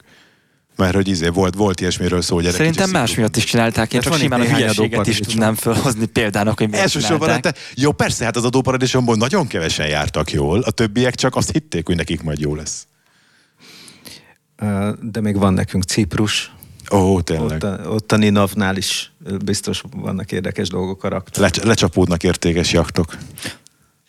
Speaker 3: Mert hogy izé, volt, volt ilyesmiről szó, erre
Speaker 5: Szerintem más miatt is csinálták, én
Speaker 6: Hát
Speaker 5: csak simán a hülyeséget is tudnám felhozni példának, hogy miért
Speaker 3: Elsősorban, te, jó, persze, hát az adóparadicsomból nagyon kevesen jártak jól, a többiek csak azt hitték, hogy nekik majd jó lesz.
Speaker 6: De még van nekünk Ciprus.
Speaker 3: Ó, tényleg.
Speaker 6: Ott a, ott a Ninavnál is biztos vannak érdekes dolgok a.
Speaker 3: Le, lecsapódnak értékes jaktok.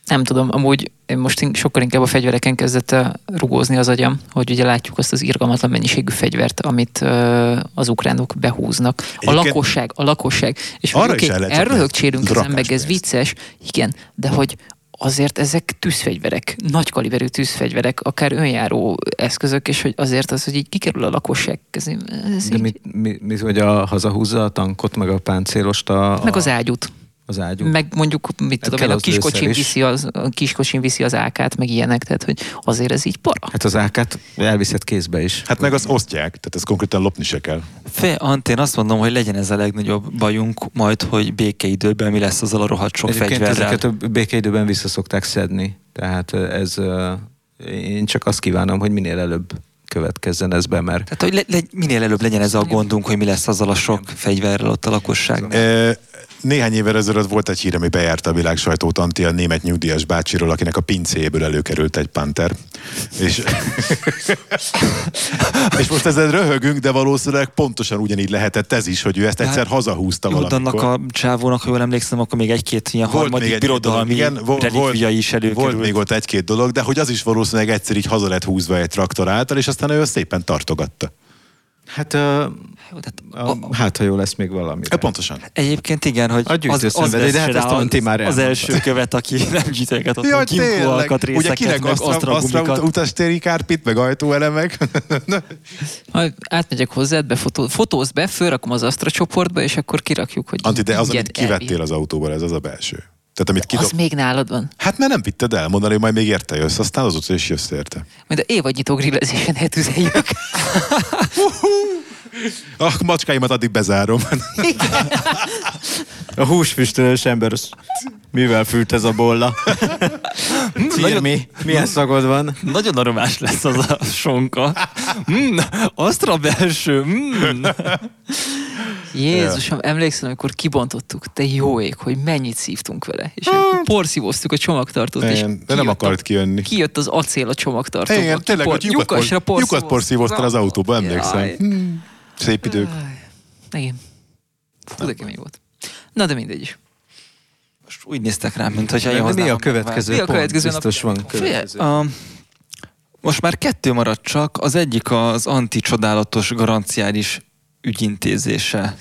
Speaker 2: Nem tudom, amúgy én most sokkal inkább a fegyvereken kezdett rugózni az agyam, hogy ugye látjuk azt az irgalmatlan mennyiségű fegyvert, amit ö, az ukránok behúznak. A
Speaker 3: Egyébként-
Speaker 2: lakosság, a lakosság. És
Speaker 3: Arra
Speaker 2: hogy
Speaker 3: is
Speaker 2: elröhögcsélünk ezen,
Speaker 3: rakás
Speaker 2: meg ez vicces, igen, de hogy azért ezek tűzfegyverek, nagy kaliberű tűzfegyverek, akár önjáró eszközök, és hogy azért az, hogy így kikerül a lakosság ez
Speaker 6: De
Speaker 2: így,
Speaker 6: mit, mi, mi, hogy a, hazahúzza a tankot, meg a páncélost a,
Speaker 2: meg az
Speaker 6: a,
Speaker 2: ágyút.
Speaker 6: Az ágyú?
Speaker 2: Meg mondjuk, mit
Speaker 6: Hát
Speaker 2: tudom
Speaker 6: kell
Speaker 2: én, a
Speaker 6: az
Speaker 2: kiskocsin viszi az, a kiskocsin viszi az ákát, meg ilyenek, tehát hogy azért ez így para.
Speaker 6: Hát az ákát elviszed kézbe is.
Speaker 3: Hát meg azt osztják, tehát ez konkrétan lopni se kell.
Speaker 5: Fé, Ant, én azt mondom, hogy legyen ez a legnagyobb bajunk majd, hogy békeidőben mi lesz azzal a rohadt sok
Speaker 6: Egyébként
Speaker 5: fegyverrel.
Speaker 6: ezeket a békeidőben vissza szokták szedni. Tehát ez, én csak azt kívánom, hogy minél előbb következzen ez be, mert
Speaker 5: Tehát, hogy le, le, minél előbb legyen ez a gondunk, hogy mi lesz azzal a sok fegyverrel ott a lakosságnak.
Speaker 3: E, néhány évvel ezelőtt volt egy hír, ami bejárta a világ sajtót Anti, a német nyugdíjas bácsiról, akinek a pincéből előkerült egy panter. És, és most ezen röhögünk, de valószínűleg pontosan ugyanígy lehetett ez is, hogy ő ezt egyszer hazahúzta
Speaker 5: Jó,
Speaker 3: valamikor.
Speaker 5: annak a csávónak, ha jól emlékszem, akkor még egy-két ilyen
Speaker 3: Volt
Speaker 5: harmadik
Speaker 3: még egy-két
Speaker 5: birodalmi
Speaker 3: igen, vo-
Speaker 5: relikvia is előkerült.
Speaker 3: Volt még ott egy-két dolog, de hogy az is valószínűleg egyszer így haza lett húzva egy traktor által, és aztán ő szépen tartogatta.
Speaker 6: Hát, uh,
Speaker 2: Jó, tehát
Speaker 6: a, hát, ha jó lesz még valami.
Speaker 3: E, pontosan.
Speaker 5: Egyébként igen, hogy
Speaker 6: A gyűjtőszenvedély, de hát ezt
Speaker 5: rá
Speaker 6: Anti már
Speaker 5: az, az első követ, aki nem gyűjtögetett
Speaker 3: Jaj,
Speaker 5: a
Speaker 3: tényleg. Ugye kinek
Speaker 5: meg
Speaker 3: Astra
Speaker 5: asztragumikat.
Speaker 3: utastéri kárpit, meg ajtóelemek?
Speaker 2: Majd átmegyek hozzád, befotó, fotózz be, fölrakom az Astra csoportba, és akkor kirakjuk, hogy
Speaker 3: Anti, de az, amit kivettél az autóból, ez az a belső. Tehát amit
Speaker 2: Az
Speaker 3: kidob...
Speaker 2: még nálad van.
Speaker 3: Hát mert nem vitted el, mondani, hogy majd még érte jössz, aztán azóta is jössz érte.
Speaker 2: Majd a évadnyitó grillezésen eltüzeljük.
Speaker 3: A macskáimat addig bezárom.
Speaker 6: A húsfüstölős ember, az mivel fült ez a bolla? Cirmi, milyen szagod van?
Speaker 5: Nagyon aromás lesz az a sonka. Mm, Astra belső. Mm.
Speaker 2: Jézusom, emlékszem, amikor kibontottuk, te jó ég, hogy mennyit szívtunk vele. És akkor porszívoztuk a csomagtartót, és
Speaker 3: Igen, de nem
Speaker 2: kijött a-
Speaker 3: akart kijönni.
Speaker 2: Kijött az acél a csomagtartóból.
Speaker 3: Igen, tényleg, hogy lyukat,
Speaker 2: lyukasra
Speaker 3: por, lyukat porszívoztál az autóba, emlékszem. Hmm. Szép idők.
Speaker 2: Igen. Fú, de kemény volt. Na, de mindegy is.
Speaker 5: Úgy néztek rám, mint hogyha én
Speaker 6: mi a következő
Speaker 2: Mi a
Speaker 6: pont?
Speaker 2: következő nap?
Speaker 6: Biztos van következő.
Speaker 5: A, most már kettő maradt csak, az egyik az anti-csodálatos garanciális ügyintézése.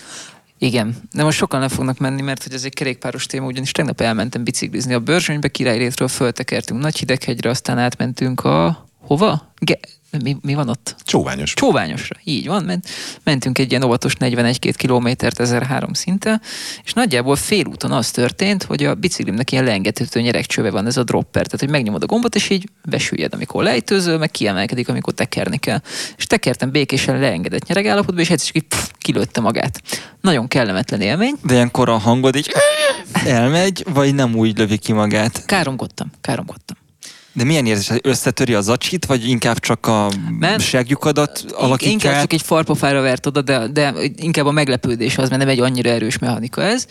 Speaker 2: Igen, de most sokan le fognak menni, mert hogy ez egy kerékpáros téma, ugyanis tegnap elmentem biciklizni a Börzsönybe, Királyrétről föltekertünk Nagyhideghegyre, aztán átmentünk a... Hova? Ge- mi, mi van ott?
Speaker 3: Csóványos.
Speaker 2: Csóványosra, így van, ment, mentünk egy ilyen óvatos 41-2 kilométert 1003 szinte, és nagyjából félúton az történt, hogy a biciklimnek ilyen leengedhető nyerekcsöve van, ez a dropper, tehát hogy megnyomod a gombot, és így besüllyed, amikor lejtőzöl, meg kiemelkedik, amikor tekerni kell. És tekertem békésen leengedett nyeregállapotba, és egyszer csak kilőtte magát. Nagyon kellemetlen élmény.
Speaker 5: De ilyenkor a hangod így elmegy, vagy nem úgy lövi ki magát?
Speaker 2: Káromkodtam, káromkodtam.
Speaker 5: De milyen érzés? Összetöri az acsit, vagy inkább csak a
Speaker 2: Nem.
Speaker 5: segjukadat alakítja
Speaker 2: Inkább csak egy farpofára vert oda, de, de inkább a meglepődés az, mert nem egy annyira erős mechanika ez.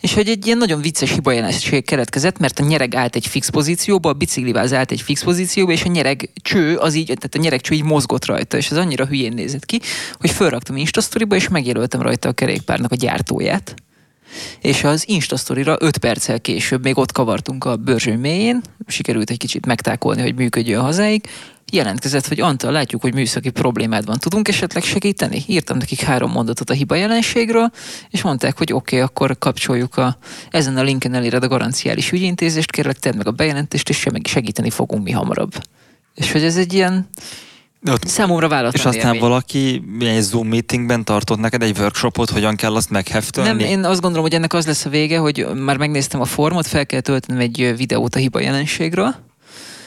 Speaker 2: És hogy egy ilyen nagyon vicces hibajelenség keletkezett, mert a nyereg állt egy fix pozícióba, a bicikliváz állt egy fix pozícióba, és a nyereg cső, az így, tehát a nyereg cső így mozgott rajta, és ez annyira hülyén nézett ki, hogy felraktam Instastoryba, és megjelöltem rajta a kerékpárnak a gyártóját. És az Instastoryra 5 perccel később még ott kavartunk a bőrzsöny mélyén, sikerült egy kicsit megtákolni, hogy működjön hazáig, jelentkezett, hogy Antal, látjuk, hogy műszaki problémád van, tudunk esetleg segíteni? Írtam nekik három mondatot a hiba jelenségről, és mondták, hogy oké, okay, akkor kapcsoljuk a, ezen a linken eléred a garanciális ügyintézést, kérlek tedd meg a bejelentést, és segíteni fogunk mi hamarabb. És hogy ez egy ilyen
Speaker 5: De ott
Speaker 2: számomra vállalatlan
Speaker 5: És aztán
Speaker 2: élmény.
Speaker 5: valaki egy Zoom meetingben tartott neked egy workshopot, hogyan kell azt megheftölni?
Speaker 2: Nem, én azt gondolom, hogy ennek az lesz a vége, hogy már megnéztem a formot, fel kell töltenem egy videót a hiba jelenségről.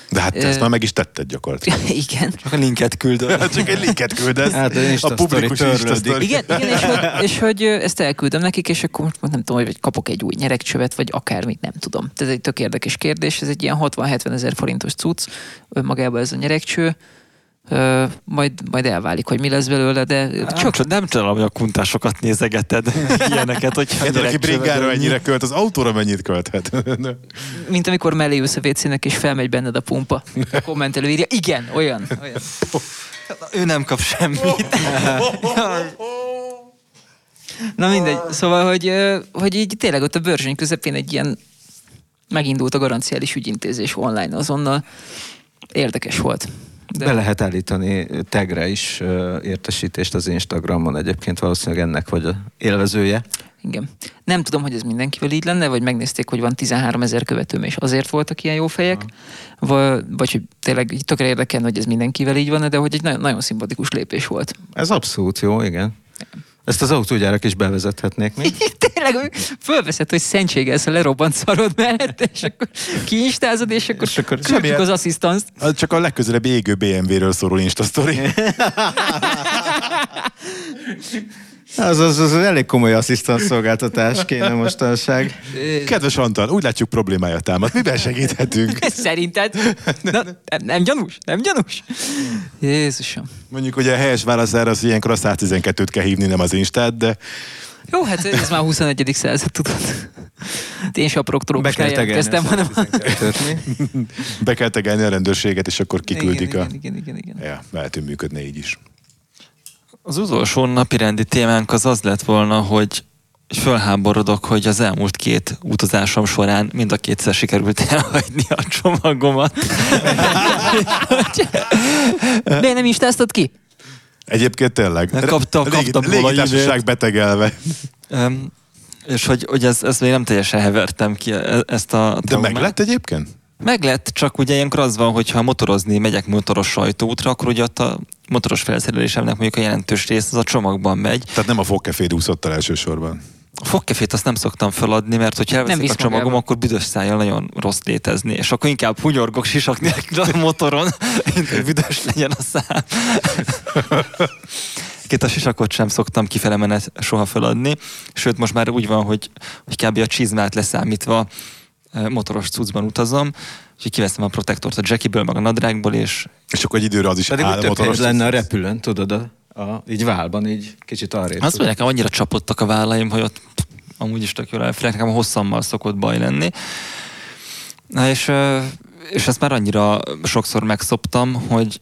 Speaker 3: De hát te ezt már meg is tetted gyakorlatilag.
Speaker 2: Igen.
Speaker 5: Csak a linket küldöd.
Speaker 3: Csak egy linket küldesz.
Speaker 6: Hát, Insta
Speaker 3: a publikus
Speaker 6: törlődik.
Speaker 2: Igen, igen és, hogy, és hogy ezt elküldöm nekik, és akkor most nem tudom, hogy kapok egy új nyeregcsövet, vagy akármit, nem tudom. Ez egy tök érdekes kérdés, ez egy ilyen 60-70 ezer forintos cucc, önmagában ez a nyeregcső, Ö, majd, majd elválik, hogy mi lesz belőle, de
Speaker 5: Csak,
Speaker 2: csak
Speaker 5: csak nem csodálom, hogy a kuntásokat nézegeted ilyeneket, hogy
Speaker 3: Érted, aki bringára ennyire költ, az autóra mennyit költhet?
Speaker 2: mint amikor mellé ülsz a WC-nek, és felmegy benned a pumpa. A kommentelő írja, igen, olyan. olyan.
Speaker 5: Ő nem kap semmit.
Speaker 2: Na mindegy, szóval, hogy, hogy így tényleg ott a bőrzsöny közepén egy ilyen megindult a garanciális ügyintézés online azonnal. Érdekes volt. De
Speaker 6: Be lehet állítani tagre is értesítést az Instagramon, egyébként valószínűleg ennek vagy a élvezője.
Speaker 2: Igen. Nem tudom, hogy ez mindenkivel így lenne, vagy megnézték, hogy van 13 ezer követőm, és azért voltak ilyen jó fejek, vagy, vagy hogy tényleg tökre érdekel, hogy ez mindenkivel így van, de hogy egy nagyon, nagyon szimpatikus lépés volt.
Speaker 6: Ez abszolút jó, igen. Ezt az autógyárak is bevezethetnék még.
Speaker 2: tényleg fölveszed, hogy szentségelsz a lerobbant szarod mellett, és akkor kiinstázod, és akkor,
Speaker 6: És akkor
Speaker 3: semmilyen-
Speaker 2: az asszisztanst.
Speaker 3: Csak a legközelebbi égő BMW-ről szóló Insta.
Speaker 6: Az, az, az elég komoly asszisztans szolgáltatás kéne mostanság.
Speaker 3: Kedves Antal, úgy látjuk problémája támad. Miben segíthetünk?
Speaker 2: Szerinted? Na, nem, nem gyanús? Nem gyanús? Jézusom.
Speaker 3: Mondjuk ugye a helyes válasz erre az ilyenkor a 112-t kell hívni, nem az Instát, de
Speaker 2: Jó, hát ez már 21. század, tudod. Hát én sem
Speaker 6: kell tegelni
Speaker 2: jelentkeztem,
Speaker 6: a
Speaker 2: hanem...
Speaker 6: 112-t, mi?
Speaker 3: Be kell tegelni a rendőrséget, és akkor kiküldik
Speaker 2: igen,
Speaker 3: a...
Speaker 2: igen, igen, igen, igen.
Speaker 3: Ja, lehet, hogy működne így is.
Speaker 5: Az utolsó napirendi témánk az az lett volna, hogy fölháborodok, hogy az elmúlt két utazásom során mind a kétszer sikerült elhagyni a csomagomat.
Speaker 2: Miért nem istáztad ki?
Speaker 3: Egyébként tényleg.
Speaker 5: De kapta-
Speaker 3: Légi- Légitársaság betegelve.
Speaker 5: Um, és hogy, hogy ez, ezt még nem teljesen hevertem ki, e- ezt a
Speaker 3: De
Speaker 5: traumát.
Speaker 3: meg lett egyébként?
Speaker 5: Meg lett, csak ugye ilyenkor az van, hogy ha motorozni megyek motoros sajtóútra, akkor ugye ott a motoros felszerelésemnek mondjuk a jelentős rész az a csomagban megy.
Speaker 3: Tehát nem a fogkeféd úszott el elsősorban.
Speaker 5: A fogkefét azt nem szoktam feladni, mert hogyha elveszik a csomagom,
Speaker 2: magával.
Speaker 5: akkor büdös szájjal nagyon rossz létezni. És akkor inkább hunyorgok sisak nélkül a motoron, hogy büdös legyen a szám. Két a sisakot sem szoktam kifele menet soha feladni, sőt most már úgy van, hogy, hogy kb. a csizmát leszámítva motoros cuccban utazom, úgyhogy kiveszem a protektort a jackiből, meg a nadrágból, és
Speaker 3: És akkor egy időre az is
Speaker 6: Pedig
Speaker 3: áll motoros.
Speaker 6: lenne a repülőn, tudod, a, a, így válban, így kicsit arrébb.
Speaker 5: Azt mondja, nekem annyira csapottak a vállaim, hogy ott pff, amúgy is tök jól elférek, nekem a hosszammal szokott baj lenni. Na és, és ezt már annyira sokszor megszoptam, hogy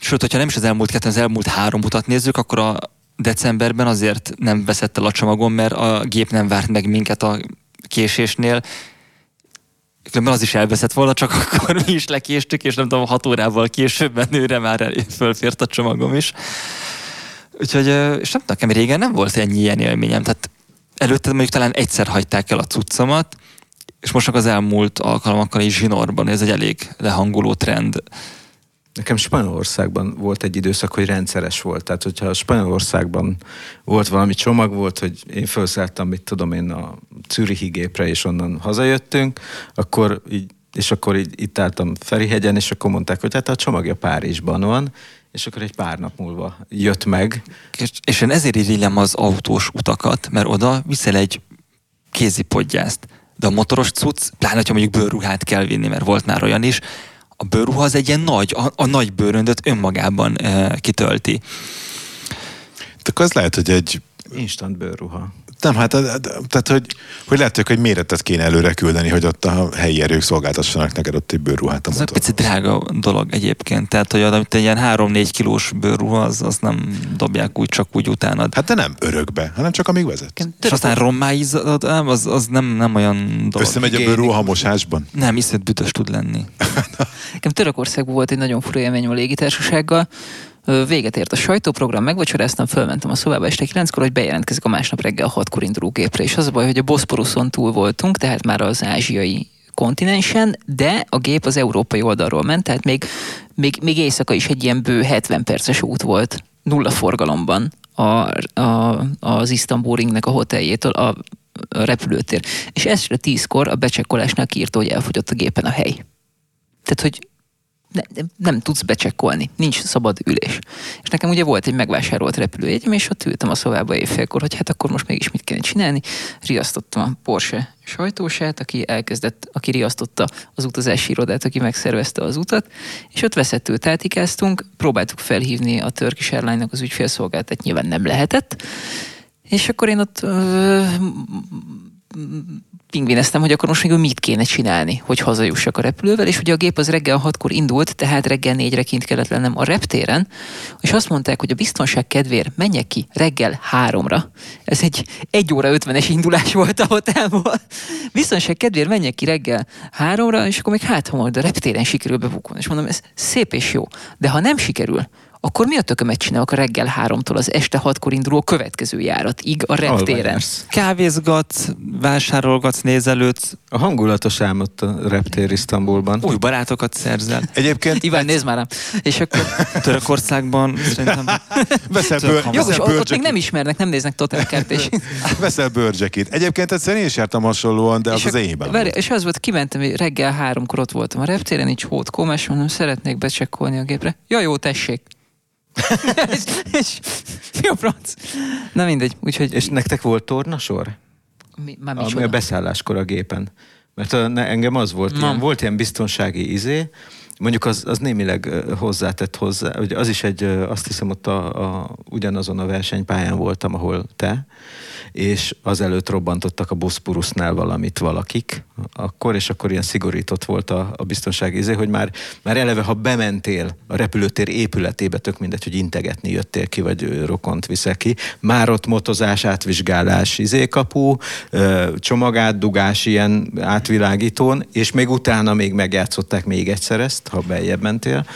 Speaker 5: sőt, hogyha nem is az elmúlt kettő, az elmúlt három utat nézzük, akkor a decemberben azért nem veszett el a csomagom, mert a gép nem várt meg minket a késésnél, Különben az is elveszett volna, csak akkor mi is lekéstük, és nem tudom, hat órával később menőre már fölfért a csomagom is. Úgyhogy, és nem nekem régen nem volt ennyi ilyen élményem. Tehát előtte mondjuk talán egyszer hagyták el a cuccomat, és most csak az elmúlt alkalmakkal is zsinórban, ez egy elég lehangoló trend.
Speaker 6: Nekem Spanyolországban volt egy időszak, hogy rendszeres volt. Tehát, hogyha Spanyolországban volt valami csomag volt, hogy én felszálltam, mit tudom én, a Zürichi gépre, és onnan hazajöttünk, akkor így, és akkor így, itt álltam Ferihegyen, és akkor mondták, hogy hát a csomagja Párizsban van, és akkor egy pár nap múlva jött meg.
Speaker 5: És, és én ezért irigylem az autós utakat, mert oda viszel egy kézipodgyászt. De a motoros cucc, pláne, hogyha mondjuk bőrruhát kell vinni, mert volt már olyan is, a bőrruha az egy ilyen nagy, a, a nagy bőröndöt önmagában e, kitölti.
Speaker 3: Akkor az lehet, hogy egy
Speaker 6: Instant bőrruha.
Speaker 3: Nem, hát de- de- tehát, hogy, hogy lehet, hogy méretet kéne előre küldeni, hogy ott a helyi erők szolgáltassanak neked ott egy bőrruhát
Speaker 5: Ez egy picit drága dolog egyébként. Tehát, hogy amit egy ilyen 3-4 kilós bőrruha, az, az nem dobják úgy, csak úgy utánad.
Speaker 3: Hát de nem örökbe, hanem csak amíg vezet.
Speaker 5: és aztán rommáizod, nem, az, az nem, nem olyan dolog.
Speaker 3: Összemegy a bőrruha a mosásban.
Speaker 5: Nem, iszonyat büdös tud lenni.
Speaker 2: Nekem Törökországban volt egy nagyon fura élményem a légitársasággal. Véget ért a sajtóprogram, megvacsoráztam, fölmentem a szobába este 9-kor, hogy bejelentkezik a másnap reggel 6-kor induló gépre. És az a baj, hogy a Boszporuszon túl voltunk, tehát már az ázsiai kontinensen, de a gép az európai oldalról ment, tehát még, még, még éjszaka is egy ilyen bő 70 perces út volt, nulla forgalomban a, a, az Istanbul a hoteljétől a, a repülőtér. És este 10-kor a becsekkolásnál kiírta, hogy elfogyott a gépen a hely. Tehát, hogy ne, nem, tudsz becsekkolni, nincs szabad ülés. És nekem ugye volt egy megvásárolt repülőjegyem, és ott ültem a szobába éjfélkor, hogy hát akkor most mégis mit kéne csinálni. Riasztottam a Porsche sajtósát, aki elkezdett, aki riasztotta az utazási irodát, aki megszervezte az utat, és ott veszettül tátikáztunk, próbáltuk felhívni a Turkish Airline-nak az ügyfélszolgáltat, nyilván nem lehetett, és akkor én ott ö, pingvineztem, hogy akkor most még mit kéne csinálni, hogy hazajussak a repülővel, és ugye a gép az reggel 6-kor indult, tehát reggel 4-re kint kellett lennem a reptéren, és azt mondták, hogy a biztonság kedvéért menjek ki reggel 3-ra. Ez egy 1 óra 50-es indulás volt a hotelból. Biztonság kedvéért menjek ki reggel 3-ra, és akkor még hát, ha majd a reptéren sikerül bebukolni. És mondom, ez szép és jó, de ha nem sikerül, akkor mi a tökömet csinálok a reggel háromtól az este hatkor induló következő járatig a reptéren?
Speaker 5: Kávézgatsz, vásárolgatsz, nézelődsz,
Speaker 6: A hangulatos álmot a reptér Isztambulban.
Speaker 5: új barátokat szerzel.
Speaker 3: Egyébként
Speaker 2: Iván, nézd már rám. És akkor
Speaker 5: Törökországban szerintem
Speaker 3: veszel, bőr,
Speaker 2: jogos, ott, ott még nem ismernek, nem néznek totalkert, és,
Speaker 3: veszel bőrcsekit. Egyébként egyszer én is jártam hasonlóan, de az az volt.
Speaker 2: és az volt, kimentem, hogy reggel háromkor ott voltam a reptéren, így hót komás, mondom, szeretnék becsekkolni a gépre. Ja, jó, tessék. és, és, mi a franc? Na mindegy, úgyhogy...
Speaker 6: És nektek volt tornasor?
Speaker 2: mi, már
Speaker 6: Ami
Speaker 2: micsoda?
Speaker 6: a beszálláskor a gépen. Mert a, ne, engem az volt,
Speaker 2: Na.
Speaker 6: ilyen, volt ilyen biztonsági izé, mondjuk az, az némileg hozzátett hozzá, ugye az is egy, azt hiszem ott a, a, ugyanazon a versenypályán voltam, ahol te, és azelőtt robbantottak a Boszporusznál valamit valakik, akkor, és akkor ilyen szigorított volt a, a biztonsági izé, hogy már, már eleve, ha bementél a repülőtér épületébe, tök mindegy, hogy integetni jöttél ki, vagy rokont viszel ki, már ott motozás, átvizsgálás, izékapu, csomagátdugás ilyen átvilágítón, és még utána még megjátszották még egyszer ezt, ha beljebb mentél.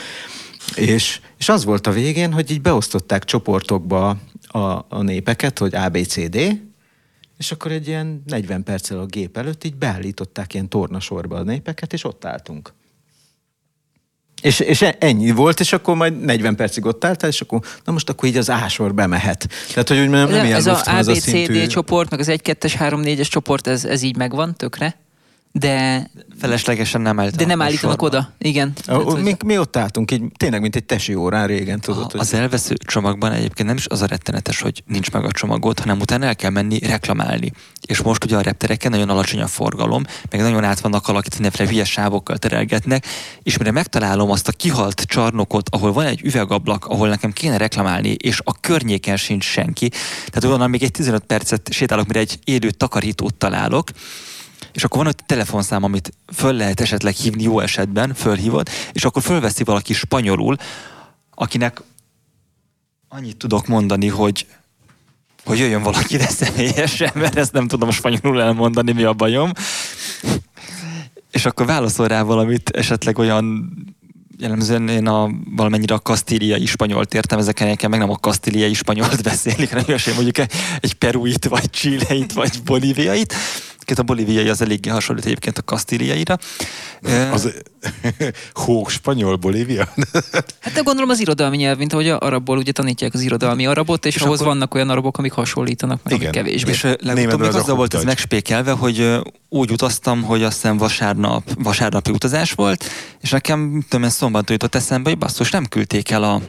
Speaker 6: És, és az volt a végén, hogy így beosztották csoportokba a, a népeket, hogy ABCD, és akkor egy ilyen 40 perccel a gép előtt így beállították ilyen tornasorba a népeket, és ott álltunk. És, és e- ennyi volt, és akkor majd 40 percig ott álltál, és akkor, na most akkor így az A-sor bemehet. Tehát, hogy úgy nem, nem ilyen
Speaker 2: ez a ABCD
Speaker 6: szintű...
Speaker 2: csoport, meg az 1, 2-es, 3, 4-es csoport, ez, ez így megvan tökre, de,
Speaker 5: Feleslegesen nem állítanak.
Speaker 2: de nem állítanak oda. Igen.
Speaker 6: A,
Speaker 2: Tehát, hogy-
Speaker 6: mi, mi ott álltunk, így tényleg, mint egy tesi órán régen, tudod,
Speaker 5: A,
Speaker 6: hogy...
Speaker 5: az elvesző csomagban egyébként nem is az a rettenetes, hogy nincs meg a csomagod, hanem utána el kell menni reklamálni. És most ugye a reptereken nagyon alacsony a forgalom, meg nagyon át vannak alakítani, mindenféle hülyes sávokkal terelgetnek, és mire megtalálom azt a kihalt csarnokot, ahol van egy üvegablak, ahol nekem kéne reklamálni, és a környéken sincs senki, tehát onnan még egy 15 percet sétálok, mire egy élő takarítót találok, és akkor van ott telefonszám, amit föl lehet esetleg hívni jó esetben, fölhívod, és akkor fölveszi valaki spanyolul, akinek annyit tudok mondani, hogy hogy jöjjön valaki ide személyesen, mert ezt nem tudom spanyolul elmondani, mi a bajom. És akkor válaszol rá valamit, esetleg olyan jellemzően én a, valamennyire a kasztíliai spanyolt értem, ezeken nekem meg nem a kasztíliai spanyolt beszélik, hanem olyasmi, mondjuk egy, egy peruit, vagy chileit, vagy bolíviait. Két a bolíviai az eléggé hasonlít egyébként a kasztíliaira.
Speaker 3: Az hó, spanyol, Bolívia?
Speaker 2: Hát de gondolom az irodalmi nyelv, mint ahogy a arabból ugye tanítják az irodalmi arabot, és,
Speaker 5: És
Speaker 2: ahhoz
Speaker 5: akkor-
Speaker 2: vannak olyan arabok, amik hasonlítanak, meg
Speaker 3: Igen.
Speaker 2: amik kevésbé.
Speaker 5: És legutóbb még
Speaker 3: az
Speaker 5: azzal volt ez megspékelve, hogy úgy utaztam, hogy azt hiszem vasárnap, vasárnapi utazás volt, és nekem tudom, szombaton jutott eszembe, hogy basszus, nem küldték el a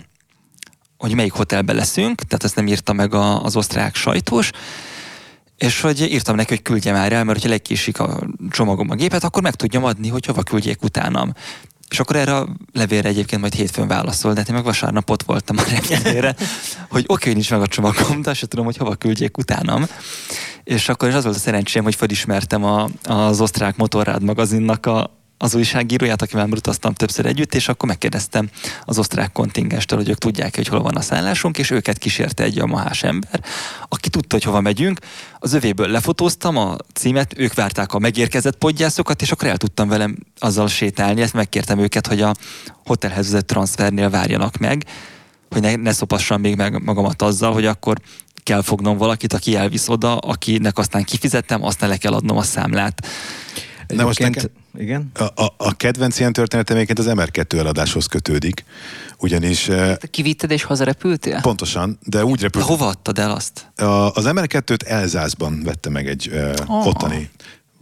Speaker 5: hogy melyik hotelben leszünk, tehát ezt nem írta meg a, az osztrák sajtós, és hogy írtam neki, hogy küldje már el, mert hogyha legkésik a csomagom a gépet, akkor meg tudjam adni, hogy hova küldjék utánam. És akkor erre a levélre egyébként majd hétfőn válaszol, de hát én meg vasárnap ott voltam a repülőre, hogy oké, hogy nincs meg a csomagom, de azt sem tudom, hogy hova küldjék utánam. És akkor is az volt a szerencsém, hogy felismertem a, az osztrák motorrád magazinnak a, az újságíróját, akivel már utaztam többször együtt, és akkor megkérdeztem az osztrák kontingestől, hogy ők tudják hogy hol van a szállásunk, és őket kísérte egy yamahás ember, aki tudta, hogy hova megyünk. Az övéből lefotóztam a címet, ők várták a megérkezett podgyászokat, és akkor el tudtam velem azzal sétálni. Ezt megkértem őket, hogy a hotelhez vezet transfernél várjanak meg, hogy ne, ne szopassam még meg magamat azzal, hogy akkor kell fognom valakit, aki elvisz oda, akinek aztán kifizettem, aztán le kell adnom a számlát.
Speaker 3: Na most
Speaker 6: Egyébként- Igen?
Speaker 3: A, a, a kedvenc ilyen történetem egyébként az MR2 eladáshoz kötődik, ugyanis eh,
Speaker 2: Te kivitted és hazarepültél?
Speaker 3: pontosan, de úgy
Speaker 5: De
Speaker 3: repült.
Speaker 5: hova adtad el azt?
Speaker 3: A, az MR2-t Elzászban vette meg egy
Speaker 2: Aha.
Speaker 3: ottani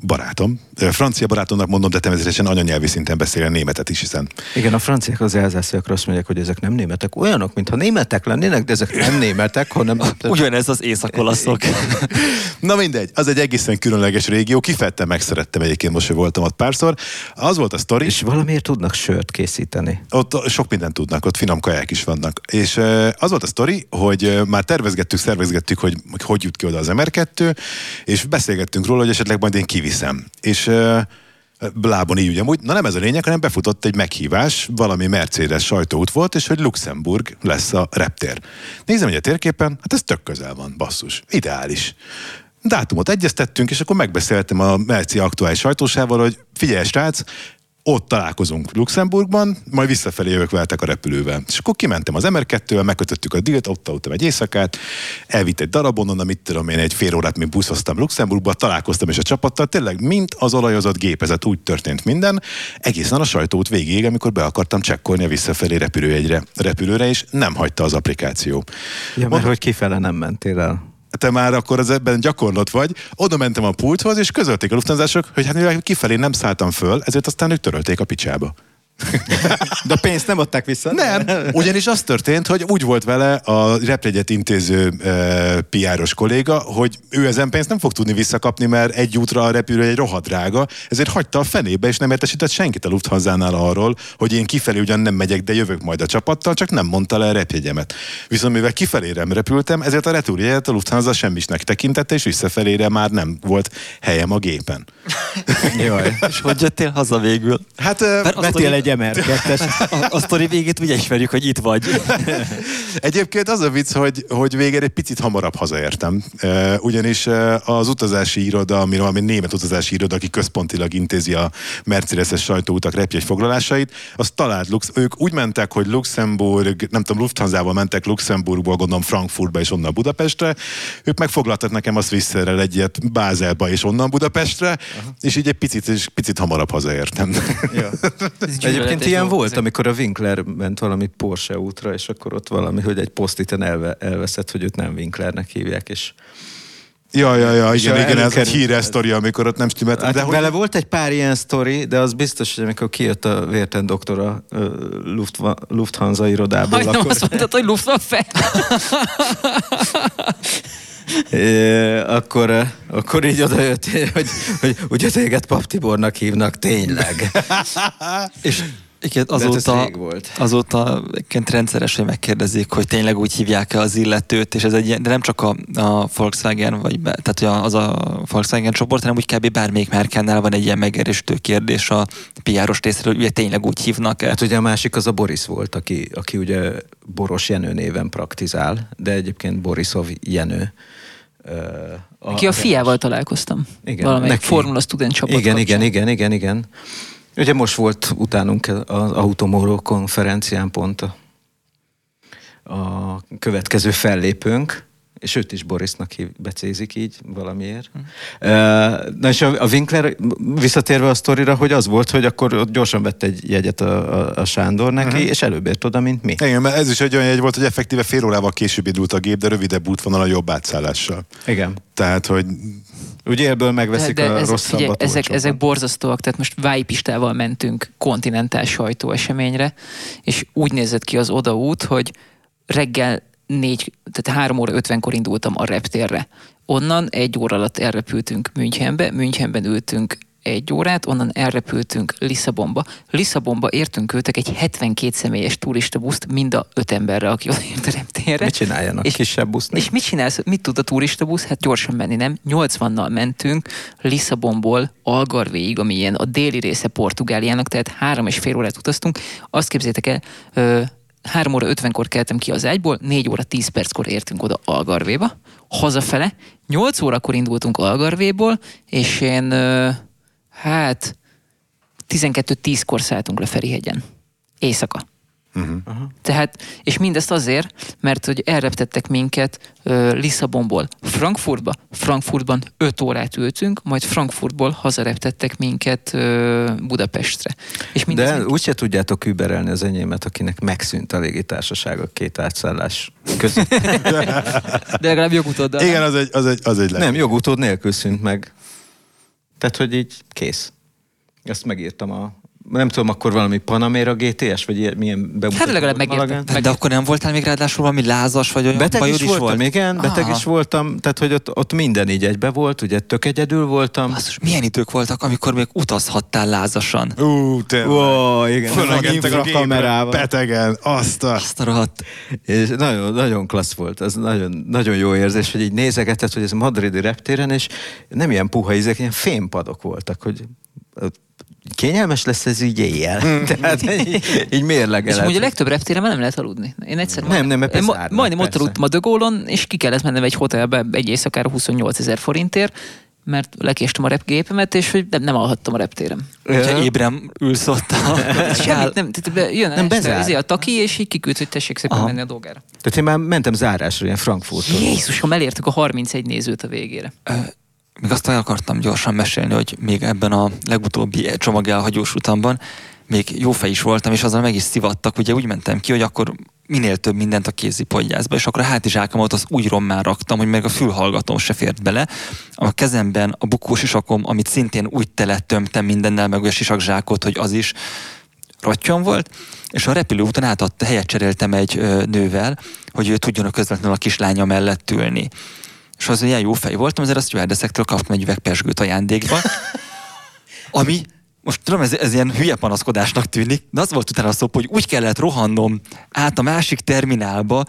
Speaker 3: barátom. Francia barátomnak mondom, de természetesen anyanyelvi szinten beszél a németet is, hiszen
Speaker 6: Igen, a franciák az elzásziakra azt mondják, hogy ezek nem németek. Olyanok, mintha németek lennének, de ezek nem németek, hanem...
Speaker 5: Ugyanez az északolaszok.
Speaker 3: Na mindegy, az egy egészen különleges régió, kifettem, megszerettem egyébként, most hogy voltam ott párszor. Az volt a sztori,
Speaker 6: És valamiért tudnak sört készíteni.
Speaker 3: ott sok mindent tudnak, ott finom kaják is vannak. És az volt a sztori, hogy már tervezgettük, szervezgettük, hogy hogy, jut ki oda az MR2, és beszélgettünk róla, hogy esetleg majd én kiviszem. És uh, lábon így ugyanúgy. Na nem ez a lényeg, hanem befutott egy meghívás, valami Mercedes sajtóút volt, és hogy Luxemburg lesz a reptér. Nézem, hogy a térképen, hát ez tök közel van, basszus. Ideális. Dátumot egyeztettünk, és akkor megbeszéltem a Merci aktuális sajtósával, hogy figyelj, srác, ott találkozunk Luxemburgban, majd visszafelé jövök veletek a repülővel. És akkor kimentem az MR2-vel, megkötöttük a dílt, ott aludtam egy éjszakát, elvitt egy darabon, onnan mit tudom én, egy fél órát még buszoztam Luxemburgba, találkoztam is a csapattal, tényleg mint az olajozott gépezet, úgy történt minden, egészen a sajtót végéig, amikor be akartam csekkolni a visszafelé repülőjegyre, repülőre, és nem hagyta az applikáció.
Speaker 6: Ja, mert hogy kifele nem mentél el.
Speaker 3: Te már akkor az ebben gyakorlott vagy. Oda mentem a pulthoz, és közölték a lufthansa hogy hát mivel kifelé nem szálltam föl, ezért aztán ők törölték a picsába.
Speaker 6: De a pénzt nem adták vissza?
Speaker 3: Nem, ugyanis az történt, hogy úgy volt vele a repjegyet intéző e, piáros kolléga, hogy ő ezen pénzt nem fog tudni visszakapni, mert egy útra a repülő egy rohadt drága, ezért hagyta a fenébe, és nem értesített senkit a Lufthansa-nál arról, hogy én kifelé ugyan nem megyek, de jövök majd a csapattal, csak nem mondta le a repjegyemet. Viszont mivel kifelé nem repültem, ezért a retúrjegyet a Lufthansa semmisnek tekintette, és visszafelére már nem volt helyem a gépen.
Speaker 5: Jaj. És hogy jöttél haza végül?
Speaker 3: Hát e,
Speaker 6: Vettél
Speaker 5: mondjuk-
Speaker 6: egy MR2-es.
Speaker 5: A, a sztori végét ugye ismerjük, hogy itt vagy.
Speaker 3: Egyébként az a vicc, hogy, hogy végén egy picit hamarabb hazaértem. Ugyanis az utazási iroda, ami valami német utazási iroda, aki központilag intézi a Mercedes-es sajtóutak repjegy foglalásait, az talált, Lux, ők úgy mentek, hogy Luxemburg, nem tudom, Lufthansa-val mentek Luxemburgból, gondolom Frankfurtba és onnan Budapestre, ők megfoglaltak nekem azt visszerel egyet Bázelba és onnan Budapestre, uh-huh. és így egy picit, és picit hamarabb hazaértem.
Speaker 6: Ja. Egyébként ilyen volt, amikor a Winkler ment valami Porsche útra, és akkor ott valami, hogy egy posztiten elve, elveszett, hogy őt nem Winklernek hívják, és
Speaker 3: ja, ja, ja,
Speaker 6: És
Speaker 3: igen,
Speaker 6: a
Speaker 3: igen, ez egy híres sztori, amikor ott nem stimmelt.
Speaker 6: Hát
Speaker 3: de hogy...
Speaker 6: vele volt egy pár ilyen sztori, de az biztos, hogy amikor kijött a vérten doktora ö, Luftva, Lufthansa irodából,
Speaker 2: Majdnem
Speaker 6: akkor,
Speaker 2: azt mondtad, hogy Luftwaffe.
Speaker 6: Akkor, akkor így odajött, hogy, hogy ugye téged Pap Tibornak hívnak, tényleg.
Speaker 5: És igen,
Speaker 6: hát ez
Speaker 5: azóta,
Speaker 6: rég volt.
Speaker 5: azóta rendszeres, hogy megkérdezik, hogy tényleg úgy hívják-e az illetőt, és ez egy ilyen, de nem csak a, a Volkswagen, vagy be, tehát hogy a- az a Volkswagen csoport, hanem úgy kb. bármelyik márkánál van egy ilyen megerősítő kérdés a piáros részéről, hogy ugye tényleg úgy hívnak-e.
Speaker 6: Hát ugye a másik az a Boris volt, aki, aki ugye Boros Jenő néven praktizál, de egyébként Borisov Jenő. Ö,
Speaker 2: Ki a fiával találkoztam.
Speaker 6: Igen,
Speaker 2: Valamelyik
Speaker 6: neki.
Speaker 2: Formula Student csapat
Speaker 6: Igen,
Speaker 2: kapcsán.
Speaker 6: igen, igen, igen, igen. Ugye most volt utánunk az Automoro konferencián pont a, a következő fellépőnk, és őt is Borisnak hív, becézik így valamiért.
Speaker 2: Hm.
Speaker 6: Na és a, a Winkler, visszatérve a sztorira, hogy az volt, hogy akkor ott gyorsan vett egy jegyet a, a, a Sándor neki, uh-huh. és előbb ért oda, mint mi.
Speaker 3: Igen, mert ez is egy olyan jegy volt, hogy effektíve fél órával később indult a gép, de rövidebb útvonal a jobb átszállással.
Speaker 6: Igen.
Speaker 3: Tehát, hogy
Speaker 6: Úgy élből megveszik
Speaker 2: de, de
Speaker 6: a
Speaker 2: ez,
Speaker 6: rosszabbat.
Speaker 2: figyelj, ezek, ezek borzasztóak, tehát most Vájpistával mentünk kontinentál sajtó eseményre, és úgy nézett ki az odaút, hogy reggel négy, tehát három óra ötvenkor indultam a reptérre. Onnan egy óra alatt elrepültünk Münchenbe, Münchenben ültünk egy órát, onnan elrepültünk Lisszabonba. Lisszabonba értünk ültek egy 72 személyes turista buszt mind a öt emberre, aki odaért a reptérre.
Speaker 6: Mit csináljanak?
Speaker 2: És-
Speaker 6: Kisebb busznak?
Speaker 2: És mit csinálsz? Mit tud a turista busz? Hát gyorsan menni, nem? 80-nal mentünk Lisszabonból Algarvéig, ami ilyen a déli része Portugáliának, tehát három és fél órát utaztunk. Azt képzétek el, 3 óra 50-kor keltem ki az ágyból, 4 óra 10 perckor értünk oda Algarvéba, hazafele, 8 órakor indultunk Algarvéból, és én, hát 12-10-kor szálltunk le Ferihegyen. Éjszaka. Tehát, és mindezt azért, mert hogy elreptettek minket uh, Lisszabonból Frankfurtba, Frankfurtban 5 órát ültünk, majd Frankfurtból hazareptettek minket uh, Budapestre. És
Speaker 6: De
Speaker 2: mind-
Speaker 6: úgyse tudjátok überelni az enyémet, akinek megszűnt a légitársaság a két átszállás között.
Speaker 2: de legalább jogutoddal.
Speaker 3: igen, az egy, az egy, az egy
Speaker 6: Nem, jogutód nélkül szűnt meg. Tehát, hogy így kész. Ezt megírtam a... Nem tudom, akkor valami Panamera GTS, vagy ilyen, milyen bemutató
Speaker 2: Hát legalább megértem.
Speaker 6: Malagán?
Speaker 5: De, akkor nem voltál még ráadásul valami lázas, vagy olyan
Speaker 6: Beteg
Speaker 5: bajod
Speaker 6: is voltam,
Speaker 5: volt?
Speaker 6: igen, beteg
Speaker 5: Aha.
Speaker 6: is voltam, tehát hogy ott, ott minden így egybe volt, ugye tök egyedül voltam.
Speaker 5: Basszus, milyen idők voltak, amikor még utazhattál lázasan?
Speaker 3: Ú, te
Speaker 6: Ó, igen,
Speaker 3: Fölengedtek a gépre,
Speaker 6: kamerával.
Speaker 3: betegen, azt a...
Speaker 5: Azt a rohadt.
Speaker 6: És nagyon, nagyon klassz volt, ez nagyon, nagyon jó érzés, hogy így nézegetett, hogy ez madridi reptéren, és nem ilyen puha ízek, ilyen fémpadok voltak, hogy kényelmes lesz ez így éjjel. Tehát így, így
Speaker 2: És
Speaker 6: mérlegeled.
Speaker 2: amúgy a legtöbb reptéren már nem lehet aludni. Én egyszer
Speaker 6: Nem, nem, mert
Speaker 2: én ma, majdnem ott aludtam a Dögólon, és ki kellett mennem egy hotelbe egy éjszakára 28 ezer forintért, mert lekéstem a repgépemet, és hogy nem, nem alhattam a reptéren.
Speaker 5: Ha ébren ülsz ott a...
Speaker 2: Semmit nem, tehát jön
Speaker 6: Nem,
Speaker 2: nem
Speaker 6: bezár.
Speaker 2: bezár. a taki, és így kiküld, hogy tessék szépen
Speaker 5: Aha.
Speaker 2: menni a dolgára.
Speaker 6: Tehát én már mentem zárásra, ilyen Frankfurtról.
Speaker 2: Jézusom, elértük a 31 nézőt a végére.
Speaker 5: Még azt el akartam gyorsan mesélni, hogy még ebben a legutóbbi csomagelhagyós utamban még jó fej is voltam, és azzal meg is szivattak. Ugye úgy mentem ki, hogy akkor minél több mindent a kézipodgyászba, és akkor a hátizsákomat az úgy rommá raktam, hogy meg a fülhallgatóm se fért bele. A kezemben a bukós isakom, amit szintén úgy tele tömtem mindennel, meg a sisakzsákot, hogy az is rottyom volt, és a repülőúton átadta, helyet cseréltem egy ö, nővel, hogy ő tudjon a közvetlenül a kislánya mellett ülni. És az ilyen jó fej voltam, ezért a stewardessektől kaptam egy üveg pesgőt ajándékba, ami most tudom, ez, ez ilyen hülye panaszkodásnak tűnik, de az volt utána szó, hogy úgy kellett rohannom át a másik terminálba,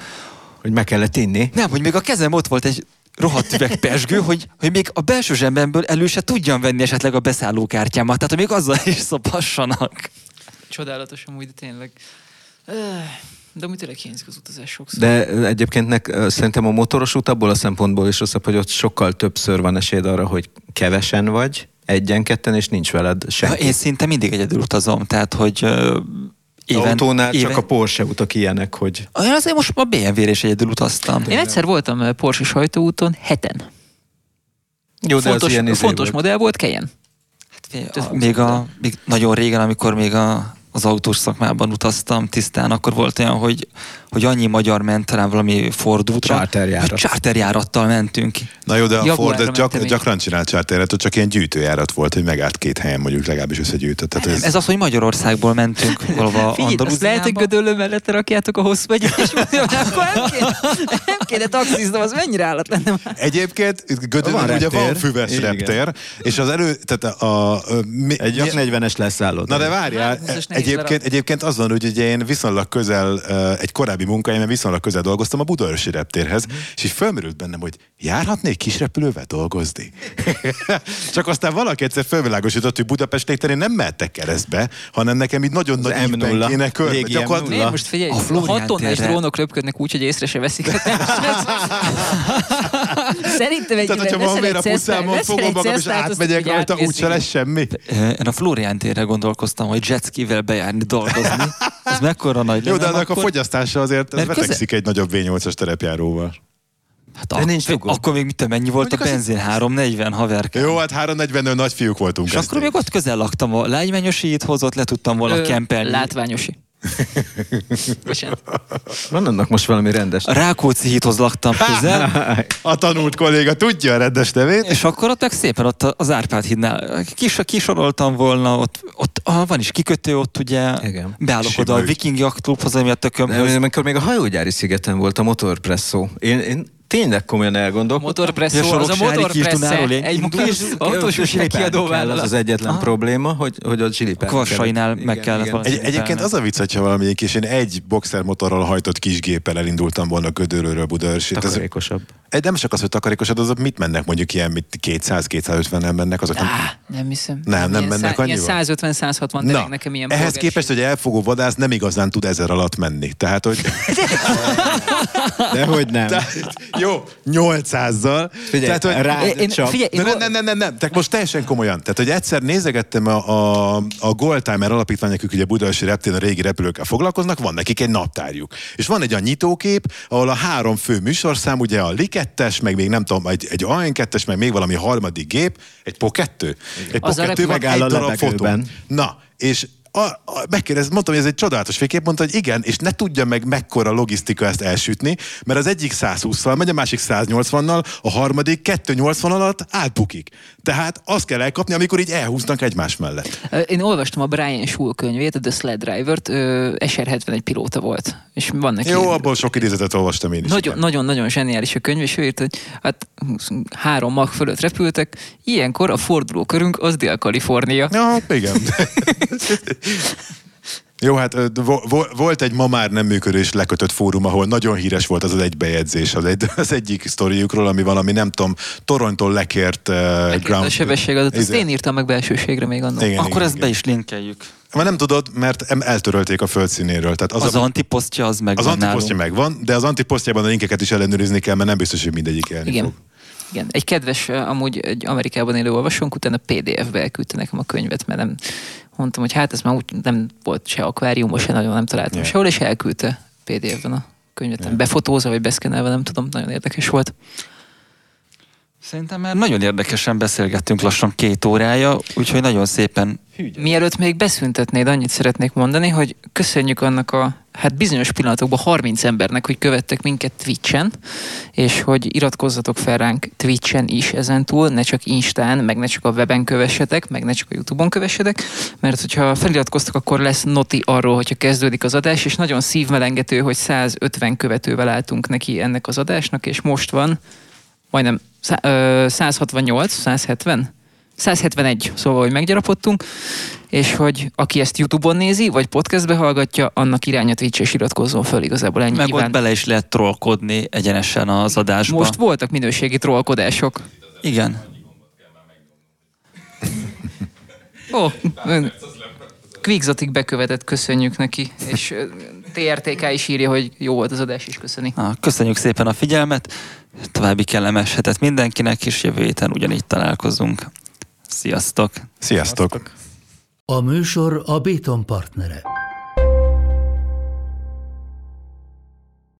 Speaker 6: Hogy meg kellett inni.
Speaker 5: nem, hogy még a kezem ott volt egy rohadt üveg pesgő, hogy, hogy még a belső zsebemből elő se tudjam venni esetleg a beszállókártyámat, tehát hogy még azzal is szopassanak.
Speaker 2: Csodálatos amúgy, de tényleg. De amúgy tényleg hiányzik az utazás sokszor.
Speaker 6: De egyébként nek, szerintem a motoros út abból a szempontból is rosszabb, hogy ott sokkal többször van esélyed arra, hogy kevesen vagy, egyen-ketten, és nincs veled
Speaker 5: Ja,
Speaker 6: senki.
Speaker 5: én szinte mindig egyedül utazom, tehát hogy éven,
Speaker 6: Autónál
Speaker 5: éven,
Speaker 6: csak a Porsche utak ilyenek, hogy
Speaker 5: Én azért most a BMW-re is egyedül utaztam.
Speaker 2: Én egyszer voltam Porsche sajtóúton, heten.
Speaker 6: jó, de
Speaker 2: fontos
Speaker 6: ilyen izé
Speaker 2: fontos
Speaker 6: volt.
Speaker 2: modell volt, Kejen.
Speaker 5: Hát, a, még, a, még nagyon régen, amikor még a, az autós szakmában utaztam tisztán, akkor volt olyan, hogy, hogy annyi magyar ment talán valami Ford útra,
Speaker 6: Charterjárat.
Speaker 5: hogy charterjárattal mentünk.
Speaker 3: Na jó, de a
Speaker 2: Jaguarra
Speaker 3: Ford gyak, gyakran csinált charteret, ott csak ilyen gyűjtőjárat volt, hogy megállt két helyen mondjuk legalábbis összegyűjtött. Tehát ez,
Speaker 5: Ez az, hogy Magyarországból mentünk valahova
Speaker 2: azt lehet, hogy
Speaker 5: Andalúziába.
Speaker 2: gödöllő mellett rakjátok a hosszú egyet, és mondja, hogy akkor nem kéne, nem kéne taxiznom, az mennyire állat lenne már.
Speaker 3: Egyébként Gödöllön
Speaker 6: Van
Speaker 3: ugye van füves
Speaker 6: Igen.
Speaker 3: reptér, és az elő, tehát a... a mi,
Speaker 6: Egy jak
Speaker 3: mi-
Speaker 6: 40-es leszállod.
Speaker 3: Na de várjál,
Speaker 2: Hát, nehéz
Speaker 3: egyébként, egyébként az van, hogy ugye én viszonylag közel, egy korábbi munkáimban viszonylag közel dolgoztam a Budaörsi reptérhez,
Speaker 2: Mhm.
Speaker 3: és így fölmerült bennem, hogy járhatnék kisrepülővel dolgozni. Csak aztán valaki egyszer fölvilágosított, hogy Budapest légterén nem mehettek keresztbe, hanem nekem így nagyon nagy
Speaker 6: M0,
Speaker 3: ívben kéne körbe.
Speaker 6: légi
Speaker 3: Gyakorlatilag-
Speaker 6: M0.
Speaker 2: Miért most figyelj,
Speaker 5: A
Speaker 2: a
Speaker 5: Flórián
Speaker 2: 6 tonnás
Speaker 5: térre-
Speaker 2: drónok röpködnek úgy, hogy észre se veszik. Szerintem egy
Speaker 3: Tehát, hogyha van miért a puszámon fogom magam, és átmegyek rajta, úgyse lesz semmi.
Speaker 5: Én a Florián térre gondolkoztam, hogy jetskivel bejárni dolgozni. Ez mekkora nagy
Speaker 3: Jó, de annak a fogyasztása azért ez vetekszik egy nagyobb V8-as terepjáróval.
Speaker 5: Hát
Speaker 6: De
Speaker 5: ak-
Speaker 6: nincs dugó.
Speaker 5: Akkor még mit tudom, mennyi volt
Speaker 3: Mondjuk
Speaker 5: a
Speaker 3: az-
Speaker 5: benzin? 340 haverkám.
Speaker 3: Jó, hát 340-nől nagy fiúk voltunk.
Speaker 5: És akkor még ott közel laktam, a lágymányosi hozott, le tudtam volna kempelni.
Speaker 2: Látványosi. Bocsánat.
Speaker 6: Van annak most valami rendes.
Speaker 5: A Rákóczi hídhoz laktam közel,
Speaker 3: A tanult kolléga tudja a rendes nevét.
Speaker 5: és akkor ott meg szépen ott az Árpád hídnál kis, kisoroltam volna, ott, ott ah, van is kikötő, ott ugye
Speaker 6: Igen.
Speaker 5: beállok
Speaker 3: Sima
Speaker 5: oda a. Viking Yacht Clubhoz, ami a tökömhöz.
Speaker 6: amikor még a hajógyári szigeten volt a motorpresszó, én, én tényleg komolyan elgondolkodtam.
Speaker 2: Motorpresszó, az a motorpressze, egy kis autós kiadó
Speaker 6: kell, az az egyetlen
Speaker 5: Aha.
Speaker 6: probléma, hogy, hogy ott zsilipelni
Speaker 5: Kvassainál meg kellett valami.
Speaker 3: Egy, egyébként az a vicc, hogyha valamelyik, és én egy boxer motorral hajtott kis géppel elindultam volna Gödöllőről Budaörsét. Ez,
Speaker 6: Takarékosabb.
Speaker 3: egy, nem csak az, hogy takarékosod, azok mit mennek mondjuk ilyen mit 200-250-en mennek, azok nem...
Speaker 2: Nem hiszem.
Speaker 3: Nem, nem mennek annyival?
Speaker 2: 150-160, de
Speaker 3: Na,
Speaker 2: nekem ilyen
Speaker 3: ehhez képest, hogy elfogó vadász nem igazán tud ezer alatt menni. Tehát, hogy
Speaker 6: De hogy nem.
Speaker 3: tehát, jó, 800-zal.
Speaker 6: Figyelj,
Speaker 3: tehát, hogy,
Speaker 6: rád
Speaker 2: Én- én-
Speaker 6: csap.
Speaker 2: figyelj,
Speaker 3: nem, nem, nem, nem, nem, tehát most teljesen komolyan. Tehát, hogy egyszer nézegettem a, a, a Goldtimer alapítvány, akik ugye Budaörsi reptéren a régi repülőkkel foglalkoznak, van nekik egy naptárjuk. És van egy a nyitókép, ahol a három fő műsorszám, ugye a Likettes, meg még nem tudom, egy, egy AN2-es, meg még valami harmadik gép, egy PO2. Egy
Speaker 2: Az a
Speaker 3: PO2
Speaker 2: repülő
Speaker 3: van
Speaker 6: megáll
Speaker 3: egy
Speaker 6: a
Speaker 3: darab fotó. Na, és a, a, megkérdez, mondtam, hogy ez egy csodálatos fénykép, mondta, hogy igen, és ne tudja meg mekkora logisztika ezt elsütni, mert az egyik 120-szal megy, a másik 180-nal, a harmadik 280 alatt átbukik. Tehát azt kell elkapni, amikor így elhúznak egymás mellett.
Speaker 2: Én olvastam a Brian Schul könyvét, a The Sled Driver-t, ö, SR-71 pilóta volt. És van neki...
Speaker 3: Jó, abból sok idézetet olvastam én is.
Speaker 2: Nagyon,
Speaker 3: igen.
Speaker 2: nagyon, nagyon zseniális a könyv, és ő írt, hogy hát három mag fölött repültek, ilyenkor a fordulókörünk az Dél-Kalifornia.
Speaker 3: Ja, igen. Jó, hát ö, vo- vo- volt egy ma már nem működő és lekötött fórum, ahol nagyon híres volt az az egy bejegyzés, az, egy, az egyik sztoriukról, ami valami, nem tudom, Torontól lekért uh,
Speaker 2: Ground...
Speaker 3: ground...
Speaker 2: A sebességadat, azt
Speaker 3: Izé.
Speaker 2: én írtam meg belsőségre még annak.
Speaker 3: Igen,
Speaker 5: Akkor
Speaker 3: igen,
Speaker 5: ezt
Speaker 3: igen.
Speaker 5: be is linkeljük.
Speaker 3: Már nem tudod, mert eltörölték a földszínéről. Tehát az,
Speaker 5: Az,
Speaker 3: a,
Speaker 5: antiposztja az meg
Speaker 3: az antiposztja megvan, de az antiposztjában a linkeket is ellenőrizni kell, mert nem biztos, hogy mindegyik élni
Speaker 2: Igen.
Speaker 3: fog.
Speaker 2: Igen. Egy kedves, amúgy egy Amerikában élő olvasónk utána PDF-be elküldte nekem a könyvet, mert nem mondtam, hogy hát ez már úgy nem volt se akvárium, se nagyon nem találtam
Speaker 3: Yeah.
Speaker 2: sehol, és elküldte PDF-ben a könyvet. Yeah. Befotózva vagy beszkenelve, nem tudom, nagyon érdekes volt.
Speaker 5: Szerintem már nagyon érdekesen beszélgettünk lassan két órája, úgyhogy nagyon szépen.
Speaker 2: Mielőtt még beszüntetnéd, annyit szeretnék mondani, hogy köszönjük annak a hát bizonyos pillanatokban 30 embernek, hogy követtek minket Twitchen, és hogy iratkozzatok fel ránk Twitchen is ezentúl, ne csak Instán, meg ne csak a weben kövessetek, meg ne csak a Youtube-on kövessetek, mert hogyha feliratkoztok, akkor lesz noti arról, hogyha kezdődik az adás, és nagyon szívmelengető, hogy 150 követővel álltunk neki ennek az adásnak, és most van majdnem szá- ö, 168, 170? 171, szóval, hogy meggyarapodtunk, és hogy aki ezt YouTube-on nézi, vagy podcastbe hallgatja, annak irány a Twitch és iratkozzon föl igazából ennyi.
Speaker 5: meg ott
Speaker 2: Iván.
Speaker 5: bele is lehet trollkodni egyenesen az adásba.
Speaker 2: Most voltak minőségi trollkodások.
Speaker 5: Igen.
Speaker 2: Ó, ön- Quickzotig bekövetett, köszönjük neki, és TRTK is írja, hogy jó volt az adás, és köszöni.
Speaker 5: Na, köszönjük szépen a figyelmet, további kellemes hetet mindenkinek, és jövő héten ugyanígy találkozunk. Sziasztok!
Speaker 3: Sziasztok!
Speaker 1: A műsor a Béton partnere.